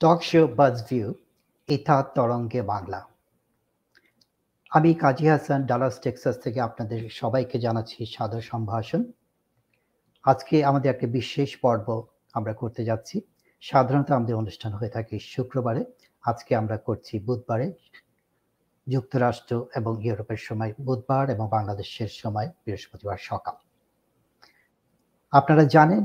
Talk show বাজ view, ইথা তরঙ্গে বাংলা। আমি কাজী হাসান, ডালাস, টেক্সাস থেকে আপনাদের সবাইকে জানাচ্ছি সাদর সম্ভাষণ। আজকে আমাদের একটা বিশেষ পর্ব আমরা করতে যাচ্ছি। সাধারণত আমাদের অনুষ্ঠান হয়ে থাকে শুক্রবারে। আজকে আমরা করছি বুধবারে। যুক্তরাষ্ট্র এবং ইউরোপের সময় বুধবার এবং বাংলাদেশের সময় বৃহস্পতিবার সকাল। আপনারা জানেন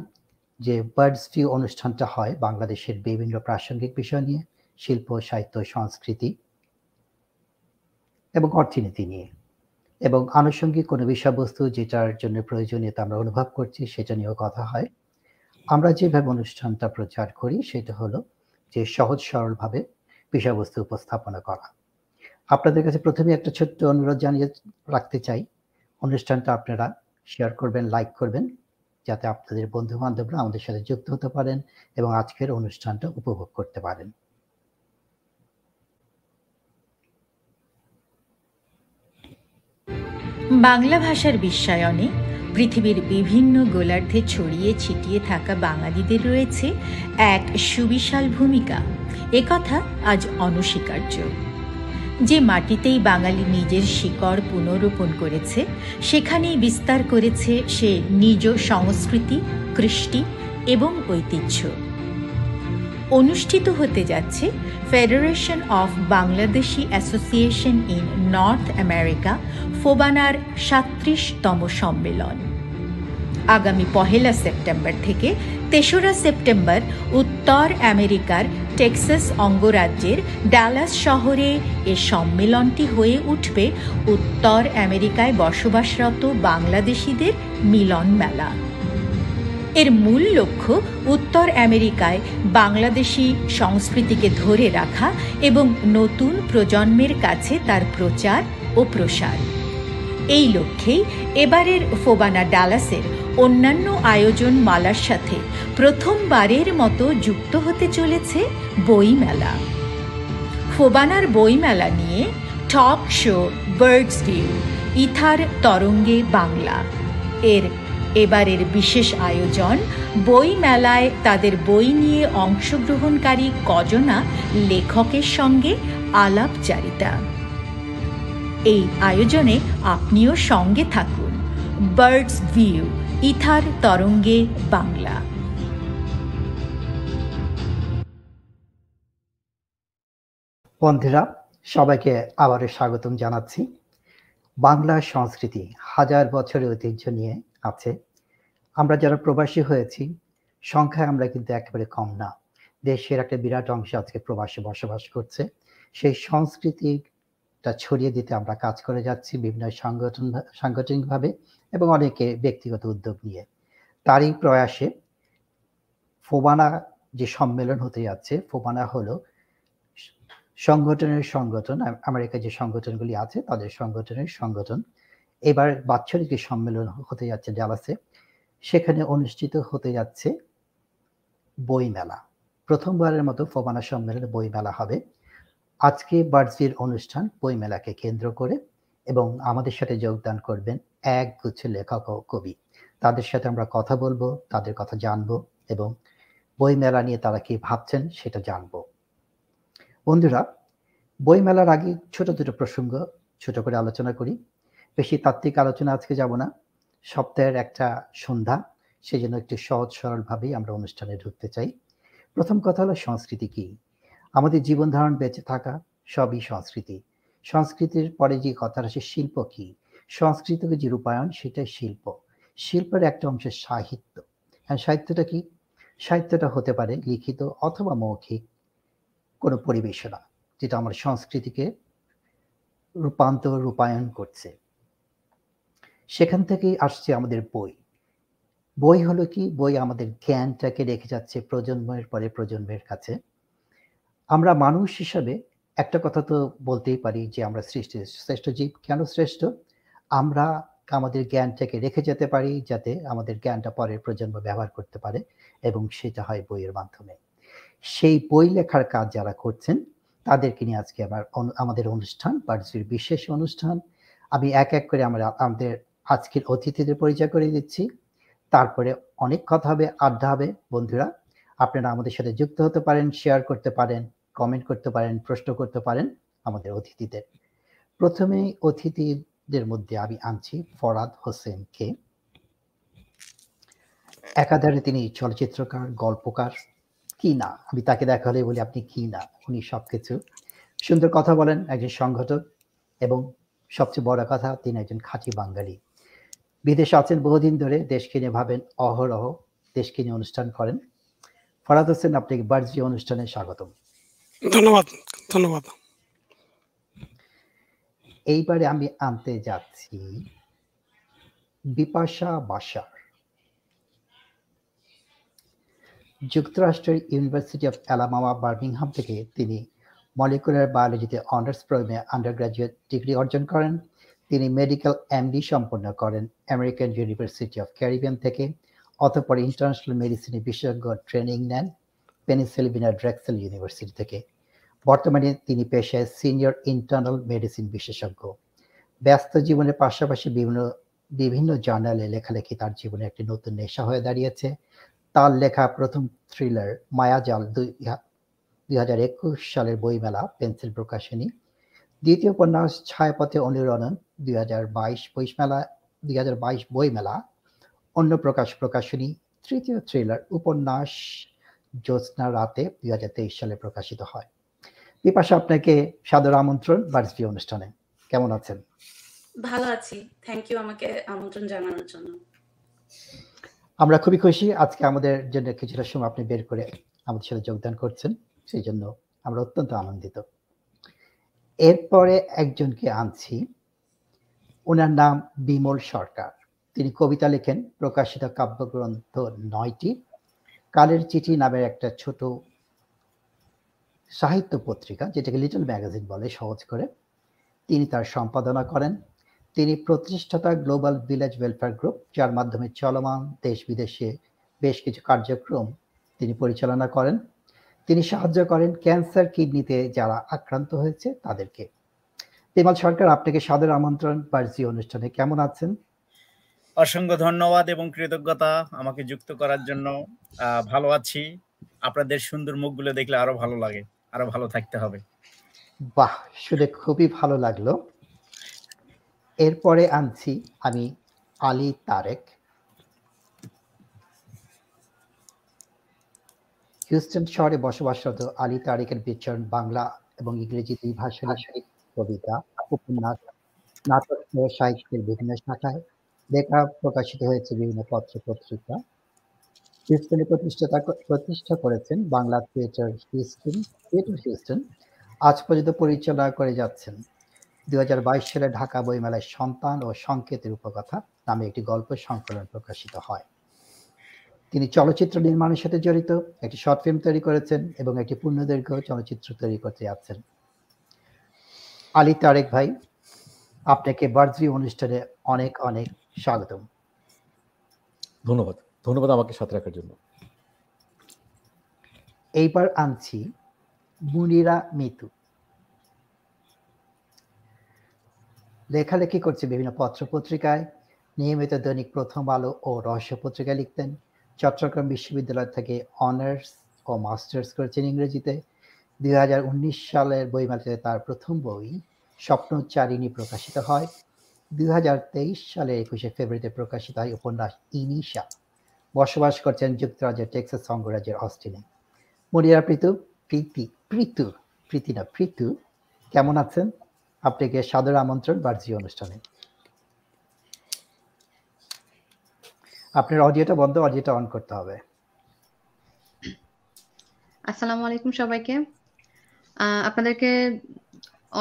যে বার্ডস ভিউ অনুষ্ঠানটা হয় বাংলাদেশের বিভিন্ন প্রাসঙ্গিক বিষয় নিয়ে, শিল্প, সাহিত্য, সংস্কৃতি এবং অর্থনীতি নিয়ে। এবং আনুষঙ্গিক কোনো বিষয়বস্তু যেটার জন্য প্রয়োজনীয়তা আমরা অনুভব করছি, সেটা নিয়েও কথা হয়। আমরা যেভাবে অনুষ্ঠানটা প্রচার করি, সেটা হলো যে সহজ সরলভাবে বিষয়বস্তু উপস্থাপনা করা। আপনাদের কাছে প্রথমে একটা ছোট্ট অনুরোধ জানিয়ে রাখতে চাই। অনুষ্ঠানটা আপনারা শেয়ার করবেন লাইক করবেন। যাতে আপনাদের বন্ধু বান্ধবরা আমাদের সাথে যুক্ত হতে পারেন এবং আজকের অনুষ্ঠানটা উপভোগ করতে পারেন। বাংলা ভাষার বিশ্বায়নে পৃথিবীর বিভিন্ন গোলার্ধে ছড়িয়ে ছিটিয়ে থাকা বাঙালিদের রয়েছে এক সুবিশাল ভূমিকা। একথা আজ অনস্বীকার্য। যে মাটিতেই বাঙালি নিজের শিকড় পুনরোপণ করেছে, সেখানেই বিস্তার করেছে সে নিজ সংস্কৃতি, কৃষ্টি এবং ঐতিহ্য। অনুষ্ঠিত হতে যাচ্ছে federation of Bangladeshi association in North America ফোবানার সাত্রিশতম সম্মেলন। আগামী পহেলা সেপ্টেম্বর থেকে তেসরা সেপ্টেম্বর উত্তর আমেরিকার টেক্সাস অঙ্গরাজ্যের ডালাস শহরে এ সম্মেলনটি হয়ে উঠবে উত্তর আমেরিকায় বসবাসরত বাংলাদেশিদের মিলন মেলা। এর মূল লক্ষ্য উত্তর আমেরিকায় বাংলাদেশি সংস্কৃতিকে ধরে রাখা এবং নতুন প্রজন্মের কাছে তার প্রচার ও প্রসার। এই লক্ষ্যেই এবারের ফোবানা ডালাসের অন্যান্য আয়োজন মালার সাথে প্রথমবারের মতো যুক্ত হতে চলেছে বইমেলা। ফোবানার বইমেলা নিয়ে টক শো, বার্ডস ভিউ, ইথার তরঙ্গে বাংলা। এর এবারের বিশেষ আয়োজন বই মেলায় তাদের বই নিয়ে অংশগ্রহণকারী কজনা লেখকের সঙ্গে আলাপচারিতা। এই আয়োজনে আপনিও সঙ্গে থাকুন। বার্ডস ভিউ ইথার তরঙ্গে বাংলা। বন্ধুরা, সবাইকে আবারও স্বাগতম জানাচ্ছি। বাংলা সংস্কৃতি হাজার বছরের ঐতিহ্য নিয়ে আছে। আমরা যারা প্রবাসী হয়েছি, সংখ্যায় আমরা কিন্তু একেবারে কম না। দেশের একটা বিরাট অংশ আজকে প্রবাসে বসবাস করছে। সেই সংস্কৃতিটা ছড়িয়ে দিতে আমরা কাজ করে যাচ্ছি বিভিন্ন সংগঠন সাংগঠনিকভাবে। এবং অনেকে ব্যক্তিগত উদ্যোগ নিয়ে। তারই প্রয়াসে ফোবানা যে সম্মেলন হতে যাচ্ছে, ফোবানা হলো সংগঠনের সংগঠন আমেরিকার যে সংগঠনগুলি আছে, তাদের সংগঠনের সংগঠন। এবার বাৎসরিক যে সম্মেলন হতে যাচ্ছে ডালাসে, সেখানে অনুষ্ঠিত হতে যাচ্ছে বই মেলা প্রথমবারের মতো ফোবানা সম্মেলনে বই মেলা হবে। আজকে বার্জির অনুষ্ঠান বই মেলাকে কেন্দ্র করে। এবং আমাদের সাথে যোগদান করবেন এক গুচ্ছ লেখক ও কবি। তাদের সাথে আমরা কথা বলব, তাদের কথা জানব এবং বই মেলা নিয়ে তারা কি ভাবছেন সেটা জানব। বন্ধুরা বই মেলার আগে ছোট দুটো প্রসঙ্গ, ছোট করে আলোচনা করি। বেশি তাত্ত্বিক আলোচনা আজকে যাব না। সপ্তাহের একটা সন্ধ্যা সেই জন্য একটু সহজ সরলভাবেই আমরা অনুষ্ঠানে ঢুকতে চাই। প্রথম কথা হলো সংস্কৃতি কি? আমাদের জীবন ধারণ বেঁচে থাকা সবই সংস্কৃতি। সংস্কৃতির পরে যে কথা আছে শিল্প কি? সংস্কৃতিকে যে রূপায়ণ, সেটাই শিল্প। শিল্পের একটা অংশ সাহিত্য। হ্যাঁ সাহিত্যটা কি? সাহিত্যটা হতে পারে লিখিত অথবা মৌখিক কোনো পরিবেশনা, যেটা আমার সংস্কৃতিকে রূপান্তর, রূপায়ণ করছে। সেখান থেকেই আসছে আমাদের বই। বই হলো কি? বই আমাদের জ্ঞানটাকে রেখে যাচ্ছে প্রজন্মের পরে প্রজন্মের কাছে। আমরা মানুষ হিসাবে একটা কথা তো বলতেই পারি যে আমরা সৃষ্টি, শ্রেষ্ঠ জীব। কেন শ্রেষ্ঠ? আমরা আমাদের জ্ঞানটাকে রেখে যেতে পারি যাতে আমাদের জ্ঞানটা পরের প্রজন্ম ব্যবহার করতে পারে এবং সেটা হয় বইয়ের মাধ্যমে। সেই বই লেখার কাজ যারা করছেন, তাদেরকে নিয়ে আজকে আমার আমাদের অনুষ্ঠান বার্ডসির বিশেষ অনুষ্ঠান। আমি এক এক করে আমরা আমাদের আজকের অতিথিদের পরিচয় করে দিচ্ছি। তারপরে অনেক কথা হবে, আড্ডা হবে। বন্ধুরা, আপনারা আমাদের সাথে যুক্ত হতে পারেন শেয়ার করতে পারেন। কমেন্ট করতে পারেন, প্রশ্ন করতে পারেন আমাদের অতিথিদের। প্রথমে অতিথিদের মধ্যে আমি আনছি ফরাদ হোসেনকে। একাধারে তিনি চলচ্চিত্রকার, গল্পকার, কি না? আমি তাকে দেখা হলে বলি, আপনি কি না? উনি সবকিছু। সুন্দর কথা বলেন, একজন সংগঠক এবং সবচেয়ে বড় কথা, তিনি একজন খাঁটি বাঙালি। বিদেশে আছেন বহুদিন ধরে, দেশকে নিয়ে ভাবেন অহরহ, দেশকে নিয়ে অনুষ্ঠান করেন। ফরাদ হোসেন, আপনাকে বার্জি অনুষ্ঠানে স্বাগতম। ধন্যবাদ ধন্যবাদ। এইবারে আমি আনতে যাচ্ছি বিপাশা বাসার। যুক্তরাষ্ট্রের ইউনিভার্সিটি অফ অ্যালামামা বার্মিংহাম থেকে তিনি মলিকুলার বায়োলজিতে অনার্স প্রোগ্রামে আন্ডার গ্রাজুয়েট ডিগ্রি অর্জন করেন। তিনি মেডিকেল এমডি সম্পন্ন করেন আমেরিকান ইউনিভার্সিটি অফ ক্যারিবিয়ান থেকে, অতঃপর ইন্টারন্যাশনাল মেডিসিনে বিশেষজ্ঞ ট্রেনিং নেন পেনিসিলভিনা ড্রেক্সেল ইউনিভার্সিটি থেকে। বর্তমানে তিনি পেশায় সিনিয়র ইন্টারনাল মেডিসিন বিশেষজ্ঞ। ব্যস্ত জীবনের পাশাপাশি বিভিন্ন বিভিন্ন জার্নালে লেখালেখি তার জীবনে একটি নতুন নেশা হয়ে দাঁড়িয়েছে। তার লেখা প্রথম থ্রিলার মায়াজাল দুই দুই হাজার একুশ সালের বইমেলা পেন্সিল প্রকাশনী। দ্বিতীয় উপন্যাস ছায়াপথে অনুরণন দুই হাজার বাইশ বইমেলা, দুই হাজার বাইশ বইমেলা। অন্য প্রকাশ প্রকাশনী, তৃতীয় থ্রিলার উপন্যাস জ্যোৎস্না রাতে দুই হাজার তেইশ সালে প্রকাশিত হয়। বিপাশা আপনাকে সাদর আমন্ত্রণ বার্ষিক অনুষ্ঠানে। কেমন আছেন? ভালো আছি। থ্যাংক ইউ আমাকে আমন্ত্রণ জানানোর জন্য। আমরা খুবই খুশি আজকে আমাদের জন্য কিছুটা সময় আপনি বের করে আমাদের সাথে যোগদান করছেন সেই জন্য আমরা অত্যন্ত আনন্দিত। এরপরে একজনকে আনছি ওনার নাম বিমল সরকার। তিনি কবিতা লেখেন প্রকাশিত কাব্যগ্রন্থ নয়টি। কালের চিঠি নামের একটা ছোট সাহিত্য পত্রিকা, যেটাকে লিটল ম্যাগাজিন বলে সহজ করে, তিনি তার সম্পাদনা করেন। তিনি প্রতিষ্ঠাতা গ্লোবাল ভিলেজ ওয়েলফেয়ার গ্রুপ যার মাধ্যমে চলমান দেশ বিদেশে বেশ কিছু কার্যক্রম তিনি পরিচালনা করেন। তিনি সাহায্য করেন ক্যান্সার কিডনিতে যারা আক্রান্ত হয়েছে তাদেরকে। বিমল সরকার, আপনাকে সাদর আমন্ত্রণ বার্জি অনুষ্ঠানে কেমন আছেন? অসংখ্য ধন্যবাদ এবং কৃতজ্ঞতা আমাকে যুক্ত করার জন্য। ভালো আছি। আপনাদের সুন্দর মুখগুলো দেখলে আরও ভালো লাগে। আরও ভালো থাকতে হবে। বাহ, শুনে খুবই ভালো লাগল। এরপরে আনছি আমি আলী তারেক। হিউস্টন শহরে বসবাসরত আলী তারেকের বিচরণ বাংলা এবং ইংরেজি দুই ভাষায় কবিতা, উপন্যাস, নাটক সাহিত্যের বিভিন্ন শাখায় লেখা প্রকাশিত হয়েছে বিভিন্ন পত্র পত্রিকা। হিউস্টনে প্রতিষ্ঠাতা প্রতিষ্ঠা করেছেন Bangla theatre Houston theatre Houston আজ পর্যন্ত পরিচালনা করে যাচ্ছেন। দু হাজার বাইশ সালে ঢাকা বইমেলায় সন্তান ও সংকেতের উপকথা নামে একটি গল্প সংকলন প্রকাশিত হয়। তিনি চলচ্চিত্র নির্মাণের সাথে জড়িত, একটি শর্ট ফিল্ম তৈরি করেছেন এবং একটি পূর্ণদৈর্ঘ্য চলচ্চিত্র তৈরি করতে যাচ্ছেন। আলী তারেক ভাই, আপনাকে বার্জি অনুষ্ঠানে অনেক অনেক স্বাগতম। ধন্যবাদ। ধন্যবাদ আমাকে সাথে রাখার জন্য। এইবার আনছি মুনিরা মিতু। লেখালেখি করছে বিভিন্ন পত্র পত্রিকায় নিয়মিত দৈনিক প্রথম আলো ও রহস্য পত্রিকায় লিখতেন। চট্টগ্রাম বিশ্ববিদ্যালয় থেকে অনার্স ও মাস্টার্স করেছেন ইংরেজিতে। দুই হাজার উনিশ সালের বই বইমেলাতে তার প্রথম বই স্বপ্নচারিণী প্রকাশিত হয়। দু হাজার তেইশ সালে একুশে ফেব্রুয়ারিতে প্রকাশিত হয় উপন্যাস ইনিশা। বসবাস করছেন যুক্তরাজ্যের টেক্সাস অঙ্গরাজ্যের অস্টিনে মরিয়া প্রীতু, প্রীতি প্রীতু, প্রীতি না, প্রীতু, কেমন আছেন? আপনাকে সাদর আমন্ত্রণ বার্জি অনুষ্ঠানে। আপনার অডিওটা বন্ধ, অডিওটা অন করতে হবে। আসসালামু আলাইকুম সবাইকে। আপনাদেরকে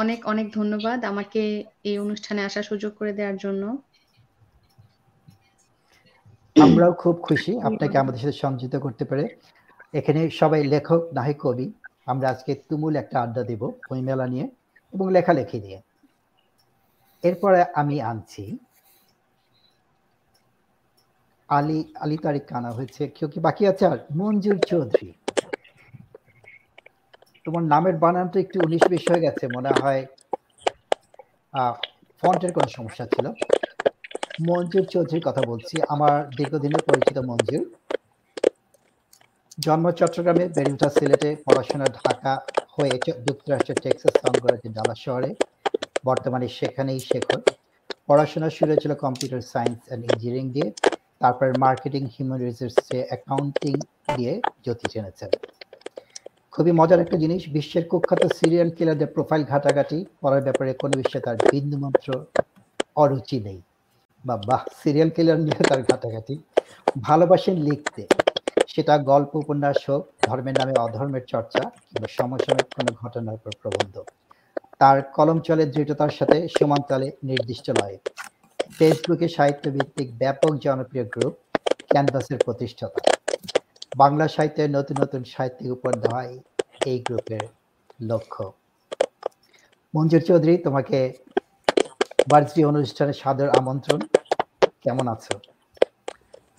অনেক অনেক ধন্যবাদ আমাকে এই অনুষ্ঠানে আসার সুযোগ করে দেওয়ার জন্য। আমরাও খুব খুশি আপনাকে আমাদের সাথে সংযুক্ত করতে পারে। এখানে সবাই লেখক নাহি কবি। আমরা আজকে তুমুল একটা আড্ডা দেব বই মেলা নিয়ে এবং লেখালেখি নিয়ে। এরপরে আমি আনছি আলী আলী তারিক কানা হয়েছে। কেউ কি বাকি আছে? আর মঞ্জুর চৌধুরী। তোমার নামের বানানটা একটু উনিশ বিশ হয়ে গেছে মনে হয় ফন্টের কোন সমস্যা ছিল। মঞ্জুর চৌধুরীর কথা বলছি, আমার দীর্ঘদিনের পরিচিত মঞ্জুর। জন্ম চট্টগ্রামে ওঠা সিলেটে, পড়াশোনা ঢাকা হয়ে যুক্তরাষ্ট্রের টেক্সাস অঙ্গরাজ্যের ডালা শহরে, বর্তমানে সেখানেই শেখর। পড়াশোনা শুরু হয়েছিল কম্পিউটার সায়েন্স অ্যান্ড ইঞ্জিনিয়ারিং দিয়ে, তারপর মার্কেটিং, হিউম্যান রিসোর্সে অ্যাকাউন্টিং দিয়ে জ্যোতি জেনেছেন খুবই মজার একটা জিনিস, বিশ্বের কুখ্যাত সিরিয়াল কিলারদের প্রোফাইল ঘাটাঘাটি করার ব্যাপারে কোনো বিশ্বে তার বিন্দুমাত্র অরুচি নেই। বা বাহ সিরিয়াল কিলার নিয়ে তার ঘাটাঘাটি। ভালোবাসেন লিখতে। সেটা গল্প, উপন্যাস হোক, ধর্মের নামে অধর্মের চর্চা কিংবা সমসাময়িক কোনো ঘটনার উপর প্রবন্ধ। তার কলম চলে দৃঢ়তার সাথে সমান্তালে নির্দিষ্ট লয়ে। ফেসবুকে সাহিত্য ভিত্তিক ব্যাপক জনপ্রিয় গ্রুপ ক্যানভাসের প্রতিষ্ঠাতা। বাংলা সাহিত্যের নতুন নতুন সাহিত্যিক উপর দেওয়াই এই গ্রুপের লক্ষ্য। মঞ্জুর চৌধুরী, তোমাকে বার্ষিক অনুষ্ঠানে সাদর আমন্ত্রণ। কেমন আছো?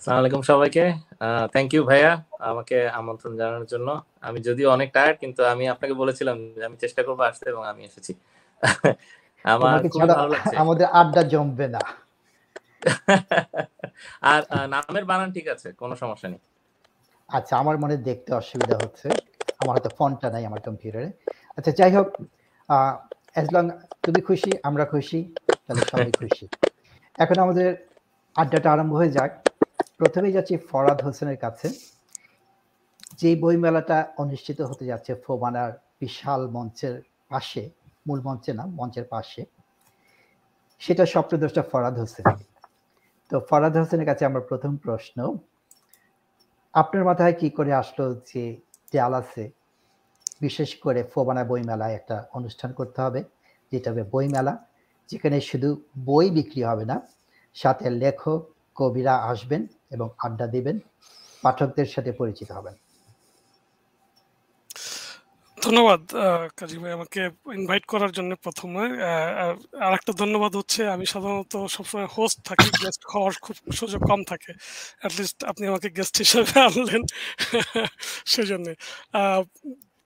সালাম আলাইকুম সবাইকে। থ্যাংক ইউ ভাইয়া আমাকে আমন্ত্রণ জানানোর জন্য। আমি যদিও অনেক টায়ার্ড কিন্তু আমি আপনাকে বলেছিলাম যে আমি চেষ্টা করব আসতে এবং আমি এসেছি। আমার আমাদের আড্ডা জমবে না। আর নামের বানান ঠিক আছে কোনো সমস্যা নেই। আচ্ছা আমার মনে দেখতে অসুবিধা হচ্ছে। আমার হয়তো ফোনটা নাই আমার কম্পিউটারে আচ্ছা যাই হোক অ্যাজ লং তুমি খুশি আমরা খুশি। তাহলে সবাই খুশি। এখন আমাদের আড্ডাটা আরম্ভ হয়ে যাক। প্রথমেই যাচ্ছি ফরাদ হোসেনের কাছে। যে বইমেলাটা অনুষ্ঠিত হতে যাচ্ছে ফোবানার বিশাল মঞ্চের পাশে, মূল মঞ্চে না, মঞ্চের পাশে, সেটা স্বপ্নদ্রষ্টা ফরাদ হোসেন। তো ফরাদ হোসেনের কাছে আমার প্রথম প্রশ্ন, আপনার মাথায় কি করে আসলো যে ডালাসে বিশেষ করে ফোবানা বইমেলায় একটা অনুষ্ঠান করতে হবে, যেটা হবে বইমেলা। যেখানে শুধু বই বিক্রি হবে না সাথে লেখক কবিরা আসবেন এবং আড্ডা দিবেন পাঠকদের সাথে পরিচিত হবেন। ধন্যবাদ কাজী ভাই আমাকে ইনভাইট করার জন্য প্রথমে। আর একটা ধন্যবাদ হচ্ছে আমি সাধারণত সবসময় হোস্ট থাকি গেস্ট হওয়ার খুব সুযোগ কম থাকে অ্যাটলিস্ট আপনি আমাকে গেস্ট হিসেবে আনলেন সেজন্য। আহ,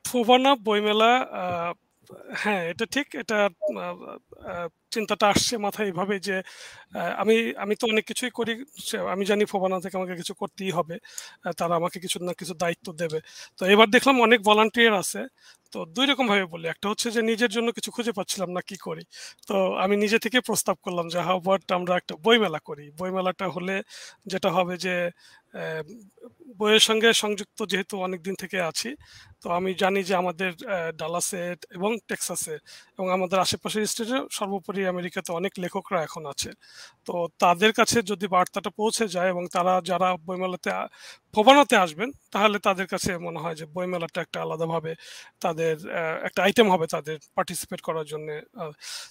ফোবানা বইমেলা হ্যাঁ এটা ঠিক এটা চিন্তাটা আসছে মাথায় এইভাবে যে আমি আমি তো অনেক কিছুই করি আমি জানি ফোবানা থেকে আমাকে কিছু করতেই হবে তারা আমাকে কিছু না কিছু দায়িত্ব দেবে। তো এবার দেখলাম অনেক ভলান্টিয়ার আছে তো দুই রকম ভাবে বলি। একটা হচ্ছে যে নিজের জন্য কিছু খুঁজে পাচ্ছিলাম না কি করি। তো আমি নিজে থেকে প্রস্তাব করলাম যে হাউ বাট আমরা একটা বইমেলা করি। বইমেলাটা হলে যেটা হবে যে বইয়ের সঙ্গে সংযুক্ত যেহেতু অনেক দিন থেকে আছি তো আমি জানি যে আমাদের আহ, ডালাসে এবং টেক্সাসে এবং আমাদের আশেপাশের স্টেটে সর্বোপরি আমেরিকাতে অনেক লেখকরা এখন আছে। তো তাদের কাছে যদি বার্তাটা পৌঁছে যায় এবং তারা যারা বইমেলাতে আ- আসবেন, তাহলে তাদের কাছে মনে হয় যে বইমেলাটা একটা আলাদাভাবে তাদের একটা আইটেম হবে তাদের পার্টিসিপেট করার জন্য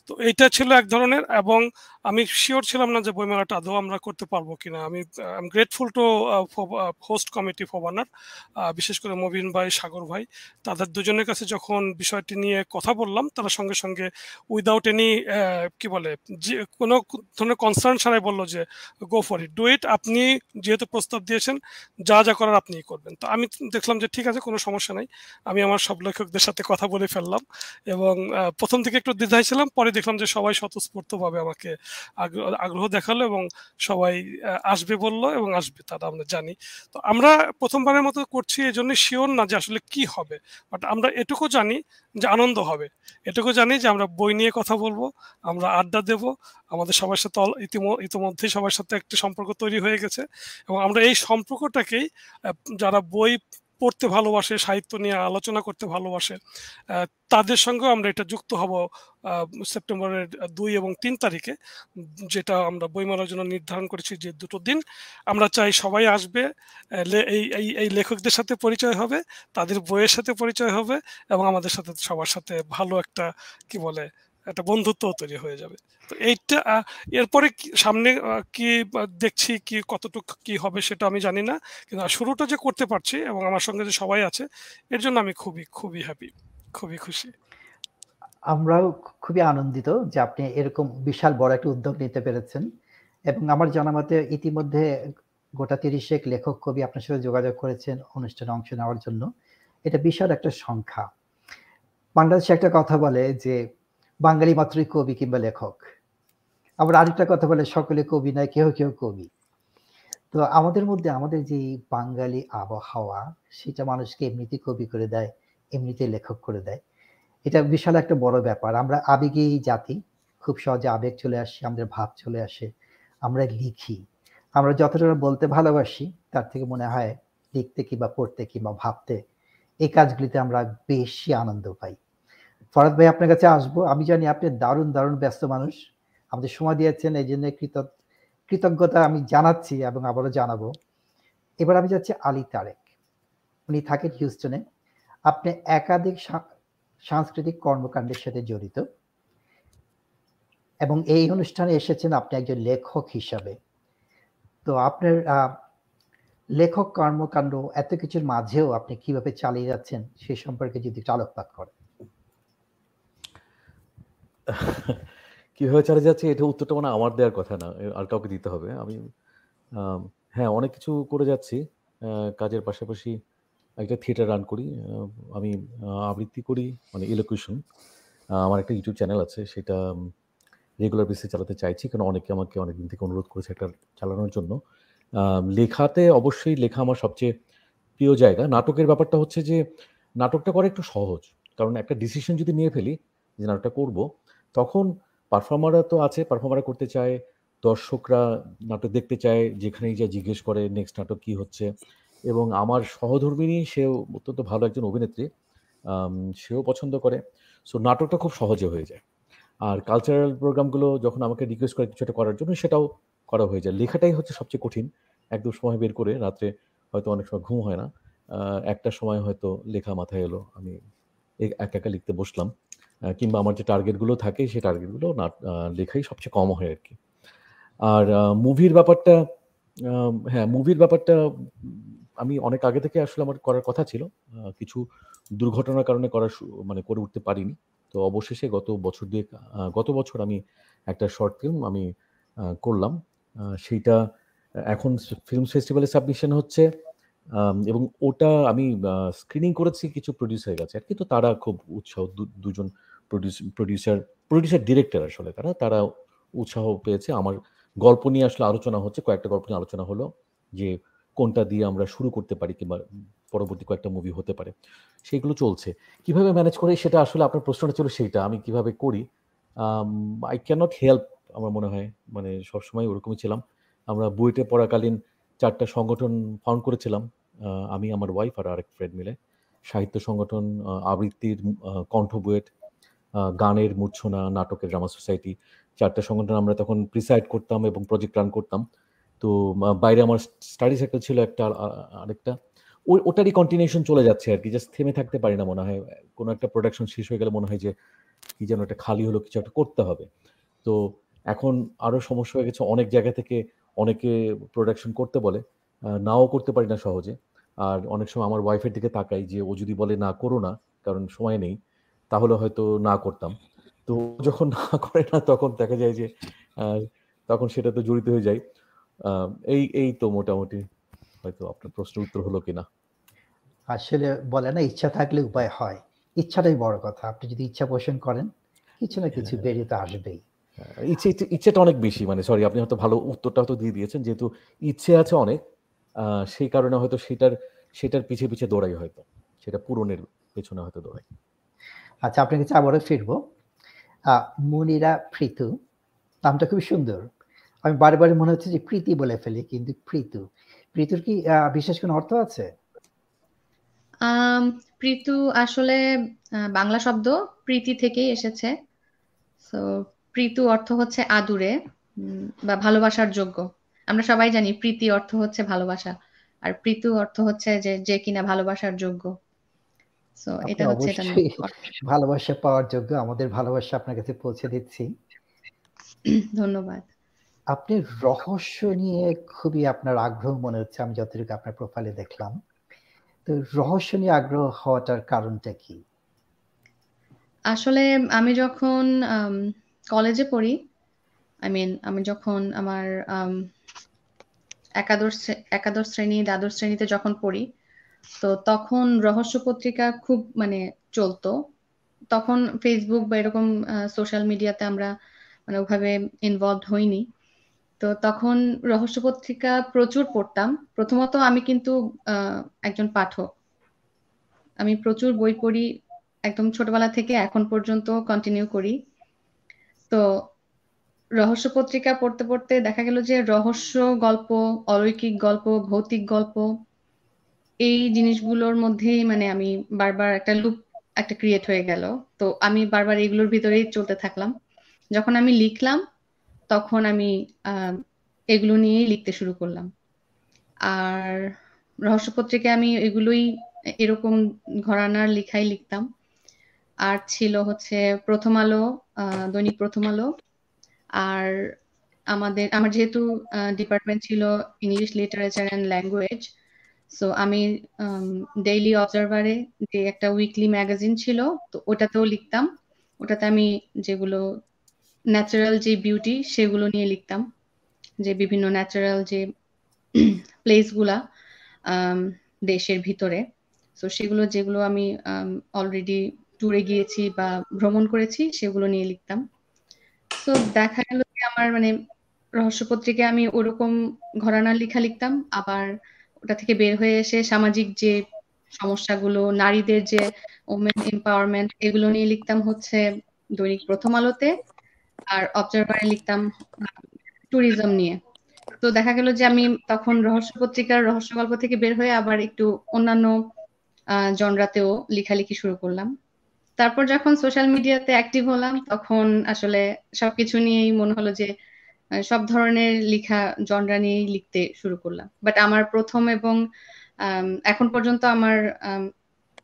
তো এইটা ছিল এক ধরনের এবং আমি শিওর ছিলাম না যে বইমেলাটা আদৌ আমরা করতে পারব কিনা। আমি I am grateful to host committee ফোবানার বিশেষ করে মবিন ভাই, সাগর ভাই, তাদের দুজনের কাছে যখন বিষয়টি নিয়ে কথা বললাম, তারা সঙ্গে সঙ্গে উইদাউট এনি কি বলে, যে কোনো ধরনের কনসার্ন ছাড়াই বলল যে go for it do it আপনি যেহেতু প্রস্তাব দিয়েছেন যা যা করার আপনিই করবেন। তো আমি দেখলাম যে ঠিক আছে, কোনো সমস্যা নাই। আমি আমার সব লেখকদের সাথে কথা বলে ফেললাম এবং প্রথম থেকে একটু দ্বিধায় ছিলাম, পরে দেখলাম যে সবাই স্বতঃস্ফূর্তভাবে আমাকে আগ্রহ আগ্রহ দেখাল এবং সবাই আসবে বলল এবং আসবে, তারা আমরা জানি। তো আমরা প্রথমবারের মতো করছি এই জন্য শিওর না যে আসলে কি হবে। বাট আমরা এটুকু জানি যে আনন্দ হবে। এটুকু জানি যে আমরা বই নিয়ে কথা বলব, আমরা আড্ডা দেব, আমাদের সবার সাথে ইতিমধ্যে সবার সাথে একটা সম্পর্ক তৈরি হয়ে গেছে এবং আমরা এই সম্পর্কটাকেই যারা বই পড়তে ভালোবাসে, সাহিত্য নিয়ে আলোচনা করতে ভালোবাসে। তাদের সঙ্গেও আমরা এটা যুক্ত হব সেপ্টেম্বরের দুই এবং তিন তারিখে, যেটা আমরা বইমেলার জন্য নির্ধারণ করেছি যে দুটো দিন। আমরা চাই সবাই আসবে এই এই লেখকদের সাথে পরিচয় হবে, তাদের বইয়ের সাথে পরিচয় হবে এবং আমাদের সাথে সবার সাথে ভালো একটা, কি বলে একটা বন্ধুত্ব তৈরি হয়ে যাবে। তো এইটা এরপরে সামনে কি দেখছি কি, কতটুকু কি হবে সেটা আমি জানি না। কিন্তু শুরুটা যে করতে পারছি এবং আমার সঙ্গে যে সবাই আছে, এর জন্য আমি খুবই খুবই হ্যাপি খুবই খুশি। আমরাও খুবই আনন্দিত যে আপনি এরকম বিশাল বড় একটা উদ্যোগ নিতে পেরেছেন এবং আমার জানা মতে ইতিমধ্যে গোটা তিরিশেক লেখক কবি আপনার সাথে যোগাযোগ করেছেন, অনুষ্ঠানে অংশ নেওয়ার জন্য। এটা বিশাল একটা সংখ্যা। বাংলাদেশে একটা কথা বলে যে বাঙালি মাত্রই কবি কিংবা লেখক। আবার আরেকটা কথা বলে, সকলে কবি নয়, কেউ কেউ কবি। তো আমাদের মধ্যে আমাদের যে বাঙালি আবহাওয়া, সেটা মানুষকে এমনিতে কবি করে দেয়, এমনিতে লেখক করে দেয়। এটা বিশাল একটা বড় ব্যাপার। আমরা আবেগী জাতি, খুব সহজে আবেগ চলে আসে, আমাদের ভাব চলে আসে, আমরা লিখি। আমরা যতটা বলতে ভালোবাসি, তার থেকে মনে হয় লিখতে কিংবা পড়তে কিংবা ভাবতে, এই কাজগুলিতে আমরা বেশি আনন্দ পাই। ফরাদ ভাই, আপনার কাছে আসব। আমি জানি আপনি দারুণ দারুণ ব্যস্ত মানুষ। আমাদের সময় দিয়েছেন, এই জন্য কৃতজ্ঞতা আমি জানাচ্ছি এবং আবারও জানাব। এবার আমি যাচ্ছি আলী তারেক। উনি থাকেন হিউস্টনে। আপনি একাধিক সাংস্কৃতিক কর্মকাণ্ডের সাথে জড়িত। এবং এই অনুষ্ঠানে এসেছেন আপনি একজন লেখক হিসাবে। তো আপনার লেখক কর্মকাণ্ড এত কিছুর মাঝেও আপনি কীভাবে চালিয়ে যাচ্ছেন সে সম্পর্কে যদি একটু আলোকপাত করেন। কীভাবে চালিয়ে যাচ্ছে, এটা উত্তরটা মানে আমার দেওয়ার কথা না আর কাউকে দিতে হবে। আমি হ্যাঁ অনেক কিছু করে যাচ্ছি। কাজের পাশাপাশি একটা থিয়েটার রান করি। আমি আবৃত্তি করি মানে ইলোকুশন আমার একটা ইউটিউব চ্যানেল আছে, সেটা রেগুলার বেসিসে চালাতে চাইছি, কারণ অনেকে আমাকে অনেকদিন থেকে অনুরোধ করেছে একটা চালানোর জন্য। লেখাতে অবশ্যই লেখা আমার সবচেয়ে প্রিয় জায়গা। নাটকের ব্যাপারটা হচ্ছে যে, নাটকটা করা একটু সহজ। কারণ একটা ডিসিশন যদি নিয়ে ফেলি, যে নাটকটা করব তখন পারফর্মাররা তো আছে পারফর্মাররা করতে চায়, দর্শকরা নাটক দেখতে চায়, যেখানেই যা জিজ্ঞেস করে নেক্সট নাটক কী হচ্ছে। এবং আমার সহধর্মিনী, সেও অত্যন্ত ভালো একজন অভিনেত্রী সেও পছন্দ করে। সো নাটকটা খুব সহজে হয়ে যায়। আর কালচারাল প্রোগ্রামগুলো যখন আমাকে রিকোয়েস্ট করে কিছু একটা করার জন্য, সেটাও করা হয়ে যায়। লেখাটাই হচ্ছে সবচেয়ে কঠিন। একদম সময় বের করে রাত্রে হয়তো অনেক সময় ঘুম হয় না। একটা সময় হয়তো লেখা মাথায় এলো, আমি একা একা লিখতে বসলাম। কিংবা আমার যে টার্গেটগুলো থাকে, সেই টার্গেটগুলো না লেখাই সবচেয়ে কম হয় আর কি আর মুভির ব্যাপারটা হ্যাঁ মুভির ব্যাপারটা, আমি অনেক আগে থেকে আসলে আমার করার কথা ছিল। কিছু দুর্ঘটনার কারণে করার মানে করে উঠতে পারিনি। তো অবশেষে গত বছর দিয়ে গত বছর আমি একটা শর্ট ফিল্ম আমি করলাম। সেইটা এখন ফিল্ম ফেস্টিভ্যালে সাবমিশন হচ্ছে। এবং ওটা আমি স্ক্রিনিং করেছি কিছু প্রডিউসার কাছে আর কি তো তারা খুব উৎসাহ দুজন প্রডিউসার প্রডিউসার ডিরেক্টর আসলে তারা তারা উৎসাহ পেয়েছে। আমার গল্প নিয়ে আসলে আলোচনা হচ্ছে, কয়েকটা গল্প নিয়ে আলোচনা হলো যে কোনটা দিয়ে আমরা শুরু করতে পারি কিংবা পরবর্তী কয়েকটা মুভি হতে পারে। সেইগুলো চলছে। কীভাবে ম্যানেজ করে সেটা আসলে আপনার প্রশ্নটা ছিল সেইটা, আমি কীভাবে করি? আই ক্যানট হেল্প আমার মনে হয় মানে সবসময় ওরকমই ছিলাম। আমরা বুয়েটে পড়াকালীন চারটা সংগঠন ফাউন্ড করেছিলাম আমি, আমার ওয়াইফ আর আরেক ফ্রেন্ড মিলে। সাহিত্য সংগঠন আবৃত্তির কণ্ঠ বুয়েট। গানের মূর্ছনা, নাটকের ড্রামা সোসাইটি চারটা সংগঠন আমরা তখন প্রিসাইড করতাম এবং প্রজেক্ট রান করতাম। তো বাইরে আমার স্টাডি সার্কেল ছিল একটা আরেকটা। ওই ওটারই কন্টিনিউশন চলে যাচ্ছে আর কি জাস্ট থেমে থাকতে পারি না মনে হয়। কোনো একটা প্রোডাকশন শেষ হয়ে গেলে মনে হয় যে, কি যেন একটা খালি হলো, কিছু একটা করতে হবে। তো, এখন আরও সমস্যা হয়ে গেছে, অনেক জায়গা থেকে অনেকে প্রোডাকশন করতে বলে নাও করতে পারি না সহজে। আর অনেক সময় আমার ওয়াইফের দিকে তাকাই যে, ও যদি বলে না করো না, কারণ সময় নেই। তাহলে হয়তো না করতাম। তো যখন না করে না তখন দেখা যায় যে তখন সেটা তো জড়িত হয়ে যায়। এই এই তো মোটামুটি হয়তো আপনার প্রশ্ন উত্তর হলো কিনা। আসলে বলে না ইচ্ছা থাকলে উপায় হয়। ইচ্ছাটাই বড় কথা। আপনি যদি ইচ্ছা পোষণ করেন কিছু না কিছু হ্যাঁ। বেরিয়ে তো আসবেই। ইচ্ছে ইচ্ছেটা অনেক বেশি। মানে সরি আপনি হয়তো ভালো উত্তরটা হয়তো দিয়ে দিয়েছেন যেহেতু ইচ্ছে আছে অনেক। সেই কারণে হয়তো সেটার সেটার পিছে পিছে দৌড়াই হয়তো। সেটা পূরণের পেছনে হয়তো দৌড়াই। আচ্ছা আপনার কাছে আবারও ফিরবো। মনিরা প্রীতু, নামটা খুব সুন্দর। আমি বারে মনে হচ্ছে যে প্রীতি বলে ফেলি, কিন্তু প্রীতু। প্রীতুর কি বিশেষ কোনো অর্থ আছে? প্রীতু আসলে বাংলা শব্দ প্রীতি থেকেই এসেছে। তো প্রীতু অর্থ হচ্ছে আদুরে বা ভালোবাসার যোগ্য। আমরা সবাই জানি প্রীতি অর্থ হচ্ছে ভালোবাসা, আর প্রীতু অর্থ হচ্ছে যে যে কিনা ভালোবাসার যোগ্য। সো এটা হচ্ছে এটা ভালোবাসা পাওয়ার যোগ্য। আমাদের ভালোবাসা আপনার কাছে পৌঁছে দিচ্ছি। ধন্যবাদ। আপনি রহস্য নিয়ে খুবই আপনার আগ্রহ মনে হচ্ছে আমি যতটুকু আপনার প্রোফাইলে দেখলাম। তো রহস্য নিয়ে আগ্রহ হওয়াটার কারণটা কি? আসলে আমি যখন কলেজে পড়ি আই মিন আমি যখন আমার একাদশ একাদশ শ্রেণি দ্বাদশ শ্রেণীতে যখন পড়ি তো তখন রহস্য পত্রিকা খুব মানে চলতো। তখন ফেসবুক বা এরকম সোশ্যাল মিডিয়াতে আমরা মানে ওভাবে ইনভলভ হইনি। তো তখন রহস্য পত্রিকা প্রচুর পড়তাম। প্রথমত আমি কিন্তু একজন পাঠক। আমি প্রচুর বই পড়ি, একদম ছোটবেলা থেকে এখন পর্যন্ত কন্টিনিউ করি। তো রহস্য পত্রিকা পড়তে পড়তে দেখা গেল যে রহস্য গল্প, অলৌকিক গল্প, ভৌতিক গল্প এই জিনিসগুলোর মধ্যেই মানে আমি বারবার একটা লুপ একটা ক্রিয়েট হয়ে গেল। তো আমি বারবার এগুলোর ভিতরেই চলতে থাকলাম। যখন আমি লিখলাম, তখন আমি এগুলো নিয়েই লিখতে শুরু করলাম। আর রহস্য পত্রিকায় আমি এগুলোই এরকম ঘরানার লেখাই লিখতাম। আর ছিল হচ্ছে প্রথম আলো দৈনিক প্রথম আলো। আর আমাদের, আমার যেহেতু ডিপার্টমেন্ট ছিল English literature and language so আমি ডেইলি অবজারভারে যে একটা উইকলি ম্যাগাজিন ছিল, তো ওটাতেও লিখতাম। ওটাতে আমি যেগুলো ন্যাচারাল যে বিউটি সেগুলো নিয়ে লিখতাম। যে বিভিন্ন ন্যাচারাল যে প্লেসগুলা দেশের ভিতরে। তো সেগুলো যেগুলো আমি অলরেডি ট্যুরে গিয়েছি বা ভ্রমণ করেছি, সেগুলো নিয়ে লিখতাম। তো দেখা গেল যে আমার মানে রহস্য পত্রিকায় আমি ওরকম ঘরানার লেখা লিখতাম। আবার ওটা থেকে বের হয়ে এসে সামাজিক যে সমস্যাগুলো, নারীদের যে ওমেন এম্পাওয়ারমেন্ট এগুলো নিয়ে লিখতাম হচ্ছে দৈনিক প্রথম আলোতে আর অবজারভারে লিখতাম ট্যুরিজম নিয়ে। তো দেখা গেল যে আমি তখন রহস্য পত্রিকার রহস্য গল্প থেকে বের হয়ে আবার একটু অন্যান্য জনরাতেও লেখালেখি শুরু করলাম। তারপর যখন সোশ্যাল মিডিয়াতে অ্যাক্টিভ হলাম, তখন আসলে সবকিছু নিয়েই মনে হলো যে সব ধরনের লেখা জনরা নিয়েই লিখতে শুরু করলাম। বাট আমার প্রথম এবং এখন পর্যন্ত আমার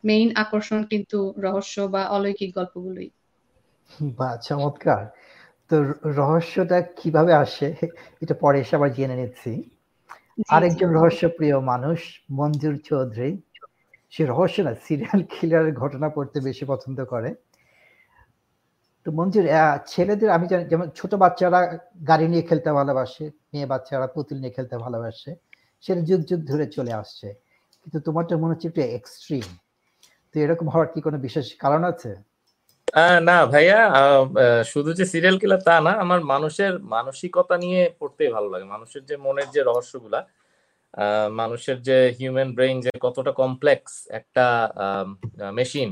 মেইন আকর্ষণ কিন্তু রহস্য বা অলৌকিক গল্পগুলোই। বা চমৎকার। তো রহস্যটা কীভাবে আসে এটা পরে এসে আবার জেনে নিচ্ছি। আরেকজন রহস্যপ্রিয় মানুষ মঞ্জুর চৌধুরী। সে রহস্য না সিরিয়াল কিলারের ঘটনা পড়তে বেশি পছন্দ করে। তো মঞ্জুর ছেলেদের আমি জানি, যেমন ছোট বাচ্চারা গাড়ি নিয়ে খেলতে ভালোবাসে, মেয়ে বাচ্চারা পুতুল নিয়ে খেলতে ভালোবাসে সেটা যুগ যুগ ধরে চলে আসছে। কিন্তু তোমারটা মনে হচ্ছে একটু এক্সট্রিম তো এরকম হওয়ার কি কোনো বিশেষ কারণ আছে? না ভাইয়া শুধু যে সিরিয়াল কিলার তা না, আমার মানুষের মানসিকতা নিয়ে পড়তে ভালো লাগে। মানুষের যে মনের যে রহস্যগুলা মানুষের যে হিউম্যান ব্রেইন যে কতটা কমপ্লেক্স একটা মেশিন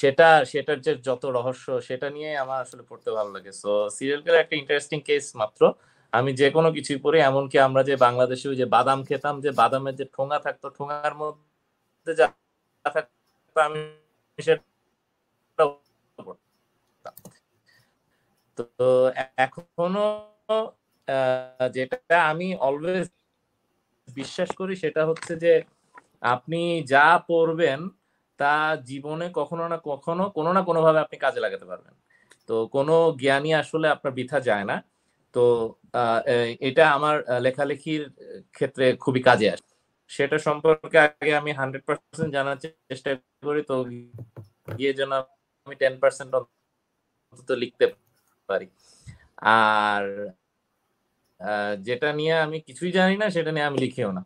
সেটা, সেটার যে যত রহস্য, সেটা নিয়ে আমার আসলে পড়তে ভালো লাগে। সো সিরিয়াল কিলার একটা ইন্টারেস্টিং কেস মাত্র। আমি যে কোনো কিছুই পড়ি, এমনকি আমরা যে বাংলাদেশে যে বাদাম খেতাম, যে বাদামের যে ঠোঙা থাকতো, ঠোঙার মধ্যে যা থাকতো, আমি তো, এখনও যেটা আমি অলওয়েজ বিশ্বাস করি, সেটা হচ্ছে যে আপনি যা পড়বেন তা জীবনে কখনো না কখনো কোনো না কোনো ভাবে আপনি কাজে লাগাতে পারবেন। তো কোনো জ্ঞানী আসলে আপনার বৃথা যায় না। তো এটা আমার লেখালেখির ক্ষেত্রে খুবই কাজে আসে। সেটা সম্পর্কে আগে আমি হান্ড্রেড পার্সেন্ট জানার চেষ্টা করি। তো গিয়ে যেন আমি টেন পার্সেন্ট অন্তত লিখতে পারি। আর যেটা নিয়ে আমি কিছুই জানি না, সেটা নিয়ে আমি লিখিও না।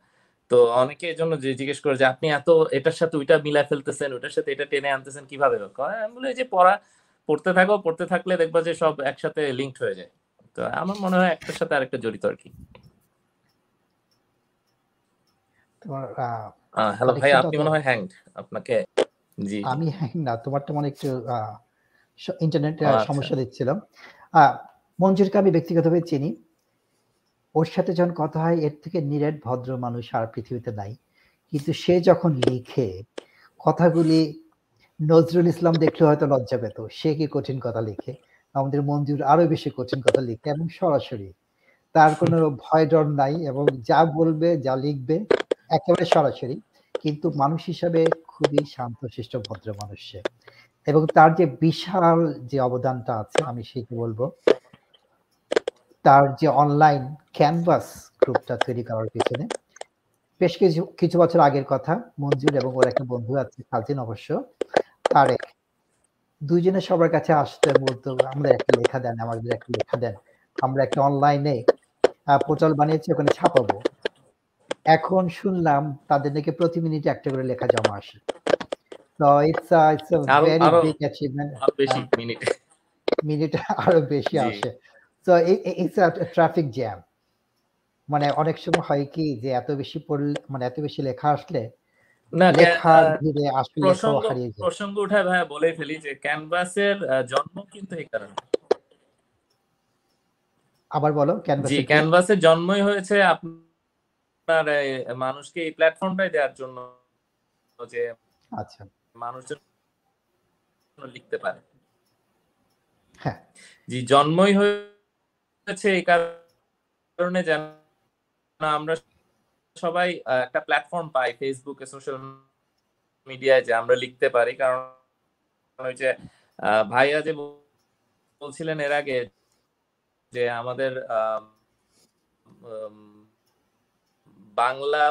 তো অনেকে এই জন্য জিজ্ঞেস করে যে আপনি এত এটার সাথে ওইটা মিলা ফেলতেছেন ওইটার সাথে এটা টেনে আনতেছেন কীভাবে? আমি বলি যে পড়া পড়তে থাকো পড়তে থাকলে দেখবা যে সব একসাথে লিঙ্কড হয়ে যায়। তো আমার মনে হয় একটার সাথে আরেকটা জড়িত আর কি হ্যালো ভাই আপনি মনে হয় হ্যাংড আপনাকে জি। আমি হ্যাং না তোমারটা মনে একটু ইন্টারনেটে সমস্যা দিচ্ছিলাম মঞ্জুরকে আমি ব্যক্তিগতভাবে চিনি। ওর সাথে যখন কথা হয়, এর থেকে নিরেট, ভদ্র মানুষ আর পৃথিবীতে নাই। কিন্তু সে যখন লিখে, কথাগুলি নজরুল ইসলাম দেখলে হয়তো লজ্জা পেত। সে কি কঠিন কথা লিখে? আমাদের মঞ্জুর আরও বেশি কঠিন কথা লিখে, এবং সরাসরি। তার কোনো ভয় ডর নাই, এবং যা বলবে, যা লিখবে, একেবারে সরাসরি। কিন্তু মানুষ হিসাবে খুবই শান্তশিষ্ট, ভদ্র মানুষ এবং তার যে বিশাল যে অবদানটা আছে, আমি সেটি বলব। তার যে অনলাইন ক্যানভাস গ্রুপটা তৈরি করার পিছনে। বেশ কিছু কিছু বছর আগের কথা মঞ্জুর এবং ওর একটা বন্ধু আছে কাজিন অবশ্য। তারেক। দুইজনে সবার কাছে আসতে বলতো আমরা একটা লেখা দেন আমাদের একটা লেখা দেন। আমরা একটা অনলাইনে পোর্টাল বানিয়েছি ওখানে ছাপাবো। এখন শুনলাম তাদের নাকি প্রতি মিনিটে একটা করে লেখা জমা আসে। তো it's it's a very big achievement minute. আরও বেশি আসে। সো ইটস ট্রাফিক জ্যাম মানে অনেক সময় হয় কি যে এত বেশি পড়লে মানে এত বেশি লেখা আসলে না প্রসঙ্গ উঠায় ভাইয়া বলে ফেলি যে ক্যানভাসের জন্ম কিন্তু এই কারণে। আবার বলো জি ক্যানভাসের ক্যানভাসের জন্মই হয়েছে আপনার মানুষকে এই প্ল্যাটফর্মটাই দেওয়ার জন্য যে আচ্ছা। মানুষ যেন লিখতে পারে। হ্যাঁ। জি জন্মই হয়েছে এই কারণে যেন আমরা সবাই একটা প্ল্যাটফর্ম পাই ফেসবুকে সোশ্যাল মিডিয়ায় যে আমরা লিখতে পারি। কারণ ওই যে ভাইয়া যে বলছিলেন এর আগে যে আমাদের বাংলা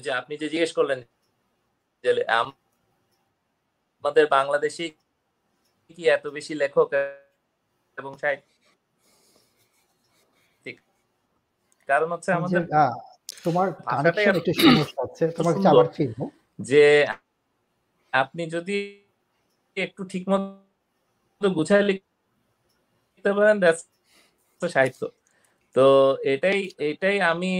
যে আপনি যে জিজ্ঞেস করলেন যে আম- আমাদের বাংলাদেশি কি এত বেশি লেখক এবং সাহিত্যিক কারণ হচ্ছে আমাদের তোমার কানেকশন একটু সমস্যা হচ্ছে তোমার কাছে আবার ফিরবো। যে আপনি যদি একটু ঠিক মতো গুছায় লিখতে পারেন সাহিত্য। তো এটাই এটাই আমি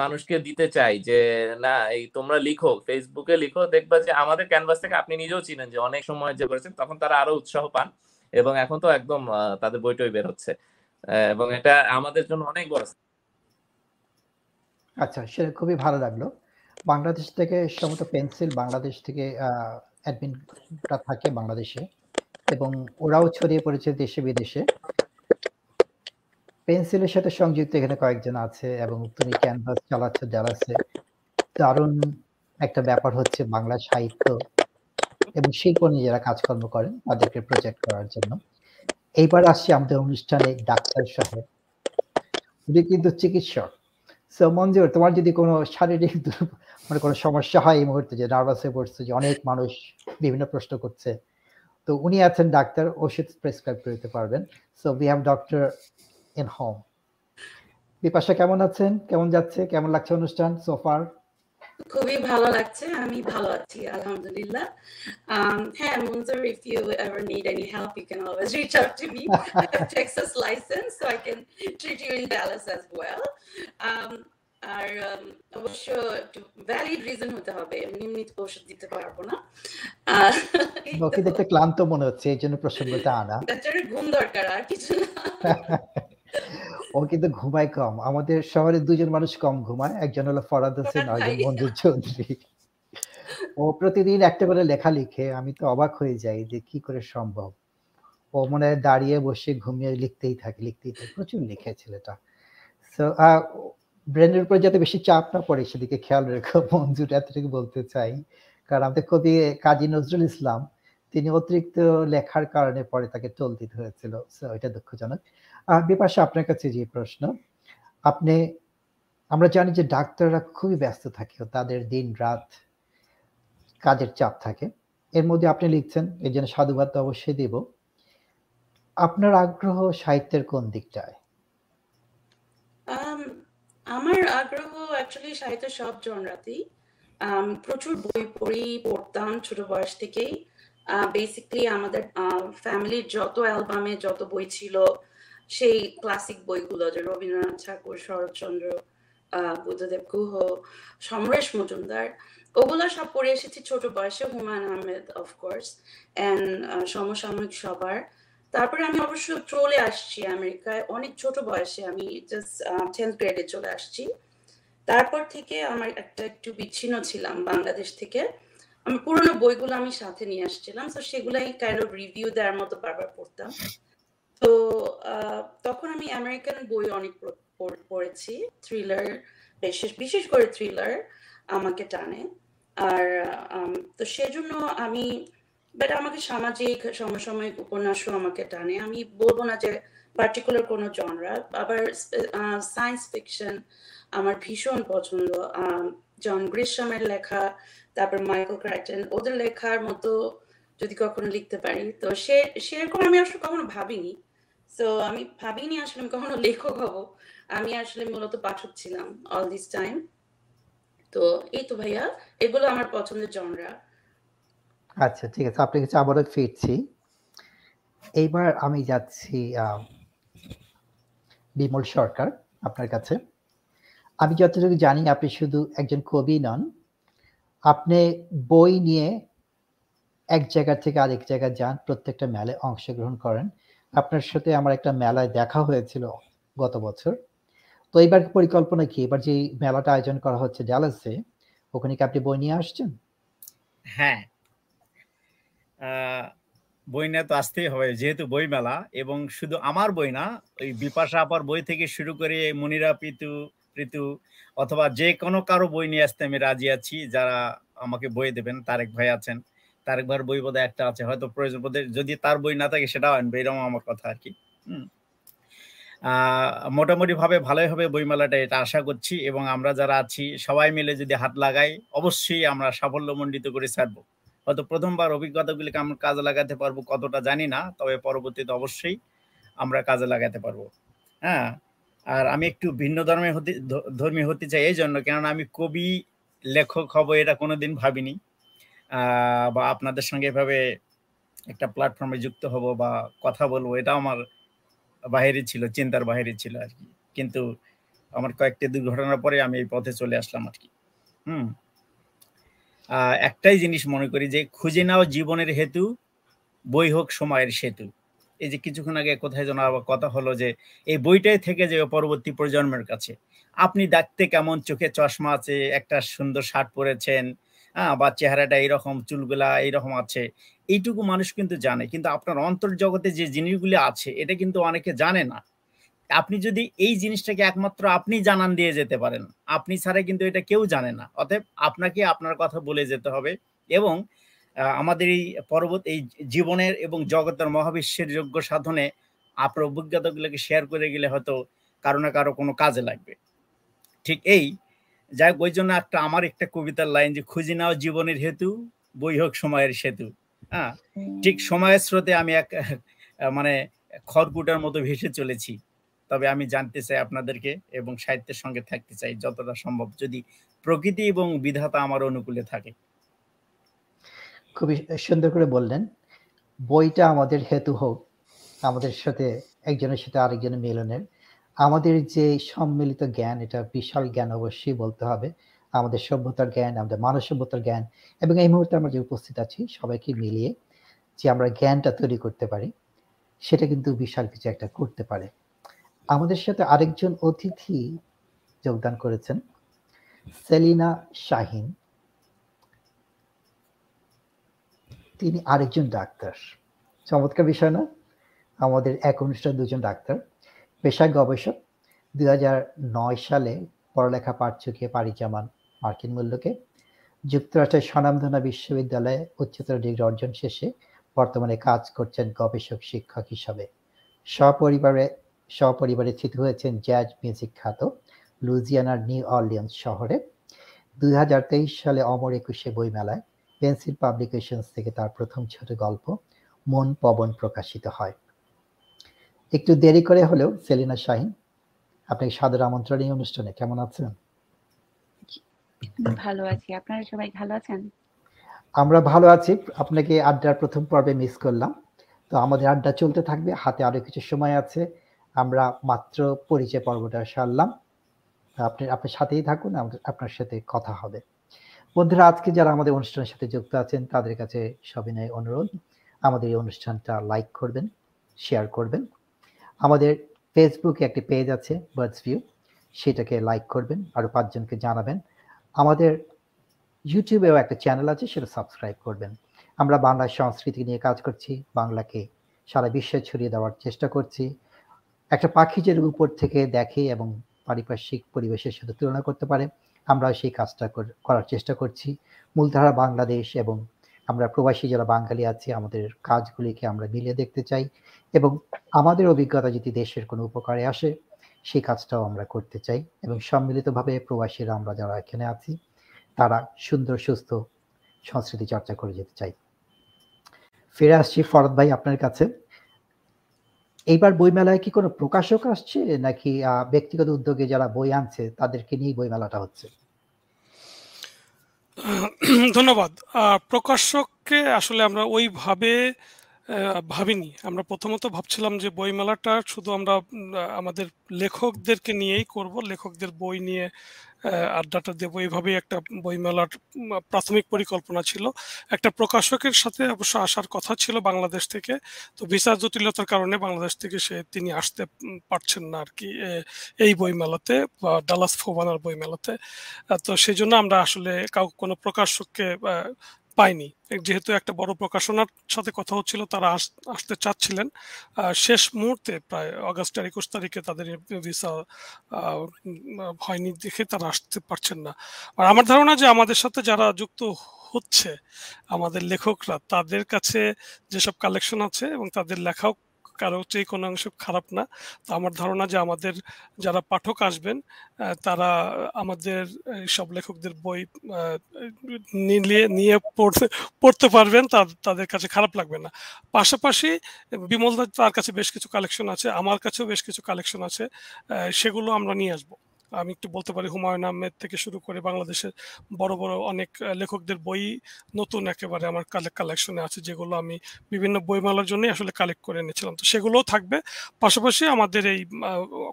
মানুষকে দিতে চাই যে না এই তোমরা লিখো ফেসবুকে লিখো দেখবা যে আমাদের ক্যানভাস থেকে আপনি নিজেও চিনেন যে অনেক সময় যে করেছেন তখন তারা আরও উৎসাহ পান এবং এখন তো একদম তাদের বইটই বের হচ্ছে। এবং এটা আমাদের জন্য অনেক বড় আচ্ছা সেটা খুবই ভালো লাগল। বাংলাদেশ থেকে সম্ভবত পেন্সিল বাংলাদেশ থেকে অ্যাডমিনটা থাকে বাংলাদেশে এবং ওরাও ছড়িয়ে পড়েছে দেশে বিদেশে। পেন্সিলের সাথে সংযুক্ত এখানে কয়েকজন আছে এবং তুমি ক্যানভাস চালাচ্ছ ডালাসে দারুণ একটা ব্যাপার হচ্ছে বাংলা সাহিত্য এবং শিল্প নিয়ে যারা কাজকর্ম করেন তাদেরকে প্রজেক্ট করার জন্য। এইবার আসছি আমাদের অনুষ্ঠানে ডাক্তার সাহেব। উনি কিন্তু চিকিৎসক। সো মঞ্জুর, তোমার যদি কোনো শারীরিক মানে কোনো সমস্যা হয় এই মুহূর্তে যে নার্ভাস হয়ে পড়ছে, যে অনেক মানুষ বিভিন্ন প্রশ্ন করছে, তো উনি আছেন ডাক্তার, ওষুধ প্রেসক্রাইব করে দিতে পারবেন। So we have doctor in home Bipasha কেমন আছেন? কেমন যাচ্ছে? কেমন লাগছে অনুষ্ঠান সোফার খুবই ভালো লাগছে। আমি ভালো আছি আলহামদুলিল্লাহ। Um, হ্যাঁ মঞ্জুর if you ever need any help you can always reach out to me. I have Texas license so I can treat you in Dallas as well. Um, R um, অবশ্য একটু ভ্যালিড রিজন হতে হবে এমনি এমনি ওষুধ দিতে পারব না। ওকে দেখতে ক্লান্ত মনে হচ্ছে এই জন্য প্রসঙ্গটা আনা। ঘুম দরকার আর কিছু না। ও কিন্তু ঘুমায় কম। আমাদের শহরে দুজন মানুষ কম ঘুমায় একজন হলো ফরাদ হোসেন আরেকজন। মঞ্জুর চৌধুরী। ও প্রতিদিন একটা করে লেখা লিখে আমি তো অবাক হয়ে যাই যে কি করে সম্ভব। ও মনে হয় দাঁড়িয়ে বসে ঘুমিয়ে লিখতেই থাকে লিখতেই থাকে। প্রচুর লিখে ছেলেটা। সো ব্রেনের উপর যাতে বেশি চাপ না পড়ে সেদিকে খেয়াল রেখো মঞ্জুর এতটুকু বলতে চাই। কারণ আমাদের কবি কাজী নজরুল ইসলাম তিনি অতিরিক্ত লেখার কারণে পরে তাকে টোল দিতে হয়েছিল। সো এটা দুঃখজনক। বিপাশা, আপনার কাছে যে প্রশ্ন, আপনি, আমরা জানি যে ডাক্তাররা খুবই ব্যস্ত থাকে তাদের দিন রাত কাজের চাপ থাকে। এর মধ্যে আপনি লিখছেন এই জন্য সাধুবাদ তো অবশ্যই দেব। আপনার আগ্রহ সাহিত্যের কোন দিকটায়? আমার আগ্রহ অ্যাকচুয়ালি সাহিত্য সব জনরাতেই। প্রচুর বই পড়ি, পড়তাম ছোট বয়স থেকেই। বেসিকলি আমাদের ফ্যামিলির যত অ্যালবামে যত বই ছিল সেই ক্লাসিক বইগুলো যে রবীন্দ্রনাথ ঠাকুর, শরৎচন্দ্র বুদ্ধদেব গুহ, সমরেশ মজুমদার, ওগুলো সব পড়ে এসেছি ছোট বয়সে, হুমায়ুন আহমেদ অফকোর্স অ্যান্ড সমসাময়িক সবার। তারপরে আমি অবশ্য চলে আসছি আমেরিকায়, অনেক ছোট বয়সে আমি জাস্ট টেন্থ গ্রেডে চলে আসছি। তারপর থেকে আমার একটা একটু বিচ্ছিন্ন ছিলাম বাংলাদেশ থেকে। আমি পুরোনো বইগুলো আমি সাথে নিয়ে আসছিলাম তো সেগুলাই কাইন্ড অফ রিভিউ দেওয়ার মতো বারবার পড়তাম। তো তখন আমি আমেরিকান বই অনেক পড়- পড়- পড়েছি। থ্রিলার বিশেষ বিশেষ করে থ্রিলার আমাকে টানে। আর তো সেজন্য আমি বাট আমাকে সামাজিক সমসাময়িক উপন্যাসও আমাকে টানে। আমি বলব না যে পার্টিকুলার কোনো জনরা আবার সায়েন্স ফিকশন আমার ভীষণ পছন্দ। জন গ্রিশামের লেখা, তারপর মাইকেল ক্রাইটন ওদের লেখার মতো যদি কখনো লিখতে পারি, তো সে, সেরকম আমি আসলে কখনো ভাবিনি। তো আমি ভাবিনি আসলে আমি কখনো লেখক হব। আমি আসলে মূলত পাঠক ছিলাম অল দিস টাইম তো এই তো ভাইয়া, এগুলো আমার পছন্দের জনরা আচ্ছা ঠিক আছে। আপনার কাছে আবারও ফিরছি। এইবার আমি যাচ্ছি বিমল সরকার আপনার কাছে। আমি যতটুকু জানি, আপনি শুধু একজন কবি নন। আপনি বই নিয়ে এক জায়গা থেকে আরেক জায়গায় যান, প্রত্যেকটা মেলায় অংশগ্রহণ করেন। আপনার সাথে আমার একটা মেলায় দেখা হয়েছিল গত বছর। তো এবার পরিকল্পনা কি? এবার যে মেলাটা আয়োজন করা হচ্ছে ডালাসে ওখানে কি আপনি বই নিয়ে আসছেন? হ্যাঁ। বই নিয়ে তো আসতেই হবে, যেহেতু বই মেলা এবং শুধু আমার বই না, ওই বিপাশা আপার বই থেকে শুরু করে মনিরা পিতু ঋতু অথবা যে কোনো কারও বই নিয়ে আসতে আমি রাজি আছি, যারা আমাকে বই দেবেন, তারেক ভাই আছেন। তারেক ভাইয়ের বই বোধহয় একটা আছে, হয়তো প্রয়োজন বোধহয় যদি তার বই না থাকে সেটাও আনবে, এরকম আমার কথা আর কি। হুম। মোটামুটি ভাবে ভালোই হবে বইমেলাটা, এটা আশা করছি এবং আমরা যারা আছি সবাই মিলে যদি হাত লাগাই, অবশ্যই আমরা সাফল্যমণ্ডিত করে ছাড়ব। হয়তো প্রথমবার অভিজ্ঞতাগুলিকে আমরা কাজে লাগাতে পারব কতটা জানি না, তবে পরবর্তীতে অবশ্যই আমরা কাজে লাগাতে পারব। হ্যাঁ আর আমি একটু ভিন্ন ধর্মে হতে ধর্মী হতে চাই এই জন্য, কেননা আমি কবি, লেখক হব এটা কোনোদিন ভাবিনি। বা আপনাদের সঙ্গে এভাবে একটা প্ল্যাটফর্মে যুক্ত হব বা কথা বলব এটা আমার বাহিরে ছিল, চিন্তার বাহিরে ছিল আর কি। কিন্তু আমার কয়েকটি দুর্ঘটনার পরে আমি এই পথে চলে আসলাম আর কি। হুম। একটাই জিনিস মনে করি যে, খুঁজে নাও জীবনের হেতু, বই হোক সময়ের সেতু। এই যে কিছুক্ষণ আগে কোথায় যেন আবার কথা হলো যে, এই বইটাই থেকে যে পরবর্তী প্রজন্মের কাছে। আপনি দেখতে কেমন? চোখে চশমা আছে, একটা সুন্দর শার্ট পরেছেন হ্যাঁ বা চেহারাটা এইরকম চুলগুলা এইরকম আছে, এইটুকু মানুষ কিন্তু জানে। কিন্তু আপনার অন্তর্জগতে যে জিনিসগুলি আছে, এটা কিন্তু অনেকে জানে না। আপনি যদি এই জিনিসটাকে একমাত্র আপনি জানান দিয়ে যেতে পারেন, আপনি ছাড়া কিন্তু এটা কেউ জানে না। অতএব আপনাকে আপনার কথা বলে যেতে হবে এবং আমাদের এই পর্বত, এই জীবনের এবং জগতের মহাবিশ্বের যোগ্য সাধনে আপনার অভিজ্ঞতাগুলোকে শেয়ার করে গেলে হয়তো কারও না কারও কোনো কাজে লাগবে। ঠিক এই যাই ওই জন্য একটা আমার একটা কবিতার লাইন যে খুঁজি নাও জীবনের হেতু বই হোক সময়ের সেতু। হ্যাঁ? ঠিক সময়ের স্রোতে আমি এক মানে খড়কুটার মতো ভেসে চলেছি। তবে আমি জানতে চাই আপনাদেরকে এবং সাহিত্যের সঙ্গে থাকতে চাই যতটা সম্ভব যদি প্রকৃতি এবং বিধাতা আমার অনুকূলে থাকে। খুবই সুন্দর করে বললেন বইটা আমাদের হেতু হোক আমাদের সাথে একজনের সাথে আরেকজনের মিলনের। আমাদের যে সম্মিলিত জ্ঞান, এটা বিশাল জ্ঞান অবশ্যই বলতে হবে। আমাদের সভ্যতার জ্ঞান, আমাদের মানব সভ্যতার জ্ঞান এবং এই মুহূর্তে আমরা যে উপস্থিত আছি, সবাইকে মিলিয়ে যে আমরা জ্ঞানটা তৈরি করতে পারি, সেটা কিন্তু বিশাল কিছু একটা করতে পারে। আমাদের সাথে আরেকজন অতিথি যোগদান করেছেন, সেলিনা শাহিন। তিনি আরেকজন ডাক্তার। চমৎকার বিষয় না? আমাদের এক অনুষ্ঠান দুজন ডাক্তার। পেশায় গবেষক দুই হাজার নয় সালে পড়ালেখা পাঠ চুকিয়ে পাড়ি জামান মার্কিন মূল্যকে। যুক্তরাষ্ট্রের স্বনামধনা বিশ্ববিদ্যালয়ে উচ্চতর ডিগ্রি অর্জন শেষে বর্তমানে কাজ করছেন গবেষক শিক্ষক হিসাবে। সপরিবারে সপরিবারে স্থিত হয়েছেন জ্যাজ মিউজিক খ্যাত লুজিয়ানার নিউ অর্লিয়ান্স শহরে। দুই হাজার তেইশ সালে অমর একুশে বইমেলায় পেন্সিল পাবলিকেশনস থেকে তার প্রথম ছোট গল্প মন পবন প্রকাশিত হয়। একটু দেরি করে হলেও সেলিনা শাহিন আপনাকে সাদর আমন্ত্রণ এই অনুষ্ঠানে কেমন আছেন? ভালো আছি। আপনারা সবাই ভালো আছেন? আমরা ভালো আছি। আপনাকে আড্ডার প্রথম পর্বে মিস করলাম। তো আমাদের আড্ডা চলতে থাকবে হাতে আরও কিছু সময় আছে। আমরা মাত্র পরিচয় পর্বটা সারলাম। আপনি আপনার সাথেই থাকুন আপনার সাথে কথা হবে। বন্ধুরা আজকে যারা আমাদের অনুষ্ঠানের সাথে যুক্ত আছেন তাদের কাছে সবিনয় অনুরোধ। আমাদের এই অনুষ্ঠানটা লাইক করবেন শেয়ার করবেন। আমাদের ফেসবুকে একটি পেজ আছে বার্ডস ভিউ সেটাকে লাইক করবেন আরও পাঁচজনকে জানাবেন। আমাদের ইউটিউবেও একটা চ্যানেল আছে, সেটা সাবস্ক্রাইব করবেন। আমরা বাংলা সংস্কৃতি নিয়ে কাজ করছি, বাংলাকে সারা বিশ্বে ছড়িয়ে দেওয়ার চেষ্টা করছি। একটা পাখি যে উপর থেকে দেখে এবং পারিপার্শ্বিক পরিবেশের সাথে তুলনা করতে পারে আমরা সেই কাজটা করার চেষ্টা করছি। মূলধারা বাংলাদেশ এবং আমরা প্রবাসী যারা বাঙালি আছি, আমাদের কাজগুলিকে আমরা মিলিয়ে দেখতে চাই এবং আমাদের অভিজ্ঞতা যদি দেশের কোনো উপকারে আসে, সেই কাজটাও আমরা করতে চাই এবং সম্মিলিতভাবে প্রবাসীরা আমরা যারা এখানে আছি, তারা সুন্দর, সুস্থ সংস্কৃতি চর্চা করে যেতে চাই। ফিরে আসছি ফরদ ভাই আপনার কাছে। এইবার বইমেলায় কি কোনো প্রকাশক আসছে নাকি ব্যক্তিগত উদ্যোগে যারা বই আনছে, তাদেরকে নিয়ে বইমেলাটা হচ্ছে? ধন্যবাদ। প্রকাশককে আসলে আমরা ওইভাবে ভাবিনি। আমরা প্রথমত ভাবছিলাম যে বইমেলাটা শুধু আমরা আমাদের লেখকদেরকে নিয়েই করব। লেখকদের বই নিয়ে আড্ডাটা দেবো। এইভাবেই একটা বইমেলার প্রাথমিক পরিকল্পনা ছিল। একটা প্রকাশকের সাথে অবশ্য আসার কথা ছিল বাংলাদেশ থেকে। তো ভিসা জটিলতার কারণে বাংলাদেশ থেকে সে, তিনি আসতে পারছেন না আর কি এই বইমেলাতে বা ডালাস ফোবানার বইমেলাতে। তো সেই জন্য আমরা আসলে কাউ, কোনো প্রকাশককে পাইনি যেহেতু একটা বড় প্রকাশনার সাথে কথা হচ্ছিল, তারা আসতে চাচ্ছিলেন। শেষ মুহূর্তে প্রায় আগস্টের একুশ তারিখে তাদের ভিসা হয়নি দেখে তারা আসতে পারছেন না। আর আমার ধারণা যে আমাদের সাথে যারা যুক্ত হচ্ছে, আমাদের লেখকরা, তাদের কাছে যেসব কালেকশন আছে এবং তাদের লেখাও কারও চেয়ে কোনো অংশ খারাপ না। তো আমার ধারণা যে আমাদের যারা পাঠক আসবেন তারা আমাদের সব লেখকদের বই নিয়ে নিয়ে পড়তে পড়তে পারবেন তাদের কাছে খারাপ লাগবে না। পাশাপাশি বিমল তার কাছে বেশ কিছু কালেকশন আছে, আমার কাছেও বেশ কিছু কালেকশন আছে সেগুলো আমরা নিয়ে আসব। আমি একটু বলতে পারি হুমায়ুন আহমেদ থেকে শুরু করে বাংলাদেশের বড় বড় অনেক লেখকদের বই নতুন একেবারে আমার কালেকশনে আছে যেগুলো আমি বিভিন্ন বইমেলার জন্য আসলে কালেক্ট করে এনেছিলাম। তো সেগুলোও থাকবে। পাশাপাশি আমাদের এই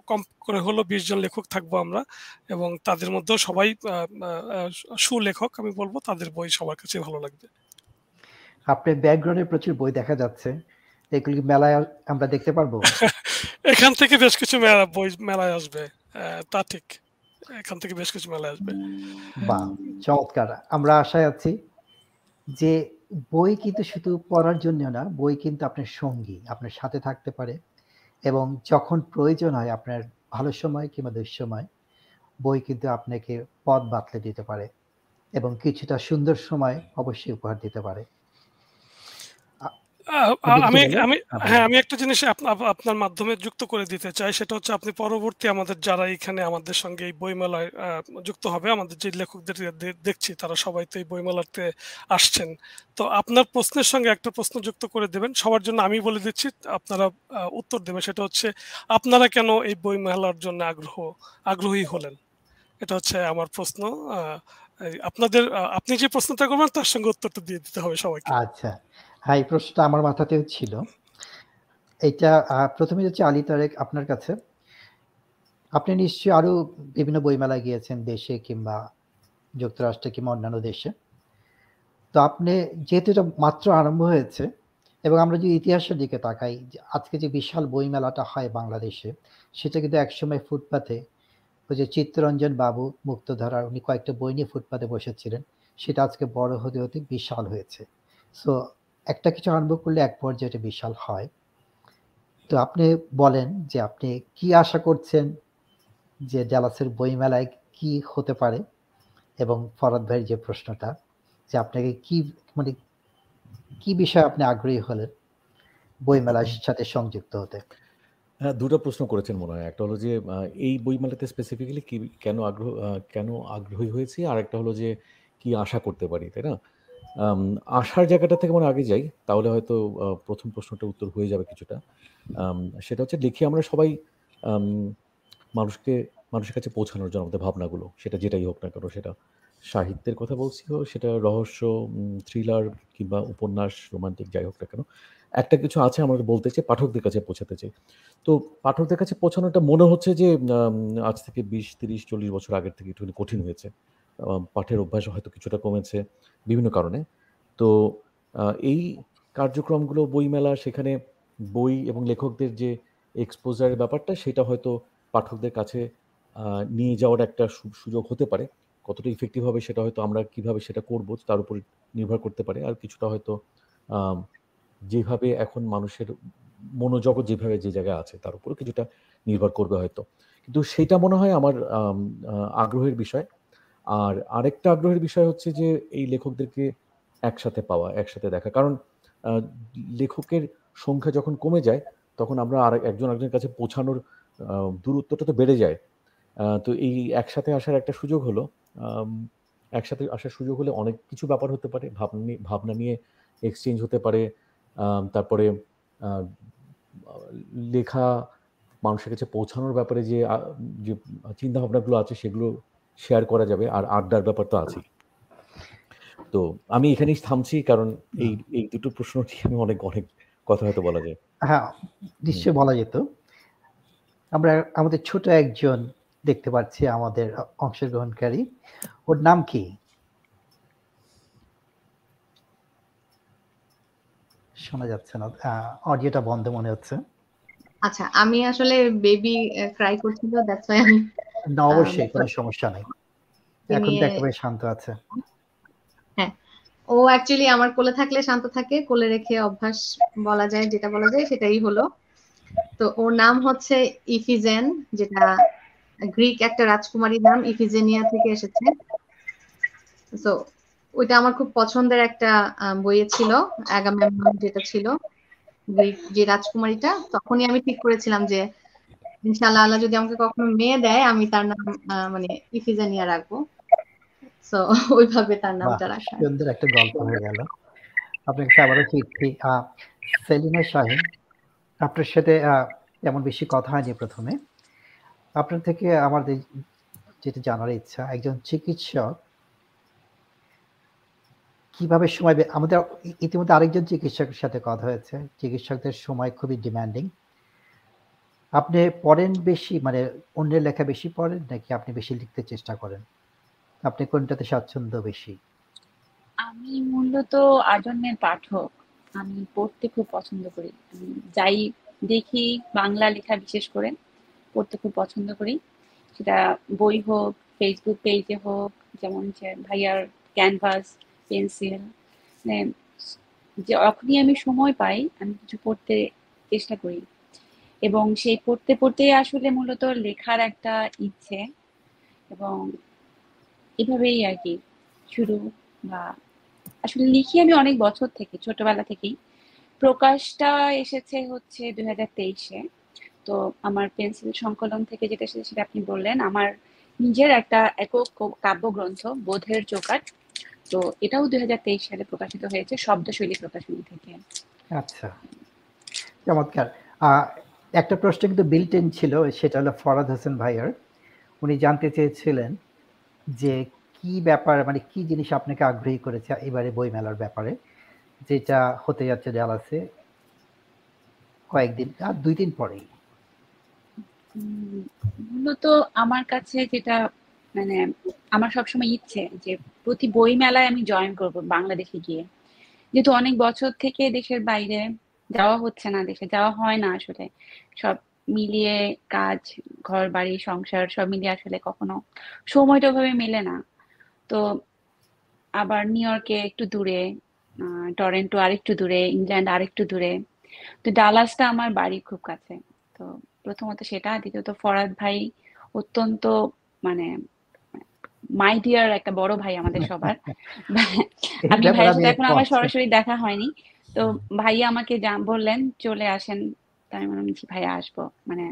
কম করে হলো বিশ জন লেখক থাকব আমরা এবং তাদের মধ্যেও সবাই সুলেখক আমি বলব তাদের বই সবার কাছে ভালো লাগবে। আপনার ব্যাকগ্রাউন্ডে প্রচুর বই দেখা যাচ্ছে। এগুলি মেলায় আমরা দেখতে পারব? এখান থেকে বেশ কিছু মেলা বই মেলায় আসবে। তা ঠিক। এখান থেকে বেশ কিছু মেলা আসবে। বা, চমৎকার। আমরা আশায় আছি যে বই কিন্তু শুধু পড়ার জন্য না, বই কিন্তু আপনার সঙ্গী, আপনার সাথে থাকতে পারে এবং যখন প্রয়োজন হয়, আপনার ভালো সময় কিংবা দুঃসময়, বই কিন্তু আপনাকে পথ বাতলে দিতে পারে এবং কিছুটা সুন্দর সময় অবশ্যই উপহার দিতে পারে। আমি আমি হ্যাঁ আমি একটা জিনিস আপনার মাধ্যমে যুক্ত করে দিতে চাই সেটা হচ্ছে আপনি পরবর্তী আমাদের যারা এখানে আমাদের সঙ্গে এই বইমেলায় যুক্ত হবে আমাদের যে লেখকদের দেখছি তারা সবাই তো এই বইমেলাতে আসছেন। তো আপনার প্রশ্নের সঙ্গে একটা প্রশ্ন যুক্ত করে দেবেন সবার জন্য আমি বলে দিচ্ছি আপনারা উত্তর দেবেন সেটা হচ্ছে আপনারা কেন এই বইমেলার জন্য আগ্রহ আগ্রহী হলেন? এটা হচ্ছে আমার প্রশ্ন আপনাদের আপনি যে প্রশ্নটা করবেন তার সঙ্গে উত্তরটা দিয়ে দিতে হবে সবাইকে। আচ্ছা। হ্যাঁ এই প্রশ্নটা আমার মাথাতেও ছিল। এইটা প্রথমে হচ্ছে আলী তারেক আপনার কাছে। আপনি নিশ্চয়ই আরও বিভিন্ন বইমেলায় গিয়েছেন দেশে কিংবা যুক্তরাষ্ট্রে কিংবা অন্যান্য দেশে। তো আপনি যেহেতু এটা মাত্র আরম্ভ হয়েছে এবং আমরা যদি ইতিহাসের দিকে তাকাই আজকে যে বিশাল বইমেলাটা হয় বাংলাদেশে, সেটা কিন্তু একসময় ফুটপাতে ওই যে চিত্তরঞ্জন বাবু, মুক্তধারার উনি কয়েকটা বই নিয়ে ফুটপাতে বসেছিলেন। সেটা আজকে বড় হতে হতে বিশাল হয়েছে। সো একটা কিছু আরম্ভ করলে এক পর্যায়ে এটা বিশাল হয়। তো আপনি বলেন যে আপনি কি আশা করছেন যে ডালাসের বইমেলায় কি হতে পারে? এবং ফরাদ ভাইয়ের যে প্রশ্নটা যে আপনাকে কি মানে কি বিষয়ে আপনি আগ্রহী হলেন বইমেলার সাথে সংযুক্ত হতে? হ্যাঁ দুটো প্রশ্ন করেছেন মনে হয়। একটা হলো যে এই বইমেলাতে স্পেসিফিক্যালি কি কেন আগ্রহ কেন আগ্রহী হয়েছি? আর একটা হলো যে কি আশা করতে পারি তাই না? আসার জায়গাটা থেকে মানে আগে যাই, তাহলে হয়তো প্রথম প্রশ্নটা উত্তর হয়ে যাবে কিছুটা। সেটা হচ্ছে লিখি আমরা সবাই মানুষকে, মানুষের কাছে পৌঁছানোর জন্য আমাদের ভাবনাগুলো, সেটা যেটাই হোক না কেন, সেটা সাহিত্যের কথা বলছি হোক, সেটা রহস্য থ্রিলার কিংবা উপন্যাস রোমান্টিক যাই হোক না কেন, একটা কিছু আছে আমরা বলতে চাই, পাঠকদের কাছে পৌঁছাতে চাই। তো পাঠকদের কাছে পৌঁছানোটা মনে হচ্ছে যে আজ থেকে বিশ, তিরিশ, চল্লিশ বছর আগের থেকে একটুখানি কঠিন হয়েছে। পাঠের অভ্যাস হয়তো কিছুটা কমেছে বিভিন্ন কারণে। তো এই কার্যক্রমগুলো, বইমেলা, সেখানে বই এবং লেখকদের যে এক্সপোজারের ব্যাপারটা, সেটা হয়তো পাঠকদের কাছে নিয়ে যাওয়ার একটা সুযোগ হতে পারে। কতটা ইফেক্টিভ হবে সেটা হয়তো আমরা কীভাবে সেটা করব, তার উপর নির্ভর করতে পারে। আর কিছুটা হয়তো যেভাবে এখন মানুষের মনোজগৎ যেভাবে যে জায়গায় আছে, তার উপরে কিছুটা নির্ভর করবে হয়তো। কিন্তু সেটা মনে হয় আমার আগ্রহের বিষয়। আর আরেকটা আগ্রহের বিষয় হচ্ছে যে এই লেখকদেরকে একসাথে পাওয়া, একসাথে দেখা। কারণ লেখকের সংখ্যা যখন কমে যায়, তখন আমরা আর একজন একজনের কাছে পৌঁছানোর দূরত্বটা তো বেড়ে যায়। তো এই একসাথে আসার একটা সুযোগ হলো একসাথে আসার সুযোগ হলে অনেক কিছু ব্যাপার হতে পারে, ভাবনা ভাবনা নিয়ে এক্সচেঞ্জ হতে পারে তারপরে লেখা মানুষের কাছে পৌঁছানোর ব্যাপারে যে যে চিন্তাভাবনাগুলো আছে সেগুলো শেয়ার করা যাবে আর আড্ডার ব্যাপার তো আছেই। তো আমি এখানেই থামছি কারণ এই এই দুটো প্রশ্ন আমি অনেক অনেক কথা হয়তো বলা যায়। হ্যাঁ নিশ্চয়ই বলা যেত। আমরা আমাদের ছোট একজন দেখতে পাচ্ছি আমাদের অংশগ্রহণকারী। ওর নাম কি? শোনা যাচ্ছে না অডিওটা বন্ধ মনে হচ্ছে। আচ্ছা আমি আসলে বেবি ক্রাই করছিল দ্যাটস ওয়াই আমি না অবশ্যই কোনো সমস্যা নেই। এখন তো একেবারে শান্ত আছে। হ্যাঁ ও অ্যাকচুয়ালি আমার কোলে থাকলে শান্ত থাকে কোলে রেখে অভ্যাস বলা যায় যেটা বলা যায় সেটাই হলো। তো ওর নাম হচ্ছে ইফিজেন যেটা গ্রিক একটা রাজকুমারীর নাম ইফিজেনিয়া থেকে এসেছে। তো ওইটা আমার খুব পছন্দের একটা বইয়ে ছিল অ্যাগামেমনন যেটা ছিল গ্রিক যে রাজকুমারীটা। তখনই আমি ঠিক করেছিলাম যে ইনশাআল্লাহ আল্লাহ যদি আমাকে কখনো মেয়ে দেয় আমি তার নাম মানে ইফিজেনিয়া রাখব। তো ওইভাবে তার নামটা রাখা। সুন্দর একটা গল্প হয়ে গেল। আপনার কাছে আবারও ফিরছি। সেলিনা শাহিন আপনার সাথে তেমন বেশি কথা হয়নি প্রথমে। আপনার থেকে আমাদের যেটা জানার ইচ্ছা একজন চিকিৎসক কীভাবে সময় আমাদের ইতিমধ্যে আরেকজন চিকিৎসকের সাথে কথা হয়েছে। চিকিৎসকদের সময় খুবই ডিমান্ডিং আপনি পড়েন বেশি মানে অন্যের লেখা বেশি পড়েন নাকি আপনি বেশি লিখতে চেষ্টা করেন? আপনি কোনটাতে স্বাচ্ছন্দ্য বেশি? আমি মূলত আজন্মের পাঠক। আমি পড়তে খুব পছন্দ করি। যাই দেখি বাংলা লেখা বিশেষ করে, পড়তে খুব পছন্দ করি। সেটা বই হোক ফেসবুক পেজে হোক, যেমন ভাইয়ার ক্যানভাস পেন্সিল মানে যখনই আমি সময় পাই, আমি কিছু পড়তে চেষ্টা করি। এবং সেই পড়তে পড়তে আসলে মূলত লেখার একটা ইচ্ছে এবং এভাবেই আর কি শুরু বা আসলে লিখি আমি অনেক বছর থেকে, ছোটবেলা থেকেই। প্রকাশটা এসেছে হচ্ছে দুই হাজার তেইশে। তো আমার পেন্সিল সংকলন থেকে যেটা এসেছে সেটা আপনি বললেন। আমার নিজের একটা একক কাব্যগ্রন্থ, বোধের চোকাট তো এটাও দুই হাজার তেইশ সালে প্রকাশিত হয়েছে, শব্দশৈলী প্রকাশনী থেকে। আচ্ছা চমৎকার। একটা প্রশ্ন কিন্তু বিল্টেন ছিল, সেটা হলো ফরাদ হোসেন ভাইয়ার। উনি জানতে চেয়েছিলেন যে কি ব্যাপার মানে কি জিনিস আপনাকে আগ্রহী করেছে এবারে বই মেলার ব্যাপারে? যেটা হতে যাচ্ছে ডালাসে কয়েকদিন, আর দুই দিন পরেই। মূলত আমার কাছে যেটা মানে আমার সবসময় ইচ্ছে যে প্রতি বই মেলায় আমি জয়েন করব বাংলাদেশে গিয়ে। যেহেতু অনেক বছর থেকে দেশের বাইরে যাওয়া হচ্ছে না দেশে যাওয়া হয় না আসলে। সব মিলিয়ে কাজ ঘর বাড়ি সংসার সব মিলিয়ে আসলে কখনো সময়টা ওভাবে মেলে না। তো আবার নিউ ইয়র্কে একটু দূরে টরেন্টো আরেকটু দূরে ইংল্যান্ড আরেকটু দূরে। তো ডালাসটা আমার বাড়ি খুব কাছে। তো প্রথমত সেটা দ্বিতীয়ত ফরাদ ভাই অত্যন্ত মানে মাই ডিয়ার একটা বড় ভাই আমাদের সবার। আমি ভাইয়ের সাথে এখন আমার সরাসরি দেখা হয়নি। তো ভাইয়া আমাকে বললেন, চলে আসেন। তাই আমি বললাম আসব? মানে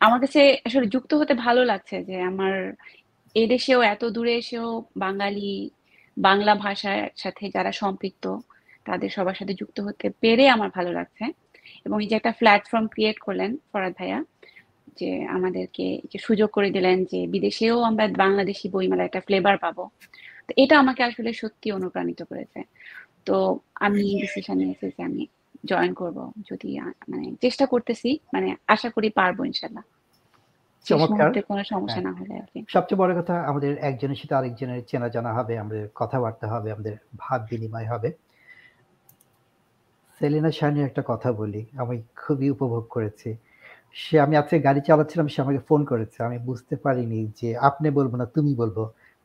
আমার কাছে আসলে যুক্ত হতে ভালো লাগছে যে আমার এদেশেও এত দূরে এসেও বাঙালি, বাংলা ভাষার সাথে যারা সম্পৃক্ত, তাদের সবার সাথে যুক্ত হতে পেরে আমার ভালো লাগছে। এবং এই যে একটা প্ল্যাটফর্ম ক্রিয়েট করলেন ফরাদ ভাইয়া, যে আমাদেরকে যে সুযোগ করে দিলেন যে বিদেশেও আমরা বাংলাদেশি বইমেলা একটা ফ্লেভার পাবো। তো এটা আমাকে আসলে সত্যি অনুপ্রাণিত করেছে। তো আমি ডিসিশন নিয়েছি যে আমি জয়েন করব যদি মানে চেষ্টা করতেছি মানে আশা করি পারব ইনশাল্লাহ। কোনো সমস্যা না হলে সবচেয়ে বড় কথা আমাদের একজনের সাথে আরেকজনের চেনা জানা হবে আমাদের কথাবার্তা হবে আমাদের ভাব বিনিময় হবে। সেলিনা শাহিনের একটা কথা বলি আমি খুবই উপভোগ করেছি। সে আমি আজকে গাড়ি চালাচ্ছিলাম সে আমাকে ফোন করেছে। আমি বুঝতে পারিনি যে আপনি বলব না তুমি বলব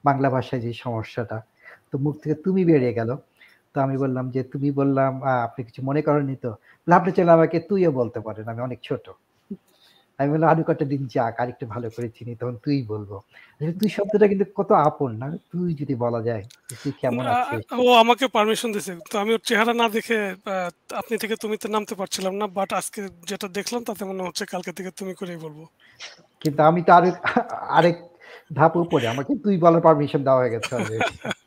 বাংলা ভাষায় যে সমস্যাটা। তো মুখ থেকে তুমি বেরিয়ে গেল। তো আমি বললাম যে তুমি বললাম আপনি কিছু মনে করেননি তো? আপনি চাইলে আমাকে তুইও বলতে পারেন আমি অনেক ছোট। আমি বললাম আরও কটা দিন যাক আর একটু ভালো করে চিনি তখন তুই বলব। তুই শব্দটা কিন্তু কত আপন না তুই যদি বলা যায় তুই কেমন আছিস? ও আমাকে পারমিশন দিয়েছে তো আমি ওর চেহারা না দেখে আপনি থেকে তুমি তো নামতে পারছিলাম না বাট আজকে যেটা দেখলাম তাতে মনে হচ্ছে কালকে থেকে তুমি করেই বলব। কিন্তু আমি তো আরেক আরেক ধাপ উপরে। আমাকে তুই বলার পারমিশন দেওয়া হয়ে গেছে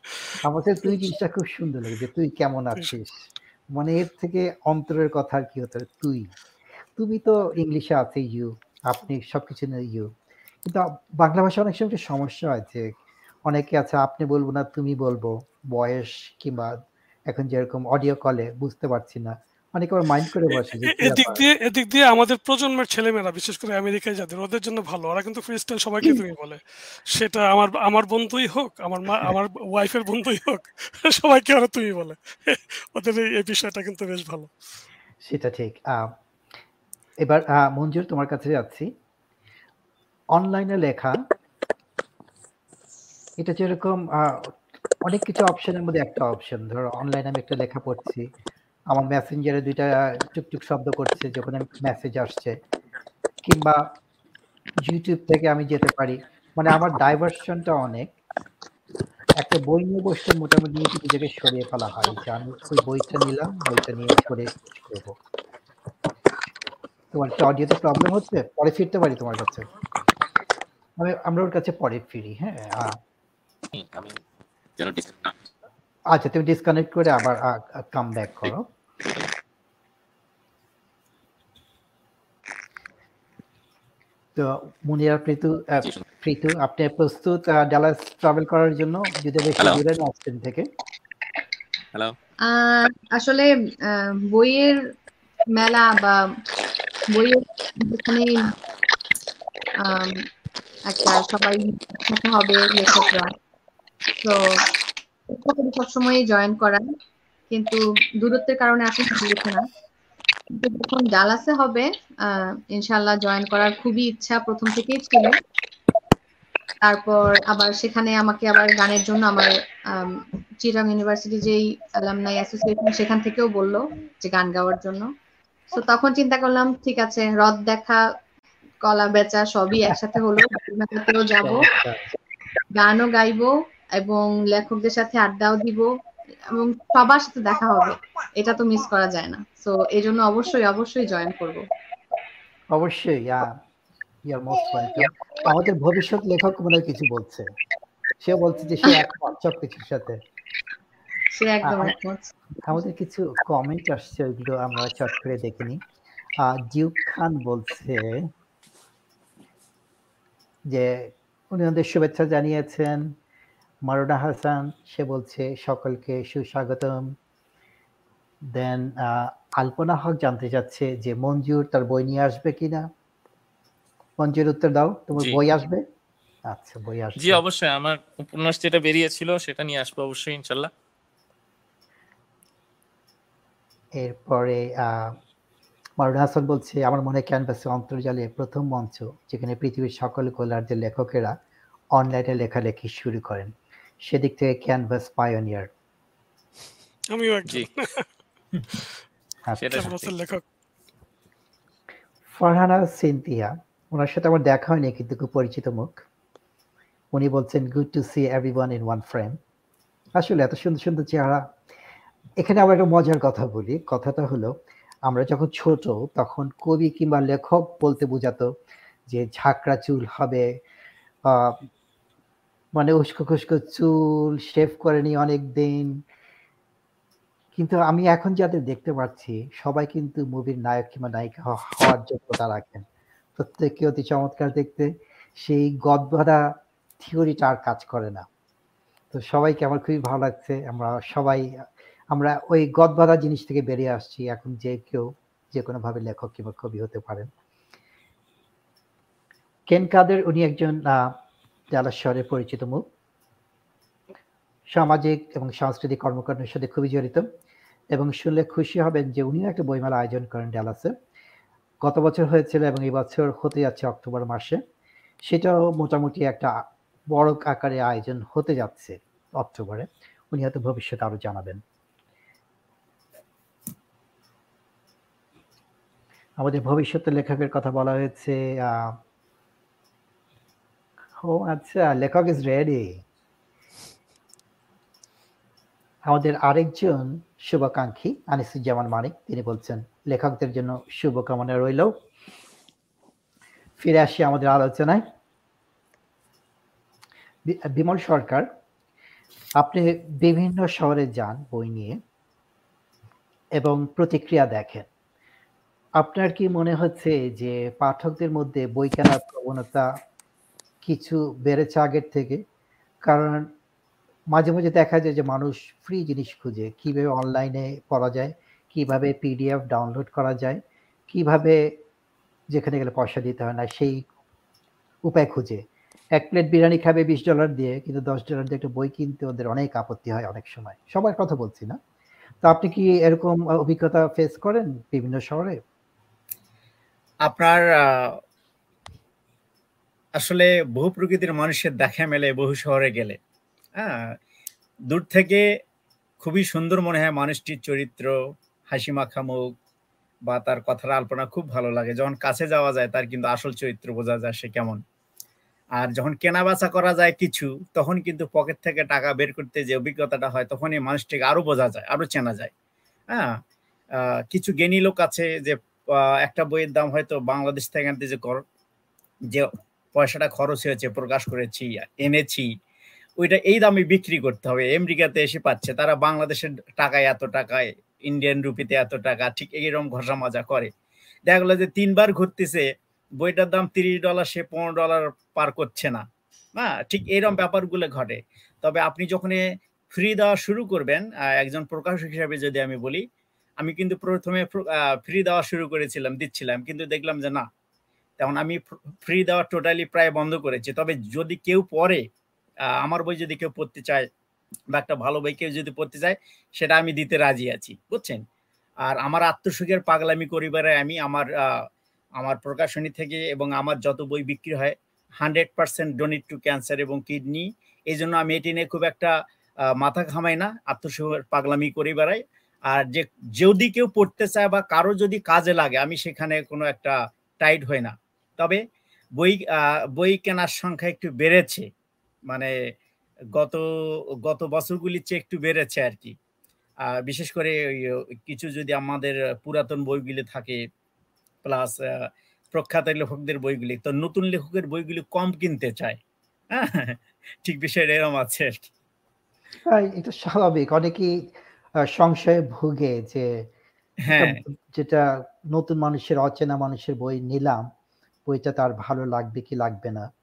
আমাকে তুই জিনিসটা খুব সুন্দর লাগে যে তুই কেমন আছিস? মানে এর থেকে অন্তরের কথা আর কি হতে তুই তুমি তো ইংলিশে আছে ইউ আপনি সবকিছু নিয়ে ইউ। কিন্তু বাংলা ভাষা অনেক সময় সমস্যা যে অনেকে আছে আপনি বলব না তুমি বলব। বয়স কিংবা এখন যেরকম অডিও কলে বুঝতে পারছি না। অনেকে আবার মাইন্ড করে বসে এদিক দিয়ে এদিক দিয়ে আমাদের প্রজন্মের ছেলেমেয়েরা বিশেষ করে আমেরিকায় যাদের ওদের জন্য ভালো। ওরা কিন্তু সবাইকে তুমি বলে। সেটা আমার আমার বন্ধুই হোক আমার মা আমার ওয়াইফের বন্ধুই হোক সবাইকে ওরা তুমি বলে। ওদের এই- বিষয়টা কিন্তু বেশ ভালো। সেটা ঠিক। এবার মঞ্জুর তোমার কাছে যাচ্ছি। অনলাইনে লেখা এটা যেরকম অনেক কিছু অপশনের মধ্যে একটা অপশন ধরো অনলাইনে আমি একটা লেখা পড়ছি। আমার মেসেঞ্জারে দুইটা টুকটুক শব্দ করছে যখন মেসেজ আসছে। কিংবা ইউটিউব থেকে আমি যেতে পারি। মানে আমার ডাইভার্সনটা অনেক। একটা বই নিয়ে বসতে মোটামুটি নিজেকে সরিয়ে ফেলা হয় যে আমি ওই বইটা নিলাম বইটা নিয়ে পড়ে করব তোমার কি অডিওতে প্রবলেম হচ্ছে? পরে ফিরতে পারি তোমার কাছে? আমি আমরা ওর কাছে পরে ফিরি হ্যাঁ? আচ্ছা তুমি ডিসকানেক্ট করে আবার কাম ব্যাক করো। তো মুনিরা প্রীতু আহ, প্রীতু আপনি প্রস্তুত ডালাস ট্রাভেল করার জন্য? যদি বেশি দূরে না আসছেন থেকে। হ্যালো আসলে আহ, বইয়ের মেলা বা বইয়ের যেখানে আম, একটা সবাই হবে লেখকরা। তো সবসময় জয়েন করার কিন্তু দূরত্বের কারণে এখন হয়েছে না। যখন ডালাসে হবে ইনশাল্লাহ জয়েন করার খুবই ইচ্ছা প্রথম থেকেই ছিল। তারপর আবার সেখানে আমাকে আবার গানের জন্য আমার চিরাং ইউনিভার্সিটি যেই অ্যালামনাই অ্যাসোসিয়েশন সেখান থেকেও বলল যে গান গাওয়ার জন্য। তো তখন চিন্তা করলাম ঠিক আছে হ্রদ দেখা কলা বেচা সবই একসাথে হলো। মেলাতেও যাব গানও গাইবো এবং লেখকদের সাথে আড্ডাও দিব। এবং সবার সাথে দেখা হবে। এটা তো মিস করা যায় না। তো এই জন্য অবশ্যই অবশ্যই জয়েন করব। অবশ্যই ইয়ার মোস্ট ওয়েলকাম আমাদের ভবিষ্যৎ লেখক মনে কিছু বলছে। সে বলছে যে সে একমত সব কিছুর সাথে। সে একদম একমত। আমাদের কিছু কমেন্ট আসছে ওইগুলো আমরা চট করে দেখিনি জিউক খান বলছে যে উনি ওদের শুভেচ্ছা জানিয়েছেন। মারুনা হাসান সে বলছে সকলকে সুস্বাগতম। দেন আলপনা হক জানতে চাচ্ছে যে মঞ্জুর তার বই নিয়ে আসবে কিনা? মঞ্জুর উত্তর দাও। তোমার বই আসবে? আচ্ছা বই আসবে। জি অবশ্যই। আমার উপন্যাস যেটা বেরিয়েছিল সেটা নিয়ে আসব অবশ্যই ইনশাল্লাহ। এরপরে আহ, মারুন হাসান বলছে আমার মনে হয় ক্যানভাসে অন্তর্জালে প্রথম মঞ্চ যেখানে পৃথিবীর সকল গোলার্ধের লেখকেরা অনলাইনে লেখালেখি শুরু করেন। সেদিক থেকে ক্যানভাস পায়োনিয়ার আমিও একজন। সেটা সত্যি। লেখক? ফারহানা সিনথিয়া ওনার সাথে আমার দেখা হয়নি কিন্তু খুব পরিচিত মুখ। উনি বলছেন good to see everyone in one frame আসলে এত সুন্দর সুন্দর চেহারা। এখানে আবার একটা মজার কথা বলি। কথাটা হলো আমরা যখন ছোট তখন কবি কিংবা লেখক বলতে বোঝাতো যে ঝাঁকড়া চুল হবে মানে উস্কো খুস্কো চুল শেভ করেনি অনেক দিন কিন্তু আমি এখন যাদের দেখতে পাচ্ছি, সবাই কিন্তু মুভির নায়ক কিংবা নায়িকা হওয়ার যোগ্যতা রাখেন। প্রত্যেকে অতি চমৎকার দেখতে। সেই গদবাধা থিওরিটা আর কাজ করে না। তো সবাইকে আমার খুবই ভালো লাগছে। আমরা সবাই, আমরা ওই গদবাধা জিনিস থেকে বেরিয়ে আসছি। এখন যে কেউ যে কোনো ভাবে লেখক কিংবা কবি হতে পারেন। কেন কাদের? উনি একজন জলাশয়ের পরিচিত মুখ সামাজিক এবং সাংস্কৃতিক কর্মকাণ্ডের সাথে খুবই জড়িত এবং শুনলে খুশি হবেন যে উনিও একটা বইমেলা আয়োজন করেন ডালাসে। গত বছর হয়েছিল এবং এই বছর হতে যাচ্ছে অক্টোবর মাসে। সেটাও মোটামুটি একটা বড় আকারে আয়োজন হতে যাচ্ছে অক্টোবরে। উনি হয়তো ভবিষ্যতে আরও জানাবেন। আমাদের ভবিষ্যতের লেখকের কথা বলা হয়েছে আহ, ও আচ্ছা লেখক ইজ রেডি আমাদের আরেকজন শুভাকাঙ্ক্ষী, আনিসুজ্জামান মানিক, তিনি বলছেন, লেখকদের জন্য শুভকামনা রইল। ফিরে আসি আমাদের আলোচনায়। বিমল সরকার, আপনি বিভিন্ন শহরে যান বই নিয়ে এবং প্রতিক্রিয়া দেখেন। আপনার কি মনে হচ্ছে যে পাঠকদের মধ্যে বই কেনার প্রবণতা কিছু বেড়েছে আগের থেকে। কারণ মাঝে মাঝে দেখা যায় যে মানুষ ফ্রি জিনিস খুঁজে। কীভাবে অনলাইনে পড়া যায়, কীভাবে পিডিএফ ডাউনলোড করা যায়, কীভাবে যেখানে গেলে পয়সা দিতে হয় না, সেই উপায় খুঁজে। এক প্লেট বিরিয়ানি খাবে বিশ ডলার দিয়ে, কিন্তু দশ ডলার দিয়ে একটা বই কিনতে ওদের অনেক আপত্তি হয় অনেক সময়। সবার কথা বলছি না। তো আপনি কি এরকম অভিজ্ঞতা ফেস করেন বিভিন্ন শহরে? আপনার আসলে বহু প্রকৃতির মানুষের দেখা মেলে, বহু শহরে গেলে। হ্যাঁ দূর থেকে খুবই সুন্দর মনে হয় মানুষটির চরিত্র, হাসি মাখা মুখ বা তার কথার আলপনা খুব ভালো লাগে। যখন কাছে যাওয়া যায়, তার কিন্তু আসল চরিত্র বোঝা যায় সে কেমন। আর যখন কেনা বেচা করা যায় কিছু, তখন কিন্তু পকেট থেকে টাকা বের করতে যে অভিজ্ঞতাটা হয় তখন এই মানুষটিকে আরও বোঝা যায়, আরও চেনা যায়। হ্যাঁ কিছু জ্ঞানী লোক আছে যে একটা বইয়ের দাম হয়তো বাংলাদেশ থেকে আনতে যে কর- যে পয়সাটা খরচ হয়েছে, প্রকাশ করেছি, এনেছি, ওইটা এই দামে বিক্রি করতে হবে। আমেরিকাতে এসে পাচ্ছে, তারা বাংলাদেশের টাকায় এত টাকায় ইন্ডিয়ান রুপিতে এত টাকা, ঠিক এইরকম ঘষা মাজা করে। দেখা গেলো যে তিনবার ঘুরতেছে, বইটার দাম তিরিশ ডলার সে পনেরো ডলার পার করছে না। হ্যাঁ ঠিক এইরকম ব্যাপারগুলো ঘটে। তবে আপনি যখন ফ্রি দেওয়া শুরু করবেন একজন প্রকাশক হিসাবে যদি আমি বলি, আমি কিন্তু প্রথমে ফ্রি দেওয়া শুরু করেছিলাম, দিচ্ছিলাম, কিন্তু দেখলাম যে না তখন আমি ফ্রি দেওয়া টোটালি প্রায় বন্ধ করেছি। তবে যদি কেউ পড়ে আমার বই যদি কেউ পড়তে চায় বা একটা ভালো বই কেউ যদি পড়তে চায়, সেটা আমি দিতে রাজি আছি, বুঝছেন? আর আমার আত্মসুখের পাগলামি করিবারে আমি আমার আমার প্রকাশনী থেকে এবং আমার যত বই বিক্রি হয় hundred percent donate to cancer এবং কিডনি এই জন্য আমি এটি নিয়ে খুব একটা মাথা ঘামাই না আত্মসুখের পাগলামি করি বেড়াই আর যে, যদি কেউ পড়তে চায় বা কারও যদি কাজে লাগে, আমি সেখানে কোনো একটা টাইট হই না। তবে বই আহ, বই কেনার সংখ্যা একটু বেড়েছে। মানে গত গত বছরগুলির চেয়ে একটু বেড়েছে আর কি। বিশেষ করে কিছু যদি আমাদের পুরাতন বইগুলি থাকে প্লাস প্রখ্যাত লেখকদের বইগুলি তো নতুন লেখকের বইগুলি কম কিনতে চায়। হ্যাঁ ঠিক বিষয়টা এরকম আছে আর কি। হ্যাঁ, এটা স্বাভাবিক। অনেকেই সংশয়ে ভুগে যে হ্যাঁ। যেটা নতুন মানুষের অচেনা মানুষের বই নিলাম। বইটা তার ভালো লাগবে কি লাগবে না,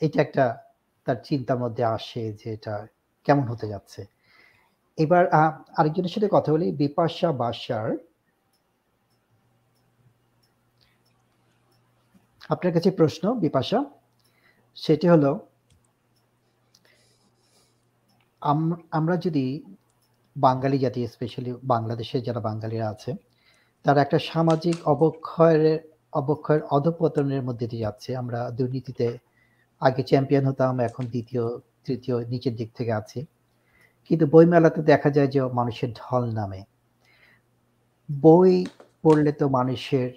এটা একটা তার চিন্তার মধ্যে আসে যে এটা কেমন হতে যাচ্ছে। এবার আরেকজনের সাথে কথা বলি, বিপাশা বাসার। আপনার কাছে প্রশ্ন, বিপাশা? সেটি হলো, আম- আমরা যদি বাঙালি জাতি স্পেশালি বাংলাদেশের যারা বাঙালিরা আছে, তারা একটা সামাজিক অবক্ষয়ের অবক্ষয়ের অধপতনের মধ্যে দিয়ে যাচ্ছে। আমরা দুর্নীতিতে আগে চ্যাম্পিয়ন হতাম, এখন দ্বিতীয়, তৃতীয়, নিচের দিক থেকে আছি। কিন্তু বইমেলাতে দেখা যায় যে মানুষের ঢল নামে। বই পড়লে তো মানুষের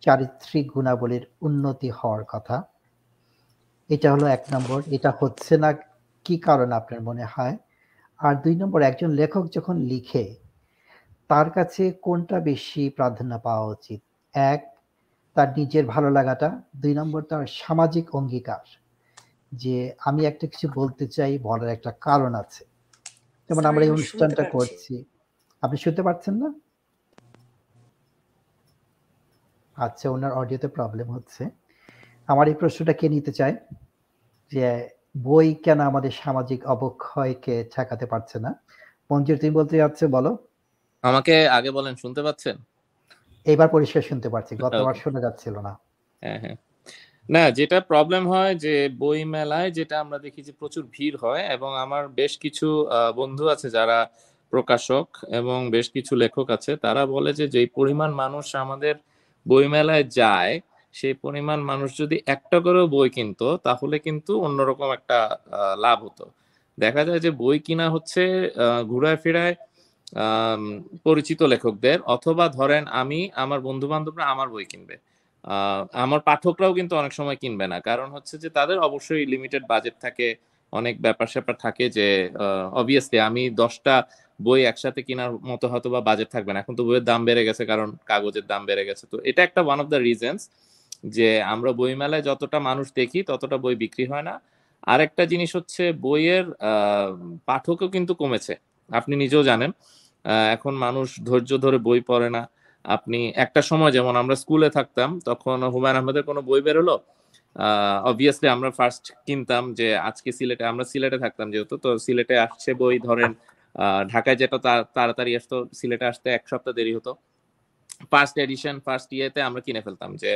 চারিত্রিক গুণাবলীর উন্নতি হওয়ার কথা। এটা হলো এক নম্বর। এটা হচ্ছে না কি কারণ আপনার মনে হয়? আর দুই নম্বর, একজন লেখক যখন লিখে, তার কাছে কোনটা বেশি প্রাধান্য পাওয়া উচিত? এক তার নিজের ভালো লাগাটা। দুই নম্বর তার সামাজিক অঙ্গীকার যে আমি একটা কিছু বলতে চাই বলার একটা কারণ আছে। যেমন আমরা এই অনুষ্ঠানটা করছি। আপনি শুনতে পারছেন না? আচ্ছা ওনার অডিওতে প্রবলেম হচ্ছে। আমার এই প্রশ্নটা কে নিতে চায়? যে বই কেন আমাদের সামাজিক অবক্ষয়কে ঠেকাতে পারছে না? মঞ্জুর তুমি বলতে যাচ্ছে বলো। আমাকে আগে বলেন শুনতে পাচ্ছেন? এবার পরিষ্কার শুনতে পারছি গতবার শোনা যাচ্ছিল না। হ্যাঁ হ্যাঁ। না যেটা প্রবলেম হয় যে বই মেলায় যেটা আমরা দেখি যে প্রচুর ভিড় হয় এবং আমার বেশ কিছু বন্ধু আছে যারা প্রকাশক এবং বেশ কিছু লেখক আছে তারা বলে যে যেই পরিমাণ মানুষ আমাদের বই মেলায় যায় সেই পরিমাণ মানুষ যদি একটা করেও বই কিনতো তাহলে কিন্তু অন্যরকম একটা লাভ হতো। দেখা যায় যে বই কিনা হচ্ছে আহ, ঘুরায় ফিরায় পরিচিত লেখকদের অথবা ধরেন আমি, আমার বন্ধু বান্ধবরা আমার বই কিনবে। আমার পাঠকরাও কিন্তু অনেক সময় কিনবে না। কারণ হচ্ছে যে তাদের অবশ্যই লিমিটেড বাজেট থাকে, অনেক ব্যাপার স্যাপার থাকে যে অবভিয়াসলি আমি দশটা বই একসাথে কেনার মতো হয়তো বা বাজেট থাকবে না। এখন তো বইয়ের দাম বেড়ে গেছে কারণ কাগজের দাম বেড়ে গেছে। তো এটা একটা ওয়ান অফ দ্য রিজনস যে আমরা বই মেলায় যতটা মানুষ দেখি, ততটা বই বিক্রি হয় না। আরেকটা জিনিস হচ্ছে বইয়ের পাঠকও কিন্তু কমেছে। আপনি নিজেও জানেন। এখন মানুষ ধৈর্য ধরে বই পড়ে না। আপনি একটা সময় যেমন আমরা স্কুলে থাকতাম, তখন হুমায়ুন আহমেদের কোনো বই বেরোলো অবভিয়াসলি আমরা ফার্স্ট কিনতাম যে আজকে সিলেটে, আমরা সিলেটে থাকতাম যেহেতু, তো সিলেটে আসছে বই, ধরেন ঢাকায় যেটা তাড়াতাড়ি আসতো, সিলেটে আসতে এক সপ্তাহ দেরি হতো। ফার্স্ট এডিশন ফার্স্ট ইয়েতে আমরা কিনে ফেলতাম যে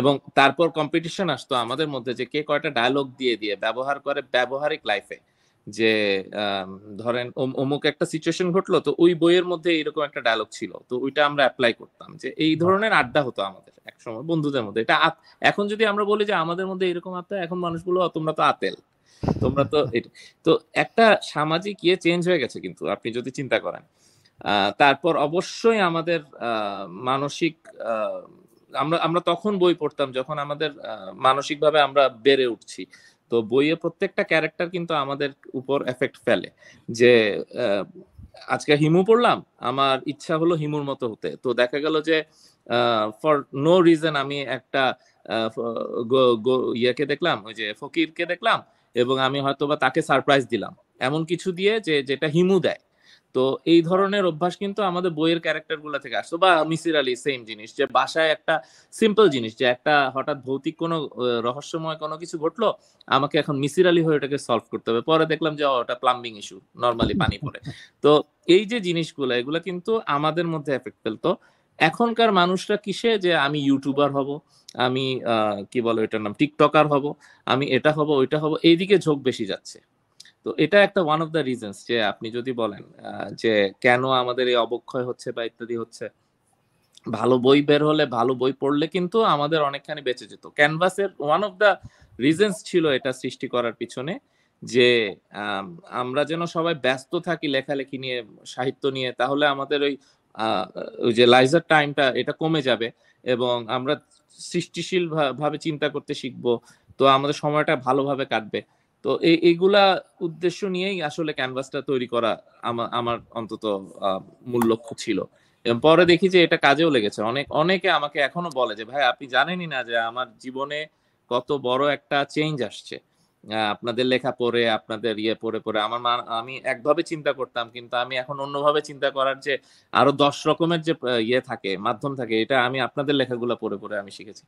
এবং তারপর কম্পিটিশন আসতো আমাদের মধ্যে যে কে কয়টা ডায়লগ দিয়ে দিয়ে, ব্যবহার করে ব্যবহারিক লাইফে যে ধরেন অমুক একটা সিচুয়েশন ঘটলো তো ওই বইয়ের মধ্যে এরকম একটা ডায়লগ ছিল। তো ওইটা আমরা অ্যাপ্লাই করতাম যে এই ধরনের আড্ডা হতো আমাদের একসময় বন্ধুদের মধ্যে। এটা এখন যদি আমরা বলি যে আমাদের মধ্যে এরকম আড্ডা এখন মানুষ বলব "ও, তোমরা তো আতেল। তোমরা তো তো একটা সামাজিক ইয়ে চেঞ্জ হয়ে গেছে কিন্তু আপনি যদি চিন্তা করেন। আহ, তারপর অবশ্যই আমাদের আহ, মানসিক আহ, আমরা আমরা তখন বই পড়তাম যখন আমাদের আহ, মানসিকভাবে আমরা বেড়ে উঠছি। তো বইয়ে প্রত্যেকটা ক্যারেক্টার কিন্তু আমাদের উপর এফেক্ট ফেলে। যে আজকে হিমু পড়লাম, আমার ইচ্ছা হলো হিমুর মতো হতে। তো দেখা গেল যে ফর নো রিজন আমি একটা ইয়েকে দেখলাম, ওই যে ফকিরকে দেখলাম, এবং আমি হয়তো বা তাকে সারপ্রাইজ দিলাম। এমন কিছু দিয়ে যে, যেটা হিমু দেয়। তো এই ধরনের অভ্যাস কিন্তু আমাদের বইয়ের ক্যারেক্টারগুলা থেকে আসতো বা মিসির আলী সেম জিনিস যে বাসায় একটা সিম্পল জিনিস যে একটা হঠাৎ ভৌতিক কোনো রহস্যময় কোনো কিছু ঘটলো, আমাকে এখন মিসির আলী হয়ে ওটাকে সলভ করতে হবে। পরে দেখলাম যে ওটা প্লাম্বিং ইস্যু নর্মালি পানি পড়ে। তো এই যে জিনিসগুলো, এগুলো কিন্তু আমাদের মধ্যে এফেক্ট ফেলতো। এখনকার মানুষরা কিসে যে, আমি ইউটিউবার হব, আমি কি বলে এটার নাম টিকটকার হব, আমি এটা হব, ওইটা হব, এইদিকে ঝোঁক বেশি যাচ্ছে। তো এটা একটা ওয়ান অফ দ্য রিজনস যে আপনি যদি বলেন যে কেন আমাদের এই অবক্ষয় হচ্ছে বা ইত্যাদি হচ্ছে ভালো বই বের হলে ভালো বই পড়লে কিন্তু আমাদের অনেকখানি বেঁচে যেত। ক্যানভাসের ওয়ান অফ দ্য রিজনস ছিল এটা সৃষ্টি করার পিছনে যে আম, আমরা যেন সবাই ব্যস্ত থাকি লেখালেখি নিয়ে সাহিত্য নিয়ে তাহলে আমাদের ওই যে লাইজার টাইমটা এটা কমে যাবে এবং আমরা সৃষ্টিশীল ভাবে চিন্তা করতে শিখব। তো আমাদের সময়টা ভালোভাবে কাটবে। তো এই এইগুলা উদ্দেশ্য নিয়েই আসলে ক্যানভাসটা তৈরি করা আমার আমার অন্তত মূল লক্ষ্য ছিল। এবং পরে দেখি যে এটা কাজেও লেগেছে। অনেক অনেকে আমাকে এখনও বলে যে ভাই আপনি জানেনই না যে আমার জীবনে কত বড় একটা চেঞ্জ আসছে। আপনাদের লেখা পড়ে আপনাদের ইয়ে পড়ে পড়ে আমার মা আমি একভাবে চিন্তা করতাম কিন্তু আমি এখন অন্যভাবে চিন্তা করার যে আরও দশ রকমের যে ইয়ে থাকে মাধ্যম থাকে এটা আমি আপনাদের লেখাগুলো পড়ে পড়ে আমি শিখেছি।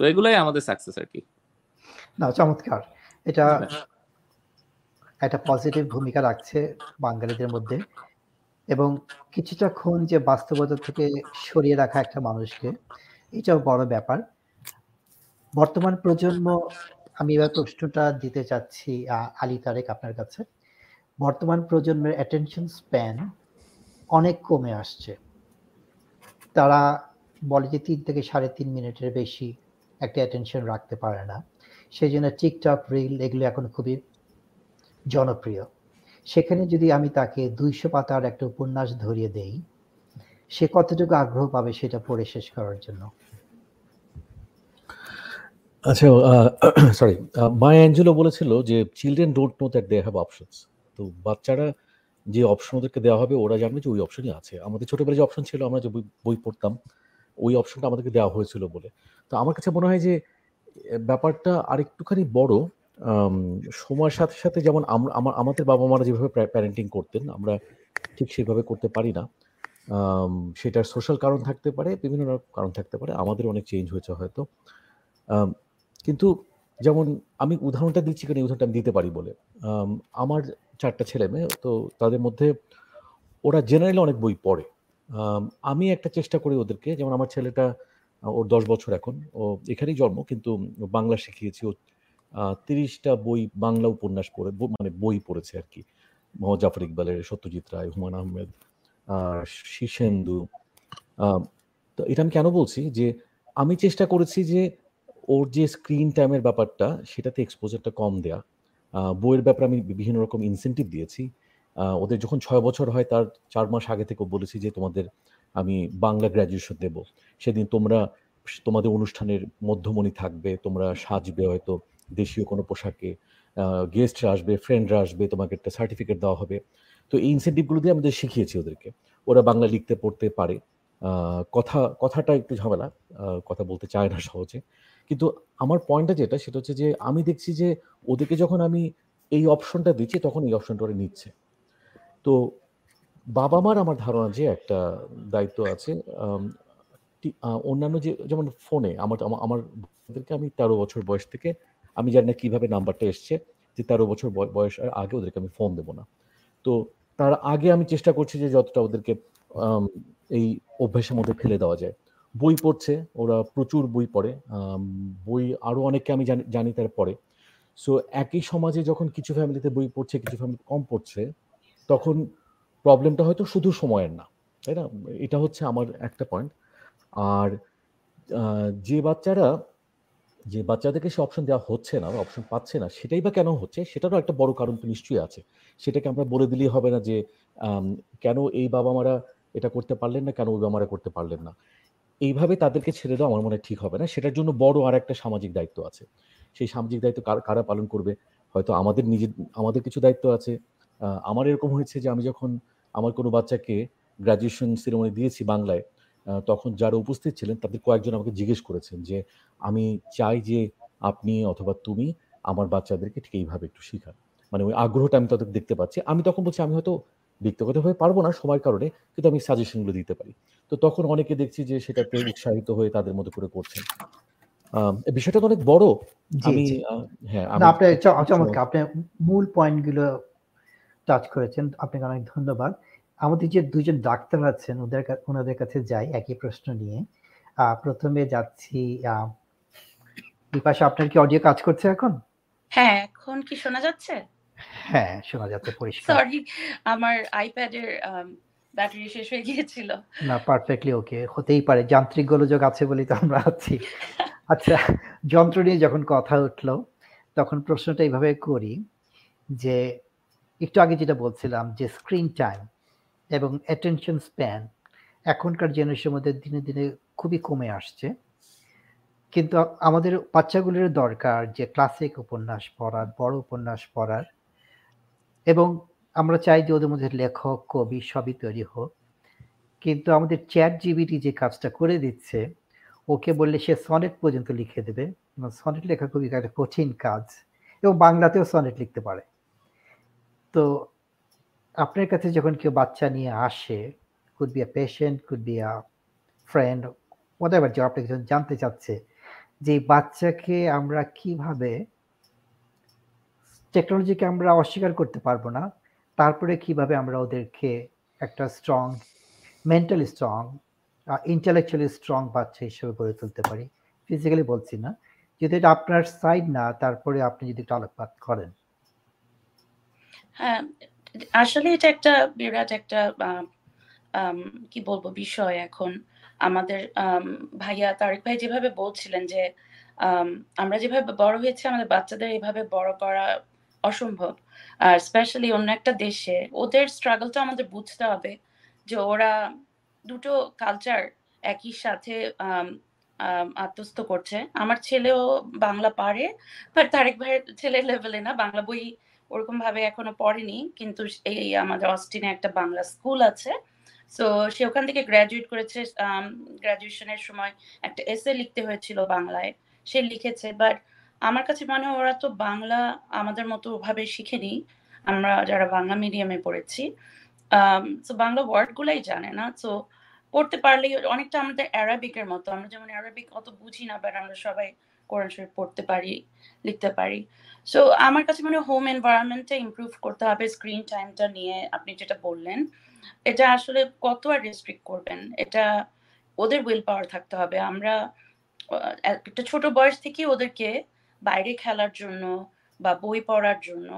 তো এগুলাই আমাদের সাকসেস আর কি। না চমৎকার। এটা একটা পজিটিভ ভূমিকা রাখছে বাঙালিদের মধ্যে এবং কিছুটা ক্ষণ যে বাস্তবতা থেকে সরিয়ে রাখা একটা মানুষকে, এটাও বড় ব্যাপার। বর্তমান প্রজন্ম, আমি এবার প্রশ্নটা দিতে চাচ্ছি আলী তারেক আপনার কাছে। বর্তমান প্রজন্মের অ্যাটেনশন স্প্যান অনেক কমে আসছে। তারা বলে যে তিন থেকে সাড়ে তিন মিনিটের বেশি একটা অ্যাটেনশন রাখতে পারে না। সেই জন্য টিকটক রিল এগুলো এখন খুবই জনপ্রিয়। সেখানে যদি আমি তাকে দুইশো পাতার একটা উপন্যাস ধরিয়ে দেই, সে কতটুকু আগ্রহ পাবে সেটা পড়ে শেষ করার জন্য? আচ্ছা সরি মায়া অ্যাঞ্জেলো বলেছিল যে children don't know that they have options তো বাচ্চারা যে অপশন ওদেরকে দেওয়া হবে, ওরা জানবে যে ওই অপশনই আছে। আমাদের ছোটবেলায় যে অপশন ছিল, আমরা যে বই- পড়তাম, ওই অপশনটা আমাদেরকে দেওয়া হয়েছিল বলে। তো আমার কাছে মনে হয় যে ব্যাপারটা আরেকটুখানি বড়। সময়ের সাথে সাথে যেমন আমরা আমার আমাদের বাবা মারা যেভাবে প্যারেন্টিং করতেন, আমরা ঠিক সেভাবে করতে পারি না। সেটার সোশ্যাল কারণ থাকতে পারে, বিভিন্ন কারণ থাকতে পারে, আমাদের অনেক চেঞ্জ হয়েছে হয়তো। কিন্তু যেমন আমি উদাহরণটা দিচ্ছি কারণ উদাহরণটা আমি দিতে পারি বলে। আমার চারটা ছেলে মেয়ে, তো তাদের মধ্যে ওরা জেনারেলি অনেক বই পড়ে। আমি একটা চেষ্টা করি ওদেরকে, যেমন আমার ছেলেটা, ওর দশ বছর এখন, ও এখানেই জন্ম, কিন্তু বাংলা শিখিয়েছি তিরিশটা বই বাংলা উপন্যাস পড়ে মানে বই পড়েছে আর কি। মোহাম্মদ জাফর ইকবালের সত্যজিৎ রায় হুমায়ুন আহমেদ আহ, শীর্ষেন্দু। তো এটা আমি কেন বলছি? যে আমি চেষ্টা করেছি যে ওর যে স্ক্রিন টাইমের ব্যাপারটা সেটাতে এক্সপোজারটা কম দেয়া। বইয়ের ব্যাপারে আমি বিভিন্ন রকম ইনসেন্টিভ দিয়েছি। ওদের যখন ছয় বছর হয় তার চার মাস আগে থেকে বলেছি যে তোমাদের আমি বাংলা গ্র্যাজুয়েশন দেব। সেদিন তোমরা তোমাদের অনুষ্ঠানের মধ্যমণি থাকবে তোমরা সাজবে হয়তো। দেশীয় কোনো পোশাকে গেস্টরা আসবে ফ্রেন্ডরা আসবে, তোমাকে একটা সার্টিফিকেট দেওয়া হবে। তো এই ইনসেন্টিভগুলো দিয়ে আমাদের শিখিয়েছি ওদেরকে। ওরা বাংলা লিখতে, পড়তে পারে। কথা, কথাটা একটু ঝামেলা কথা বলতে চায় না সহজে। কিন্তু আমার পয়েন্টটা যেটা, সেটা হচ্ছে যে আমি দেখছি যে ওদেরকে যখন আমি এই অপশনটা দিচ্ছি, তখন এই অপশনটা ওরা নিচ্ছে। তো বাবা মার আমার ধারণা যে একটা দায়িত্ব আছে অন্যান্য যে, যেমন ফোনে আমার, আমার- আমি তেরো বছর বয়স থেকে আমি জানি না কীভাবে নাম্বারটা এসছে যে তেরো বছর বয়- বয়স আগে ওদেরকে আমি ফোন দেবো না। তো তার আগে আমি চেষ্টা করছি যে যতটা ওদেরকে এই অভ্যাসের মধ্যে ফেলে দেওয়া যায়। বই পড়ছে, ওরা প্রচুর বই পড়ে বই আরও অনেককে আমি জানি জানি তার পড়ে সো একই সমাজে যখন কিছু ফ্যামিলিতে বই পড়ছে, কিছু ফ্যামিলি কম পড়ছে, তখন প্রবলেমটা হয়তো শুধু সময়ের না, তাই না? এটা হচ্ছে আমার একটা পয়েন্ট আর যে বাচ্চারা যে বাচ্চাদেরকে সে অপশন দেওয়া হচ্ছে না অপশন পাচ্ছে না, সেটাই বা কেন হচ্ছে? সেটারও একটা বড় কারণ তো নিশ্চয়ই আছে। সেটাকে আমরা বলে দিলেই হবে না যে কেন এই বাবা মারা এটা করতে পারলেন না, কেন ওই বাবা মারা করতে পারলেন না? এইভাবে তাদেরকে ছেড়ে দেওয়া আমার মনে ঠিক হবে না। সেটার জন্য বড় আর একটা সামাজিক দায়িত্ব আছে। সেই সামাজিক দায়িত্ব কার- কারা পালন করবে? হয়তো আমাদের নিজের আমাদের কিছু দায়িত্ব আছে। আমার এরকম হয়েছে যে আমি যখন আমার কোনো বাচ্চাকে গ্রাজুয়েশন সেরেমনি দিয়েছি বাংলায় তখন যারা উপস্থিত ছিলেন তাদের কয়েকজন আমাকে জিজ্ঞেস করেছেন যে আমি চাই যে আপনি অথবা তুমি আমার বাচ্চাদেরকে ঠিক এইভাবে একটু শেখান। মানে ওই আগ্রহটা আমি তাদের দেখতে পাচ্ছি। আমি তখন বলছি আমি হয়তো ব্যক্তিগতভাবে পারব না সময়ের কারণে কিন্তু আমি সাজেশনগুলো দিতে পারি। তো তখন অনেকে দেখছি যে সেটাতে উৎসাহিত হয়ে তাদের মতো করে করছেন। বিষয়টা তো অনেক বড়। আমি হ্যাঁ আপনি চমৎকার। আপনি মূল পয়েন্টগুলো টাচ করেছেন। আপনাকে অনেক ধন্যবাদ। আমাদের যে দুজন ডাক্তার আছেন ওদের ওনাদের কাছে যাই একই প্রশ্ন নিয়ে। প্রথমে যাচ্ছি বিপাশা আপনার কি অডিও কাজ করছে এখন? হ্যাঁ এখন কি শোনা যাচ্ছে? হ্যাঁ শোনা যাচ্ছে পরিষ্কার। সরি আমার আইপ্যাডের ব্যাটারি শেষ হয়ে গিয়েছিল। না পারফেক্টলি ওকে হতেই পারে যান্ত্রিক গোলযোগ আছে বলেই তো আমরা আছি। আচ্ছা যন্ত্র নিয়ে যখন কথা উঠল তখন প্রশ্নটা এইভাবে করি যে একটু আগে যেটা বলছিলাম যে স্ক্রিন টাইম এবং অ্যাটেনশন স্প্যান এখনকার জেনারেশনের মধ্যে দিনে দিনে খুবই কমে আসছে। কিন্তু আমাদের বাচ্চাগুলোর দরকার যে ক্লাসিক উপন্যাস পড়ার, বড় উপন্যাস পড়ার। এবং আমরা চাই যে ওদের মধ্যে লেখক, কবি সবই তৈরি হোক। কিন্তু আমাদের চ্যাট জিবিটি যে কাজটা করে দিচ্ছে, ওকে বললে সে সনেট পর্যন্ত লিখে দেবে। এবং সনেট লেখা খুবই একটা কঠিন কাজ। এবং বাংলাতেও সনেট লিখতে পারে। তো আপনার কাছে যখন কেউ বাচ্চা নিয়ে আসে could be a patient could be a friend ever যে আপনি যখন জানতে চাচ্ছে যে বাচ্চাকে আমরা কীভাবে টেকনোলজিকে আমরা অস্বীকার করতে পারব না, তারপরে কীভাবে আমরা ওদেরকে একটা strong mentally strong intellectually strong বাচ্চা হিসেবে গড়ে তুলতে পারি? ফিজিক্যালি বলছি না। যদি এটা আপনার সাইড না, তারপরে আপনি যদি একটু আলোকপাত করেন। হ্যাঁ আসলে এটা একটা বিরাট একটা কি বলব বিষয় এখন। আমাদের ভাইয়া তারেক ভাই যেভাবে বলছিলেন যে আম, আমরা যেভাবে বড় হয়েছি আমাদের বাচ্চাদের এভাবে বড় করা অসম্ভব। আর স্পেশালি অন্য একটা দেশে ওদের স্ট্রাগলটা আমাদের বুঝতে হবে যে ওরা দুটো কালচার একই সাথে আত্মস্থ করছে। আমার ছেলেও বাংলা পারে বাট তারেক ভাইয়ের ছেলের লেভেলে না বাংলা বই ওরকম ভাবে এখনও পড়েনি, কিন্তু এই আমাদের অস্টিনে একটা বাংলা স্কুল আছে। সো সে ওখান থেকে গ্র্যাজুয়েট করেছে গ্র্যাজুয়েশনের সময় একটা এসে লিখতে হয়েছিল বাংলায়। সে লিখেছে বাট আমার কাছে মনে হয় ওরা তো বাংলা আমাদের মতো ভাবে শিখেনি। আমরা যারা বাংলা মিডিয়ামে পড়েছি তো বাংলা ওয়ার্ড গুলাই জানে না। তো পড়তে পারলেই অনেকটা আমাদের অ্যারাবিকের মতো। আমরা যেমন অ্যারাবিক অত বুঝি না বাট আমরা সবাই কোরআন শরীফ পড়তে পারি লিখতে পারি সো আমার কাছে মনে হোম এনভায়রনমেন্টটা ইমপ্রুভ করতে হবে স্ক্রিন টাইমটা নিয়ে আপনি যেটা বললেন। এটা আসলে কত আর রেস্ট্রিক্ট করবেন? এটা ওদের উইল পাওয়ার থাকতে হবে। আমরা একটা ছোট বয়স থেকে ওদেরকে বাইরে খেলার জন্য বা বই পড়ার জন্য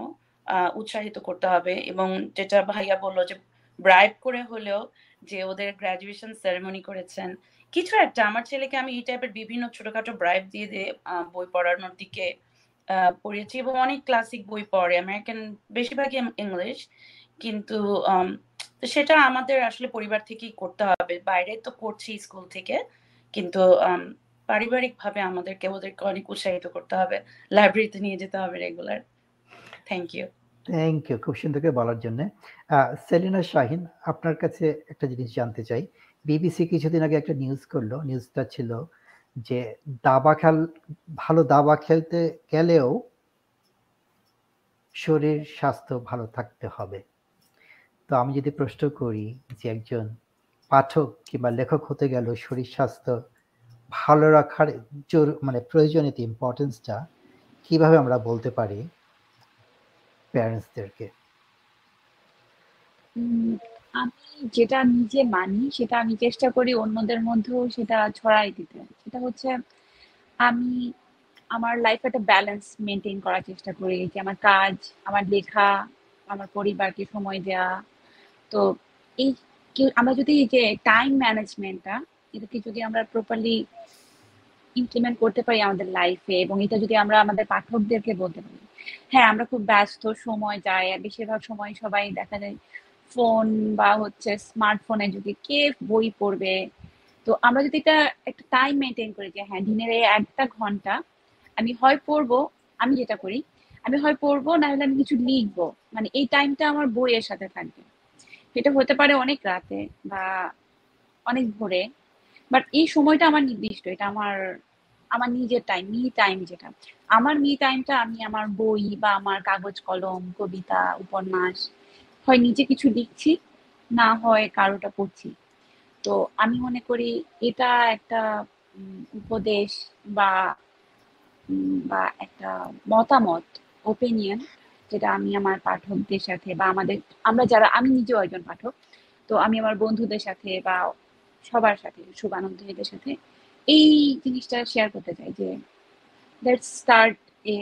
উৎসাহিত করতে হবে এবং যেটা ভাইয়া বলল যে ব্রাইব করে হলেও যে ওদের গ্রাজুয়েশন সেরেমনি করেছেন কিছু একটা, আমার ছেলেকে আমি এই টাইপের বিভিন্ন ছোটখাটো ব্রাইব দিয়ে দিয়ে বই পড়ানোর দিকে পড়েছি এবং অনেক ক্লাসিক বই পড়ে। আমেরিকান বেশিরভাগই ইংলিশ কিন্তু সেটা আমাদের আসলে পরিবার থেকেই করতে হবে। বাইরে তো করছি স্কুল থেকে কিন্তু পারিবারিক ভাবে আমাদেরকে, ওদেরকে অনেক উৎসাহিত করতে হবে। লাইব্রেরিতে নিয়ে যেতে হবে regular thank you thank you খুব সুন্দর করে বলার জন্য। সেলিনা শাহিন, আপনার কাছে একটা জিনিস জানতে চাই। বিবিসি কিছুদিন আগে একটা নিউজ করল। নিউজটা ছিল যে, দাবা খেল, ভালো দাবা খেলতে গেলেও শরীর স্বাস্থ্য ভালো থাকতে হবে। তো আমি যদি প্রশ্ন করি যে একজন পাঠক কিংবা লেখক হতে গেল শরীর স্বাস্থ্য ভালো রাখার জোর- মানে প্রয়োজনীয়তা ইম্পর্টেন্সটা কীভাবে আমরা বলতে পারি প্যারেন্টসদেরকে আমি যেটা নিজে মানি, সেটা আমি চেষ্টা করি অন্যদের মধ্যেও সেটা ছড়াই দিতে। সেটা হচ্ছে আমি আমার লাইফ একটা ব্যালেন্স মেনটেন করার চেষ্টা করি। যে আমার কাজ, আমার লেখা, আমার পরিবারকে সময় দেওয়া তো এই আমরা যদি এই যে টাইম ম্যানেজমেন্টটা এটাকে যদি আমরা প্রপারলি ইমপ্লিমেন্ট করতে পারি আমাদের লাইফে এবং এটা যদি আমরা আমাদের পাঠকদেরকে বলতে পারি। হ্যাঁ আমরা খুব ব্যস্ত, সময় যায়, আর বেশিরভাগ সময় সবাই দেখা যায় ফোন বা হচ্ছে স্মার্টফোনে যদি কে বই পড়বে, তো আমরা যদি এটা একটা টাইম মেনটেন করি যে হ্যাঁ দিনের এই একটা ঘণ্টা আমি হয় পড়ব, আমি যেটা করি, আমি হয় পড়ব না হলে আমি কিছু লিখব। মানে এই টাইমটা আমার বইয়ের সাথে থাকবে। এটা হতে পারে অনেক রাতে বা অনেক ভোরে বাট এই সময়টা আমার নির্দিষ্ট। এটা আমার আমার নিজের টাইম মি টাইম যেটা। আমার মি টাইমটা আমি আমার বই বা আমার কাগজ, কলম, কবিতা, উপন্যাস হয় নিজে কিছু লিখছি, না হয় কারোটা পড়ছি। তো আমি মনে করি এটা একটা উপদেশ বা বা একটা মতামত ওপিনিয়ন যেটা আমি আমার পাঠকদের সাথে বা আমাদের, আমরা যারা, আমি নিজেও একজন পাঠক, তো আমি আমার বন্ধুদের সাথে বা সবার সাথে শুভানন্দদের সাথে এই জিনিসটা শেয়ার করতে চাই যে let's start a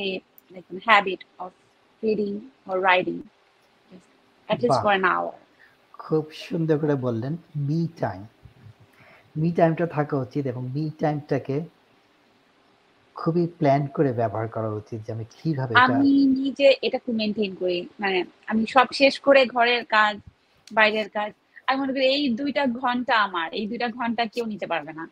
habit of reading or riding খুব সুন্দর করে বললেন মি টাইম মি টাইমটা থাকা উচিত এবং মি টাইমটাকে খুবই প্ল্যান করে ব্যবহার করা উচিত যে আমি কীভাবে আমি নিজে এটা খুব মেনটেন করি। মানে আমি সব শেষ করে ঘরের কাজ বাইরের কাজ আমি মনে করি এই দুইটা ঘণ্টা আমার এই দুইটা ঘণ্টা কেউ নিতে পারবে না।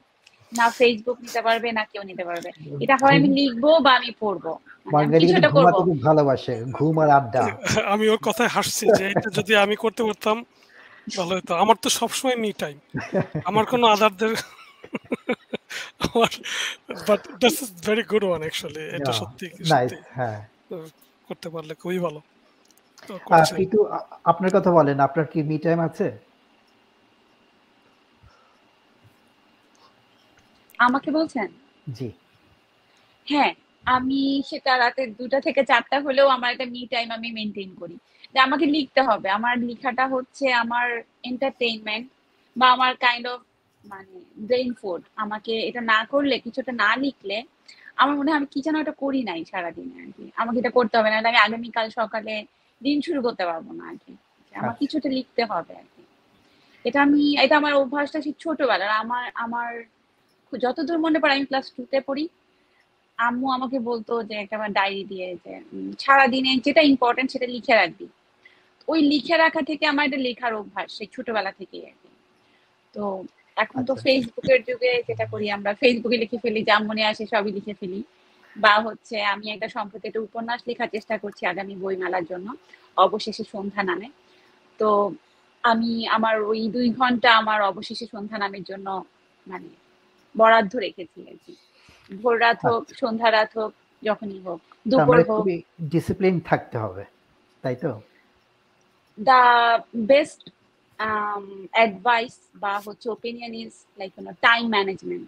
না ফেসবুক নিতে পারবে না কেউ নিতে পারবে। এটা হয় আমি লিখব বা আমি পড়ব। আমি বাঙালি কিছু কিন্তু একটা করব। ঘুমাতে খুব ভালোবাসে ঘুম আর আড্ডা। আমি ওর কথায় হাসছি যে এটা যদি আমি করতে পারতাম ভালো হতো আমার তো সবসময় মি টাইম আমার কোনো আদারদের আমার but this is very good one actually এটা সত্যি হ্যাঁ। করতে পারলে খুবই ভালো। কিন্তু আপনার কথা বলেন আপনার কি মি টাইম আছে? আমাকে বলছেন? জি। হ্যাঁ আমি সেটা রাতে দুটা থেকে চারটা হলেও আমার একটা মি টাইম আমি মেনটেন করি। যে আমাকে লিখতে হবে। আমার লেখাটা হচ্ছে আমার এন্টারটেইনমেন্ট বা আমার কাইন্ড অফ মানে ব্রেইন ফুড আমাকে এটা না করলে কিছুটা না লিখলে আমার মনে হয় আমি কি যেন এটা করি নাই সারাদিনে আর কি। আমাকে এটা করতে হবে না আমি আগামীকাল সকালে দিন শুরু করতে পারব না আর কি। আমার আচ্ছা। কিছুটা লিখতে হবে আর কি। এটা আমি এটা আমার অভ্যাসটা সেই ছোটবেলার আমার আমার যতদূর মনে পড়ে আমি ক্লাস টুতে পড়ি। আম্মু আমাকে বলতো যে একটা আমার ডায়েরি দিয়ে যে সারাদিনে যেটা ইম্পর্টেন্ট সেটা লিখে রাখবি। ওই লিখে রাখা থেকে আমার একটা লেখার অভ্যাস সেই ছোটবেলা থেকেই আর কি। তো এখন তো আচ্ছা। ফেসবুকের যুগে যেটা করি আমরা ফেসবুকে লিখে ফেলি যা মনে আসে সবই লিখে ফেলি। বা হচ্ছে আমি একটা সম্প্রতি একটা উপন্যাস লেখার চেষ্টা করছি আগামী বই মেলার জন্য অবশেষে সন্ধ্যা নামে। তো আমি আমার ওই দুই ঘণ্টা আমার অবশেষে সন্ধ্যা নামের জন্য মানে বরাদ্দ রেখেছি আর কি। ভোর রাত হোক সন্ধ্যা রাত হোক যখনই হোক দুপুর হোক। ডিসিপ্লিন থাকতে হবে তাই তো? দ্য বেস্ট অ্যাডভাইস বা হচ্ছে opinion is like you know time management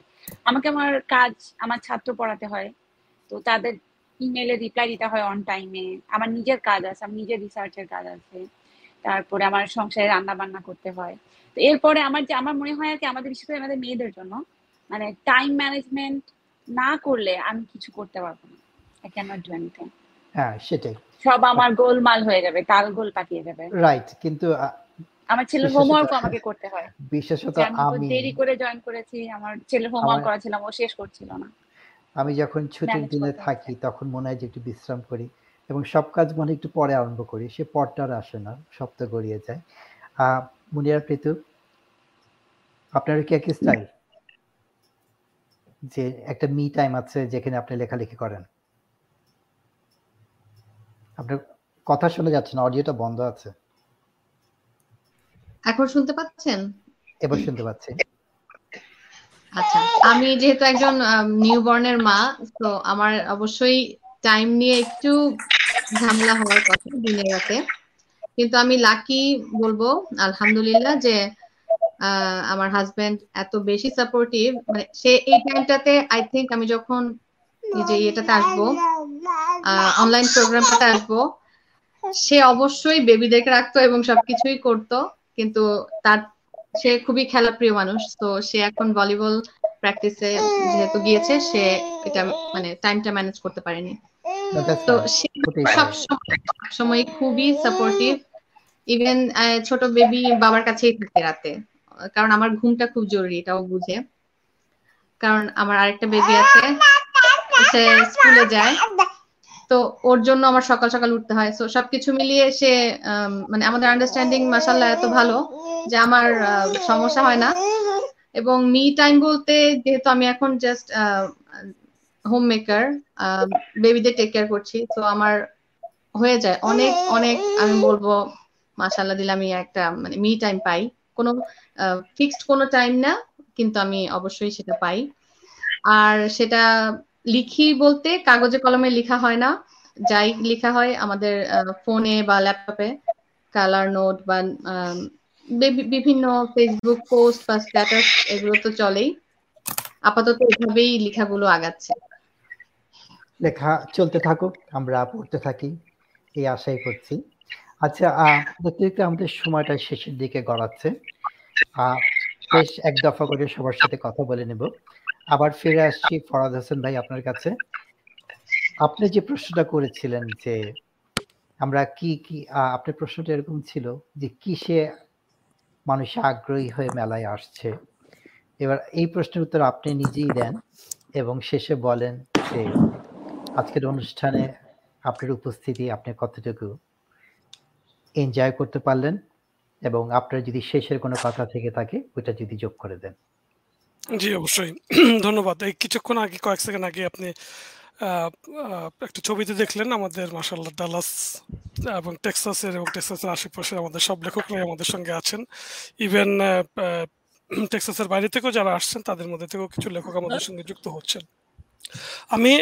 আমাকে আমার কাজ আমার ছাত্র পড়াতে হয় তো তাদের ইমেলে রিপ্লাই দিতে হয় অন টাইমে আমার নিজের কাজ আছে আমার নিজের রিসার্চের কাজ আছে। তারপরে আমার সংসারে রান্না বান্না করতে হয়। তো এরপরে আমার যে আমার মনে হয় আর কি আমাদের বিশেষ করে আমাদের মেয়েদের জন্য মানে টাইম ম্যানেজমেন্ট না করলে আমি কিছু করতে পারব না। I can not do anything হ্যাঁ সেটাই। সব আমার গোলমাল হয়ে যাবে তাল গোল পাকিয়ে যাবে। রাইট কিন্তু আমার ছেলের হোমওয়ার্ক আমাকে করতে হয়। বিশেষত আমি দেরি করে জয়েন করেছি আমার ছেলের হোমওয়ার্ক করাছিলাম ও শেষ করছিল না। আমি যখন ছুটির দিনে থাকি তখন মনে হয় যে একটু বিশ্রাম করি। এবং সব কাজ মনে একটু পরে আরম্ভ করি সে পরটা আর আসে না সপ্তাহ গড়িয়ে যায়। মুনিয়ার প্রীতু আপনার কি একই স্টাইল যে একটা মি টাইম আছে যেখানে আপনি লেখালেখি করেন। আপনার কথা শোনা যাচ্ছে না অডিওটা বন্ধ আছে। এখন শুনতে পাচ্ছেন? এবার শুনতে পাচ্ছি। আচ্ছা আমি যেহেতু একজন নিউ বর্নের মা তো আমার অবশ্যই টাইম নিয়ে একটু ঝামেলা হওয়ার কথা দিনে রাতে। কিন্তু আমি লাকি বলব আলহামদুলিল্লাহ যে আমার হাজবেন্ড এত বেশি সাপোর্টিভ মানে সে এই টাইমটাতে আই থিংক আমি যখন এই যে ইয়েটাতে আসব অনলাইন প্রোগ্রামটাতে আসব সে অবশ্যই বেবিদেরকে রাখতো এবং সবকিছুই করতো কিন্তু তার সে খুবই খেলাপ্রিয় মানুষ তো সে এখন ভলিবল প্র্যাকটিসে যেহেতু গিয়েছে সে এটা মানে টাইমটা ম্যানেজ করতে পারেনি। তো সে সব সময় খুবই সাপোর্টিভ ইভেন ছোট বেবি বাবার কাছেই থাকে রাতে। কারণ আমার ঘুমটা খুব জরুরি, এটাও বুঝে। কারণ আমার আরেকটা বেবি আছে, সে স্কুলে যায়। তো ওর জন্য আমার সকাল সকাল উঠতে হয়। তো সবকিছু মিলিয়ে সে মানে আমাদের আন্ডারস্ট্যান্ডিং মাসাল্লাহ এত ভালো যে আমার সমস্যা হয় না। এবং মি টাইম বলতে যেহেতু আমি এখন জাস্ট হোম মেকার বেবিদের টেক কেয়ার করছি। তো আমার হয়ে যায়। অনেক অনেক আমি বলব মাসাল্লাহ দিলে আমি একটা মানে মি টাইম পাই। কোনো ফিক্সড কোনো টাইম না, কিন্তু আমি অবশ্যই সেটা পাই। আর সেটা লিখি বলতে কাগজে কলমে লেখা হয় না। যাই লেখা হয় আমাদের ফোনে বা ল্যাপটপে কালার নোট বা বিভিন্ন ফেসবুক পোস্ট বা স্ট্যাটাস এগুলো তো চলেই। আপাতত এভাবেই লেখাগুলো আগাচ্ছে। লেখা চলতে থাকুক, আমরা পড়তে থাকি, এই আশাই করছি। আচ্ছা আমাদের সময়টা শেষের দিকে গড়াচ্ছে। বেশ এক দফা করে সবার সাথে কথা বলে নেব। আবার ফিরে আসছি ফরাদ হোসেন ভাই আপনার কাছে। আপনি যে প্রশ্নটা করেছিলেন যে আমরা কি কি আপনার প্রশ্নটা এরকম ছিল যে কিসে মানুষ আগ্রহী হয়ে মেলায় আসছে? এবার এই প্রশ্নের উত্তর আপনি নিজেই দেন এবং শেষে বলেন যে আজকের অনুষ্ঠানে আপনার উপস্থিতি আপনি কতটুকু এনজয় করতে পারলেন? এবং আপনার যদি শেষের কোনো কথা থেকে থাকে, ওইটা যদি যোগ করে দেন। জি, অবশ্যই। ধন্যবাদ। এই কিছুক্ষণ আগে, কয়েক সেকেন্ড আগে আপনি একটা ছবিতে দেখলেন আমাদের মাসাল্লাহ ডালাস, এবং টেক্সাসের এবং টেক্সাসের আশেপাশে আমাদের সব লেখকরাই আমাদের সঙ্গে আছেন। ইভেন টেক্সাসের বাইরে থেকেও যারা আসছেন, তাদের মধ্যে থেকেও কিছু লেখক আমাদের সঙ্গে যুক্ত হচ্ছেন। আমি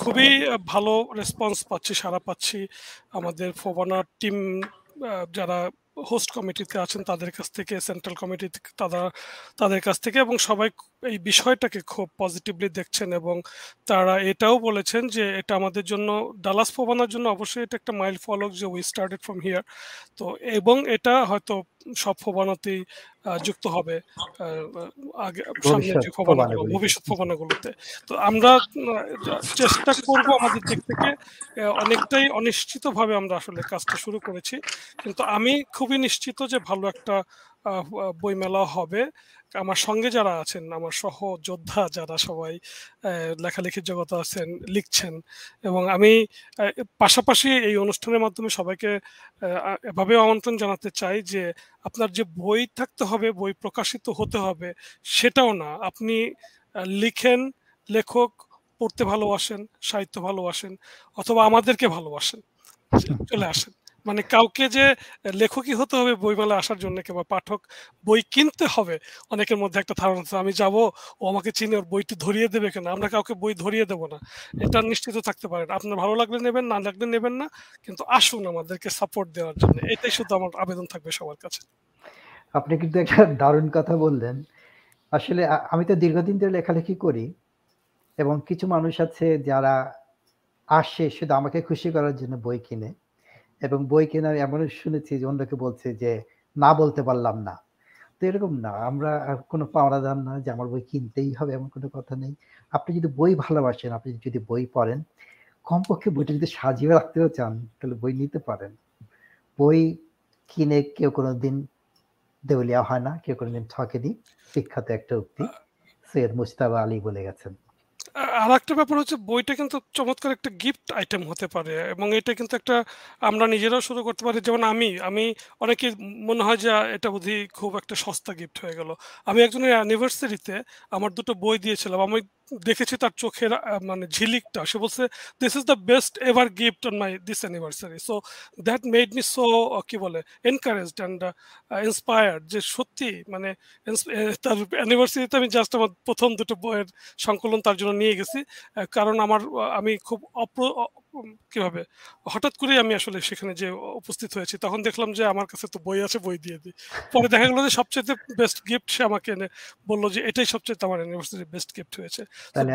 খুবই ভালো রেসপন্স পাচ্ছি সারা পাচ্ছি আমাদের ফোবানা টিম যারা হোস্ট কমিটিতে আছেন তাদের কাছ থেকে সেন্ট্রাল কমিটি তারা তাদের কাছ থেকে এবং সবাই এই বিষয়টাকে খুব পজিটিভলি দেখছেন এবং তারা এটাও বলেছেন যে এটা আমাদের জন্য ডালাস ফোবানার জন্য অবশ্যই এটা একটা মাইল ফলক যে উই স্টার্টেড ফ্রম হিয়ার তো এবং এটা হয়তো সব ফোবানাতেই যুক্ত হবে আগে সামনে যে ফোবানাগুলো ভবিষ্যৎ ফোবানাগুলোতে তো আমরা চেষ্টা করব আমাদের দিক থেকে অনেকটাই অনিশ্চিতভাবে আমরা আসলে কাজটা শুরু করেছি। কিন্তু আমি খুবই নিশ্চিত যে ভালো একটা বইমেলা হবে। আমার সঙ্গে যারা আছেন আমার সহ যোদ্ধা যারা সবাই লেখালেখির জগতে আছেন লিখছেন এবং আমি পাশাপাশি এই অনুষ্ঠানের মাধ্যমে সবাইকে এভাবে আমন্ত্রণ জানাতে চাই যে আপনার যে বই থাকতে হবে বই প্রকাশিত হতে হবে সেটাও না। আপনি লিখেন লেখক পড়তে ভালোবাসেন সাহিত্য ভালোবাসেন অথবা আমাদেরকে ভালোবাসেন। চলে আসেন। মানে কাউকে যে লেখকই হতে হবে বইমেলা আসার জন্য কিংবা পাঠক বই কিনতে হবে, অনেকের মধ্যে একটা ধারণা আমি যাব, ও আমাকে চিনে, ওর বইটি ধরিয়ে দেবে কেন? আমরা কাউকে বই ধরিয়ে দেবো না। এটা নিশ্চিত থাকতে পারেন। আপনার ভালো লাগলে নেবেন, না লাগলে নেবেন না, কিন্তু আসুন আমাদেরকে সাপোর্ট দেওয়ার জন্য। এটাই শুধু আমার আবেদন থাকবে সবার কাছে। আপনি কিন্তু একটা দারুণ কথা বললেন। আসলে আমি তো দীর্ঘদিন ধরে লেখালেখি করি এবং কিছু মানুষ আছে যারা আসে শুধু আমাকে খুশি করার জন্য বই কিনে। এবং বই কেনার এমন শুনেছি যে অন্যকে বলছে যে না বলতে পারলাম না। তো এরকম না আমরা কোনো পাওনাদার না যে আমার বই কিনতেই হবে এমন কোনো কথা নেই। আপনি যদি বই ভালোবাসেন আপনি যদি বই পড়েন কমপক্ষে বইটা যদি সাজিয়ে রাখতেও চান তাহলে বই নিতে পারেন। বই কিনে কেউ কোনো দিন দেউলিয়া হয় না কেউ কোনোদিন ঠকেনি। বিখ্যাত একটা উক্তি সৈয়দ মুস্তাবা আলী বলে গেছেন। আর একটা ব্যাপার হচ্ছে বইটা কিন্তু চমৎকার একটা গিফট আইটেম হতে পারে এবং এটা কিন্তু একটা আমরা নিজেরাও শুরু করতে পারি। যেমন আমি আমি অনেকে মনে হয় যে এটা বুঝি খুব একটা সস্তা গিফট হয়ে গেল। আমি একজনের অ্যানিভার্সারিতে আমার দুটো বই দিয়েছিলাম। আমি দেখেছি তার চোখের মানে ঝিলিকটা। সে বলছে this is the best ever gift on my this anniversary so that made me so কি বলে এনকারেজড অ্যান্ড ইন্সপায়ার্ড যে সত্যি মানে তার অ্যানিভার্সারিতে আমি জাস্ট আমার প্রথম দুটো বইয়ের সংকলন তার জন্য নিয়ে গেছি। কারণ আমার আমি খুব অপ্র কীভাবে? হঠাৎ করেই আমি আসলে সেখানে যে উপস্থিত হয়েছি তখন দেখলাম যে আমার কাছে তো বই আছে বই দিয়ে দিই। পরে দেখা গেলো যে সবচেয়ে বেস্ট গিফট সে আমাকে এনে বলল যে এটাই সবচেয়ে আমার ইউনিভার্সিটির বেস্ট গিফট হয়েছে।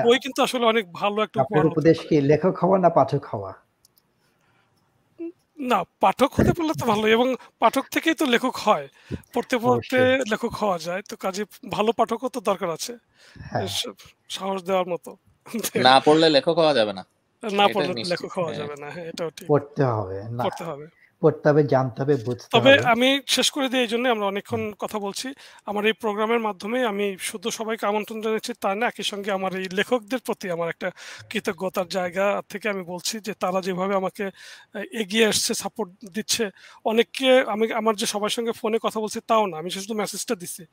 বই কিন্তু আসলে অনেক ভালো একটা উপদেশ কি লেখক হওয়া না পাঠক হওয়া? না পাঠক হতে পারলে তো ভালো এবং পাঠক থেকেই তো লেখক হয়। পড়তে পড়তে লেখক হওয়া যায় তো কাজে ভালো পাঠকও তো দরকার আছে। হ্যাঁ। সাহস দেওয়ার মতো। না পড়লে লেখক হওয়া যাবে না। না পড়লে লেখক হওয়া হ্যাঁ। যাবে না হ্যাঁ এটাও ঠিক। পড়তে হবে না। পড়তে হবে। পড়তে হবে জানতে হবে বুঝতে তবে আমি শেষ করে দিই এই জন্য আমরা অনেকক্ষণ কথা বলছি। আমার এই প্রোগ্রামের মাধ্যমে আমি শুধু সবাইকে আমন্ত্রণ জানাচ্ছি তা না একই সঙ্গে আমার এই লেখকদের প্রতি আমার একটা কৃতজ্ঞতার জায়গা থেকে আমি বলছি যে তারা যেভাবে আমাকে এগিয়ে আসছে সাপোর্ট দিচ্ছে অনেককে আমি আমার যে সবার সঙ্গে ফোনে কথা বলছি তাও না আমি শুধু মেসেজটা দিছি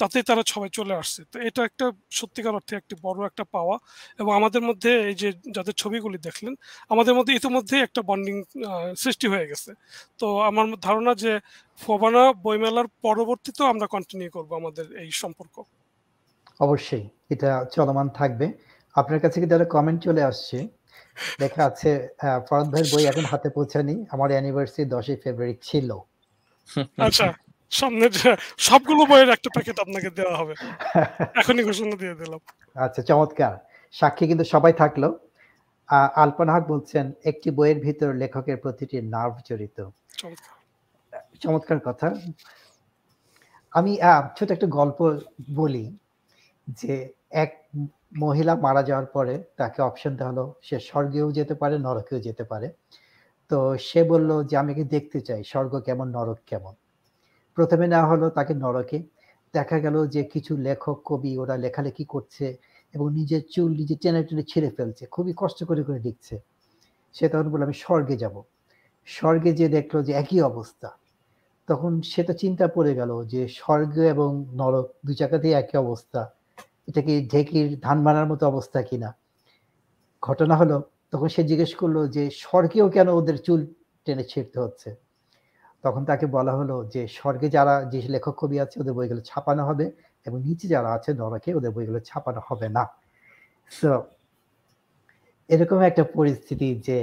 তাতেই তারা সবাই চলে আসছে। তো এটা একটা সত্যিকার অর্থে একটি বড় একটা পাওয়া এবং আমাদের মধ্যে এই যে যাদের ছবিগুলি দেখলেন আমাদের মধ্যে ইতিমধ্যেই একটা বন্ডিং সৃষ্টি হয়ে গেছে। তো আমার ধারণা যে ফোবানা বইমেলার পরবর্তীতেও আমরা কন্টিনিউ করব আমাদের এই সম্পর্ক। অবশ্যই এটা চলমান থাকবে। আপনার কাছে কিন্তু একটা কমেন্ট চলে আসছে? লেখা আছে ফরদ ভাইয়ের বই এখন হাতে পৌঁছানি আমার অ্যানিভার্সারি দশই ফেব্রুয়ারি ছিল। আচ্ছা সামনে সবগুলো বইয়ের একটা প্যাকেট আপনাকে দেওয়া হবে। এখনই ঘোষণা দিয়ে দিলাম। আচ্ছা চমৎকার। সাক্ষী কিন্তু সবাই থাকল। আলপনা হক বলছেন একটি বইয়ের ভিতর লেখকের প্রতিটি নার্ভ জড়িত। চমৎকার। চমৎকার কথা। আমি ছোট একটা গল্প বলি যে এক মহিলা মারা যাওয়ার পরে তাকে অপশন দেওয়া হলো সে স্বর্গেও যেতে পারে নরকেও যেতে পারে। তো সে বলল যে আমি কি দেখতে চাই স্বর্গ কেমন নরক কেমন? প্রথমে নেওয়া হলো তাকে নরকে। দেখা গেল যে কিছু লেখক কবি ওরা লেখালেখি করছে। এবং নিজের চুল নিজে টেনে টেনে ছিঁড়ে ফেলছে, খুবই কষ্ট করে করে লিখছে সে তখন বলল, আমি স্বর্গে যাব। স্বর্গে যে দেখল যে একই অবস্থা। তখন সে তো চিন্তা পড়ে গেল যে স্বর্গ এবং নরক দু জায়গাতেই একই অবস্থা। এটা কি ঢেকির ধান মারার মতো অবস্থা কিনা ঘটনা হলো, তখন সে জিজ্ঞেস করল যে স্বর্গেও কেন ওদের চুল টেনে ছিঁড়তে হচ্ছে? তখন তাকে বলা হলো যে, স্বর্গে যারা যে লেখক কবি আছে, ওদের বইগুলো ছাপানো হবে এবং নিচে যারা আছে, নরকে, ওদের বইগুলো ছাপানো হবে না। তো এরকম একটা পরিস্থিতি যে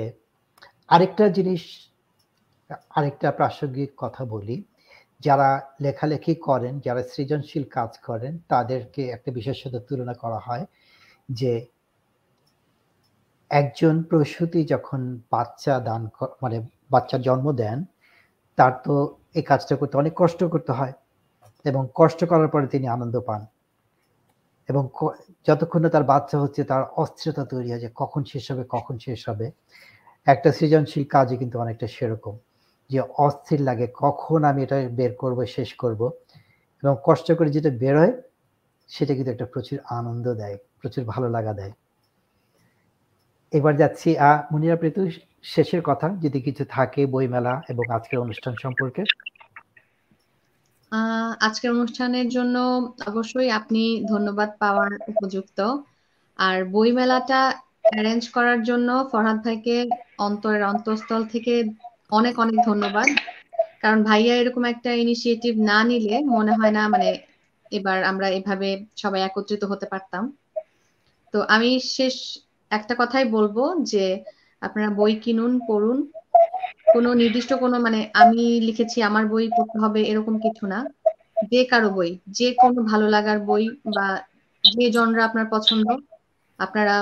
আরেকটা জিনিস, আরেকটা প্রাসঙ্গিক কথা বলি। যারা লেখালেখি করেন, যারা সৃজনশীল কাজ করেন, তাদেরকে একটা বিশেষ সাথে তুলনা করা হয় যে, একজন প্রসূতি যখন বাচ্চা দান মানে বাচ্চার জন্ম দেন তার তো এই কাজটা করতে অনেক কষ্ট করতে হয় এবং কষ্ট করার পরে তিনি আনন্দ পান। এবং যতক্ষণ না তার বাচ্চা হচ্ছে, তার অস্থিরতা তৈরি হয় যে কখন শেষ হবে, কখন শেষ হবে। একটা সৃজনশীল কাজে কিন্তু অনেকটা সেরকম, যে অস্থির লাগে, কখন আমি এটা বের করব, শেষ করব। এবং কষ্ট করে যেটা বের হয়, সেটা কিন্তু একটা প্রচুর আনন্দ দেয়, প্রচুর ভালো লাগা দেয়। এবার যাচ্ছি, আ, মুনিরা প্রীতু শেষের কথা, যদি কিছু থাকে, বইমেলা এবং আজকের অনুষ্ঠান সম্পর্কে? আজকের অনুষ্ঠানের জন্য অবশ্যই আপনি ধন্যবাদ পাওয়ার উপযুক্ত। আর বইমেলাটা অ্যারেঞ্জ করার জন্য ফরহাদ ভাইকে অন্তরের অন্তঃস্থল থেকে অনেক অনেক ধন্যবাদ। কারণ ভাইয়া এরকম একটা ইনিশিয়েটিভ না নিলে মনে হয় না মানে এবার আমরা এভাবে সবাই একত্রিত হতে পারতাম। তো আমি শেষ একটা কথাই বলব যে আপনারা বই কিনুন পড়ুন। কোনো নির্দিষ্ট কোনো মানে আমি লিখেছি আমার বই পড়তে হবে এরকম কিছু না। যে কারও বই যে কোনো ভালো লাগার বই বা যে জনরা আপনার পছন্দ আপনারা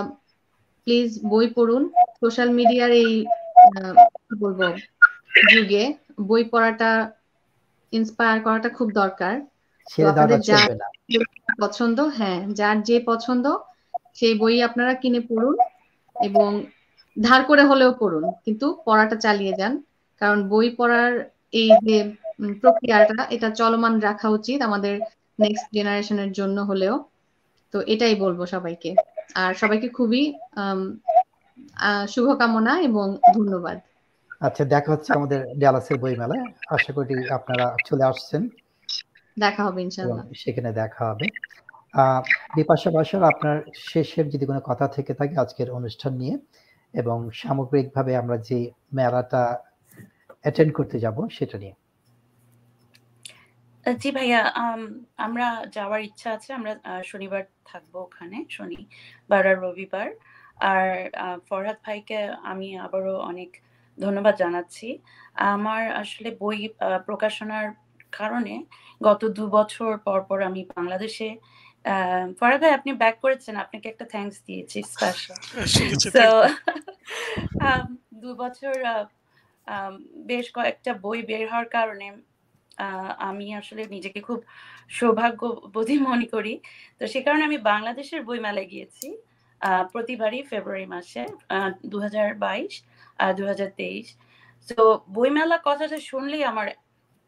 প্লিজ বই পড়ুন। সোশ্যাল মিডিয়ার এই বলব যুগে বই পড়াটা ইন্সপায়ার করাটা খুব দরকার। পছন্দ হ্যাঁ যার যে পছন্দ সেই বই আপনারা কিনে পড়ুন এবং ধার করে হলেও পড়ুন কিন্তু পড়াটা চালিয়ে যান। কারণ বই পড়ার এই যে প্রক্রিয়াটা এটা চলমান রাখা উচিত আমাদের নেক্সট জেনারেশনের জন্য হলেও। তো এটাই বলব সবাইকে। আর সবাইকে খুবই শুভকামনা এবং ধন্যবাদ। আচ্ছা দেখা হচ্ছে আমাদের ডালাসের বইমেলায়। আশা করি আপনারা চলে আসছেন। দেখা হবে এবং ইনশাল্লাহ সেখানে দেখা হবে। বিপাশা বাসর আপনার শেষের যদি কোনো কথা থেকে থাকে আজকের অনুষ্ঠান নিয়ে এবং সামগ্রিকভাবে আমরা যে মেলাটা অ্যাটেন্ড করতে যাব সেটা নিয়ে। জি ভাইয়া আমরা যাওয়ার ইচ্ছা আছে। আমরা শনিবার থাকব ওখানে শনিবার আর রবিবার। আর ফরহাদ ভাইকে আমি আবারও অনেক ধন্যবাদ জানাচ্ছি। আমার আসলে বই প্রকাশনার কারণে গত দু বছর পর পর আমি বাংলাদেশে আহ, ফরহাদ ভাই আপনি ব্যাক করেছেন আপনাকে একটা থ্যাঙ্কস দিয়েছি স্পেশাল তো. দু বছর আহ, বেশ কয়েকটা বই বের হওয়ার কারণে আহ, আমি আসলে নিজেকে খুব সৌভাগ্যবতী মনে করি তো সে কারণে আমি বাংলাদেশের বইমেলায় গিয়েছি আহ, প্রতিবারই ফেব্রুয়ারি মাসে দু হাজার বাইশ আর দু হাজার তেইশ তো বইমেলা কথাটা শুনলেই আমার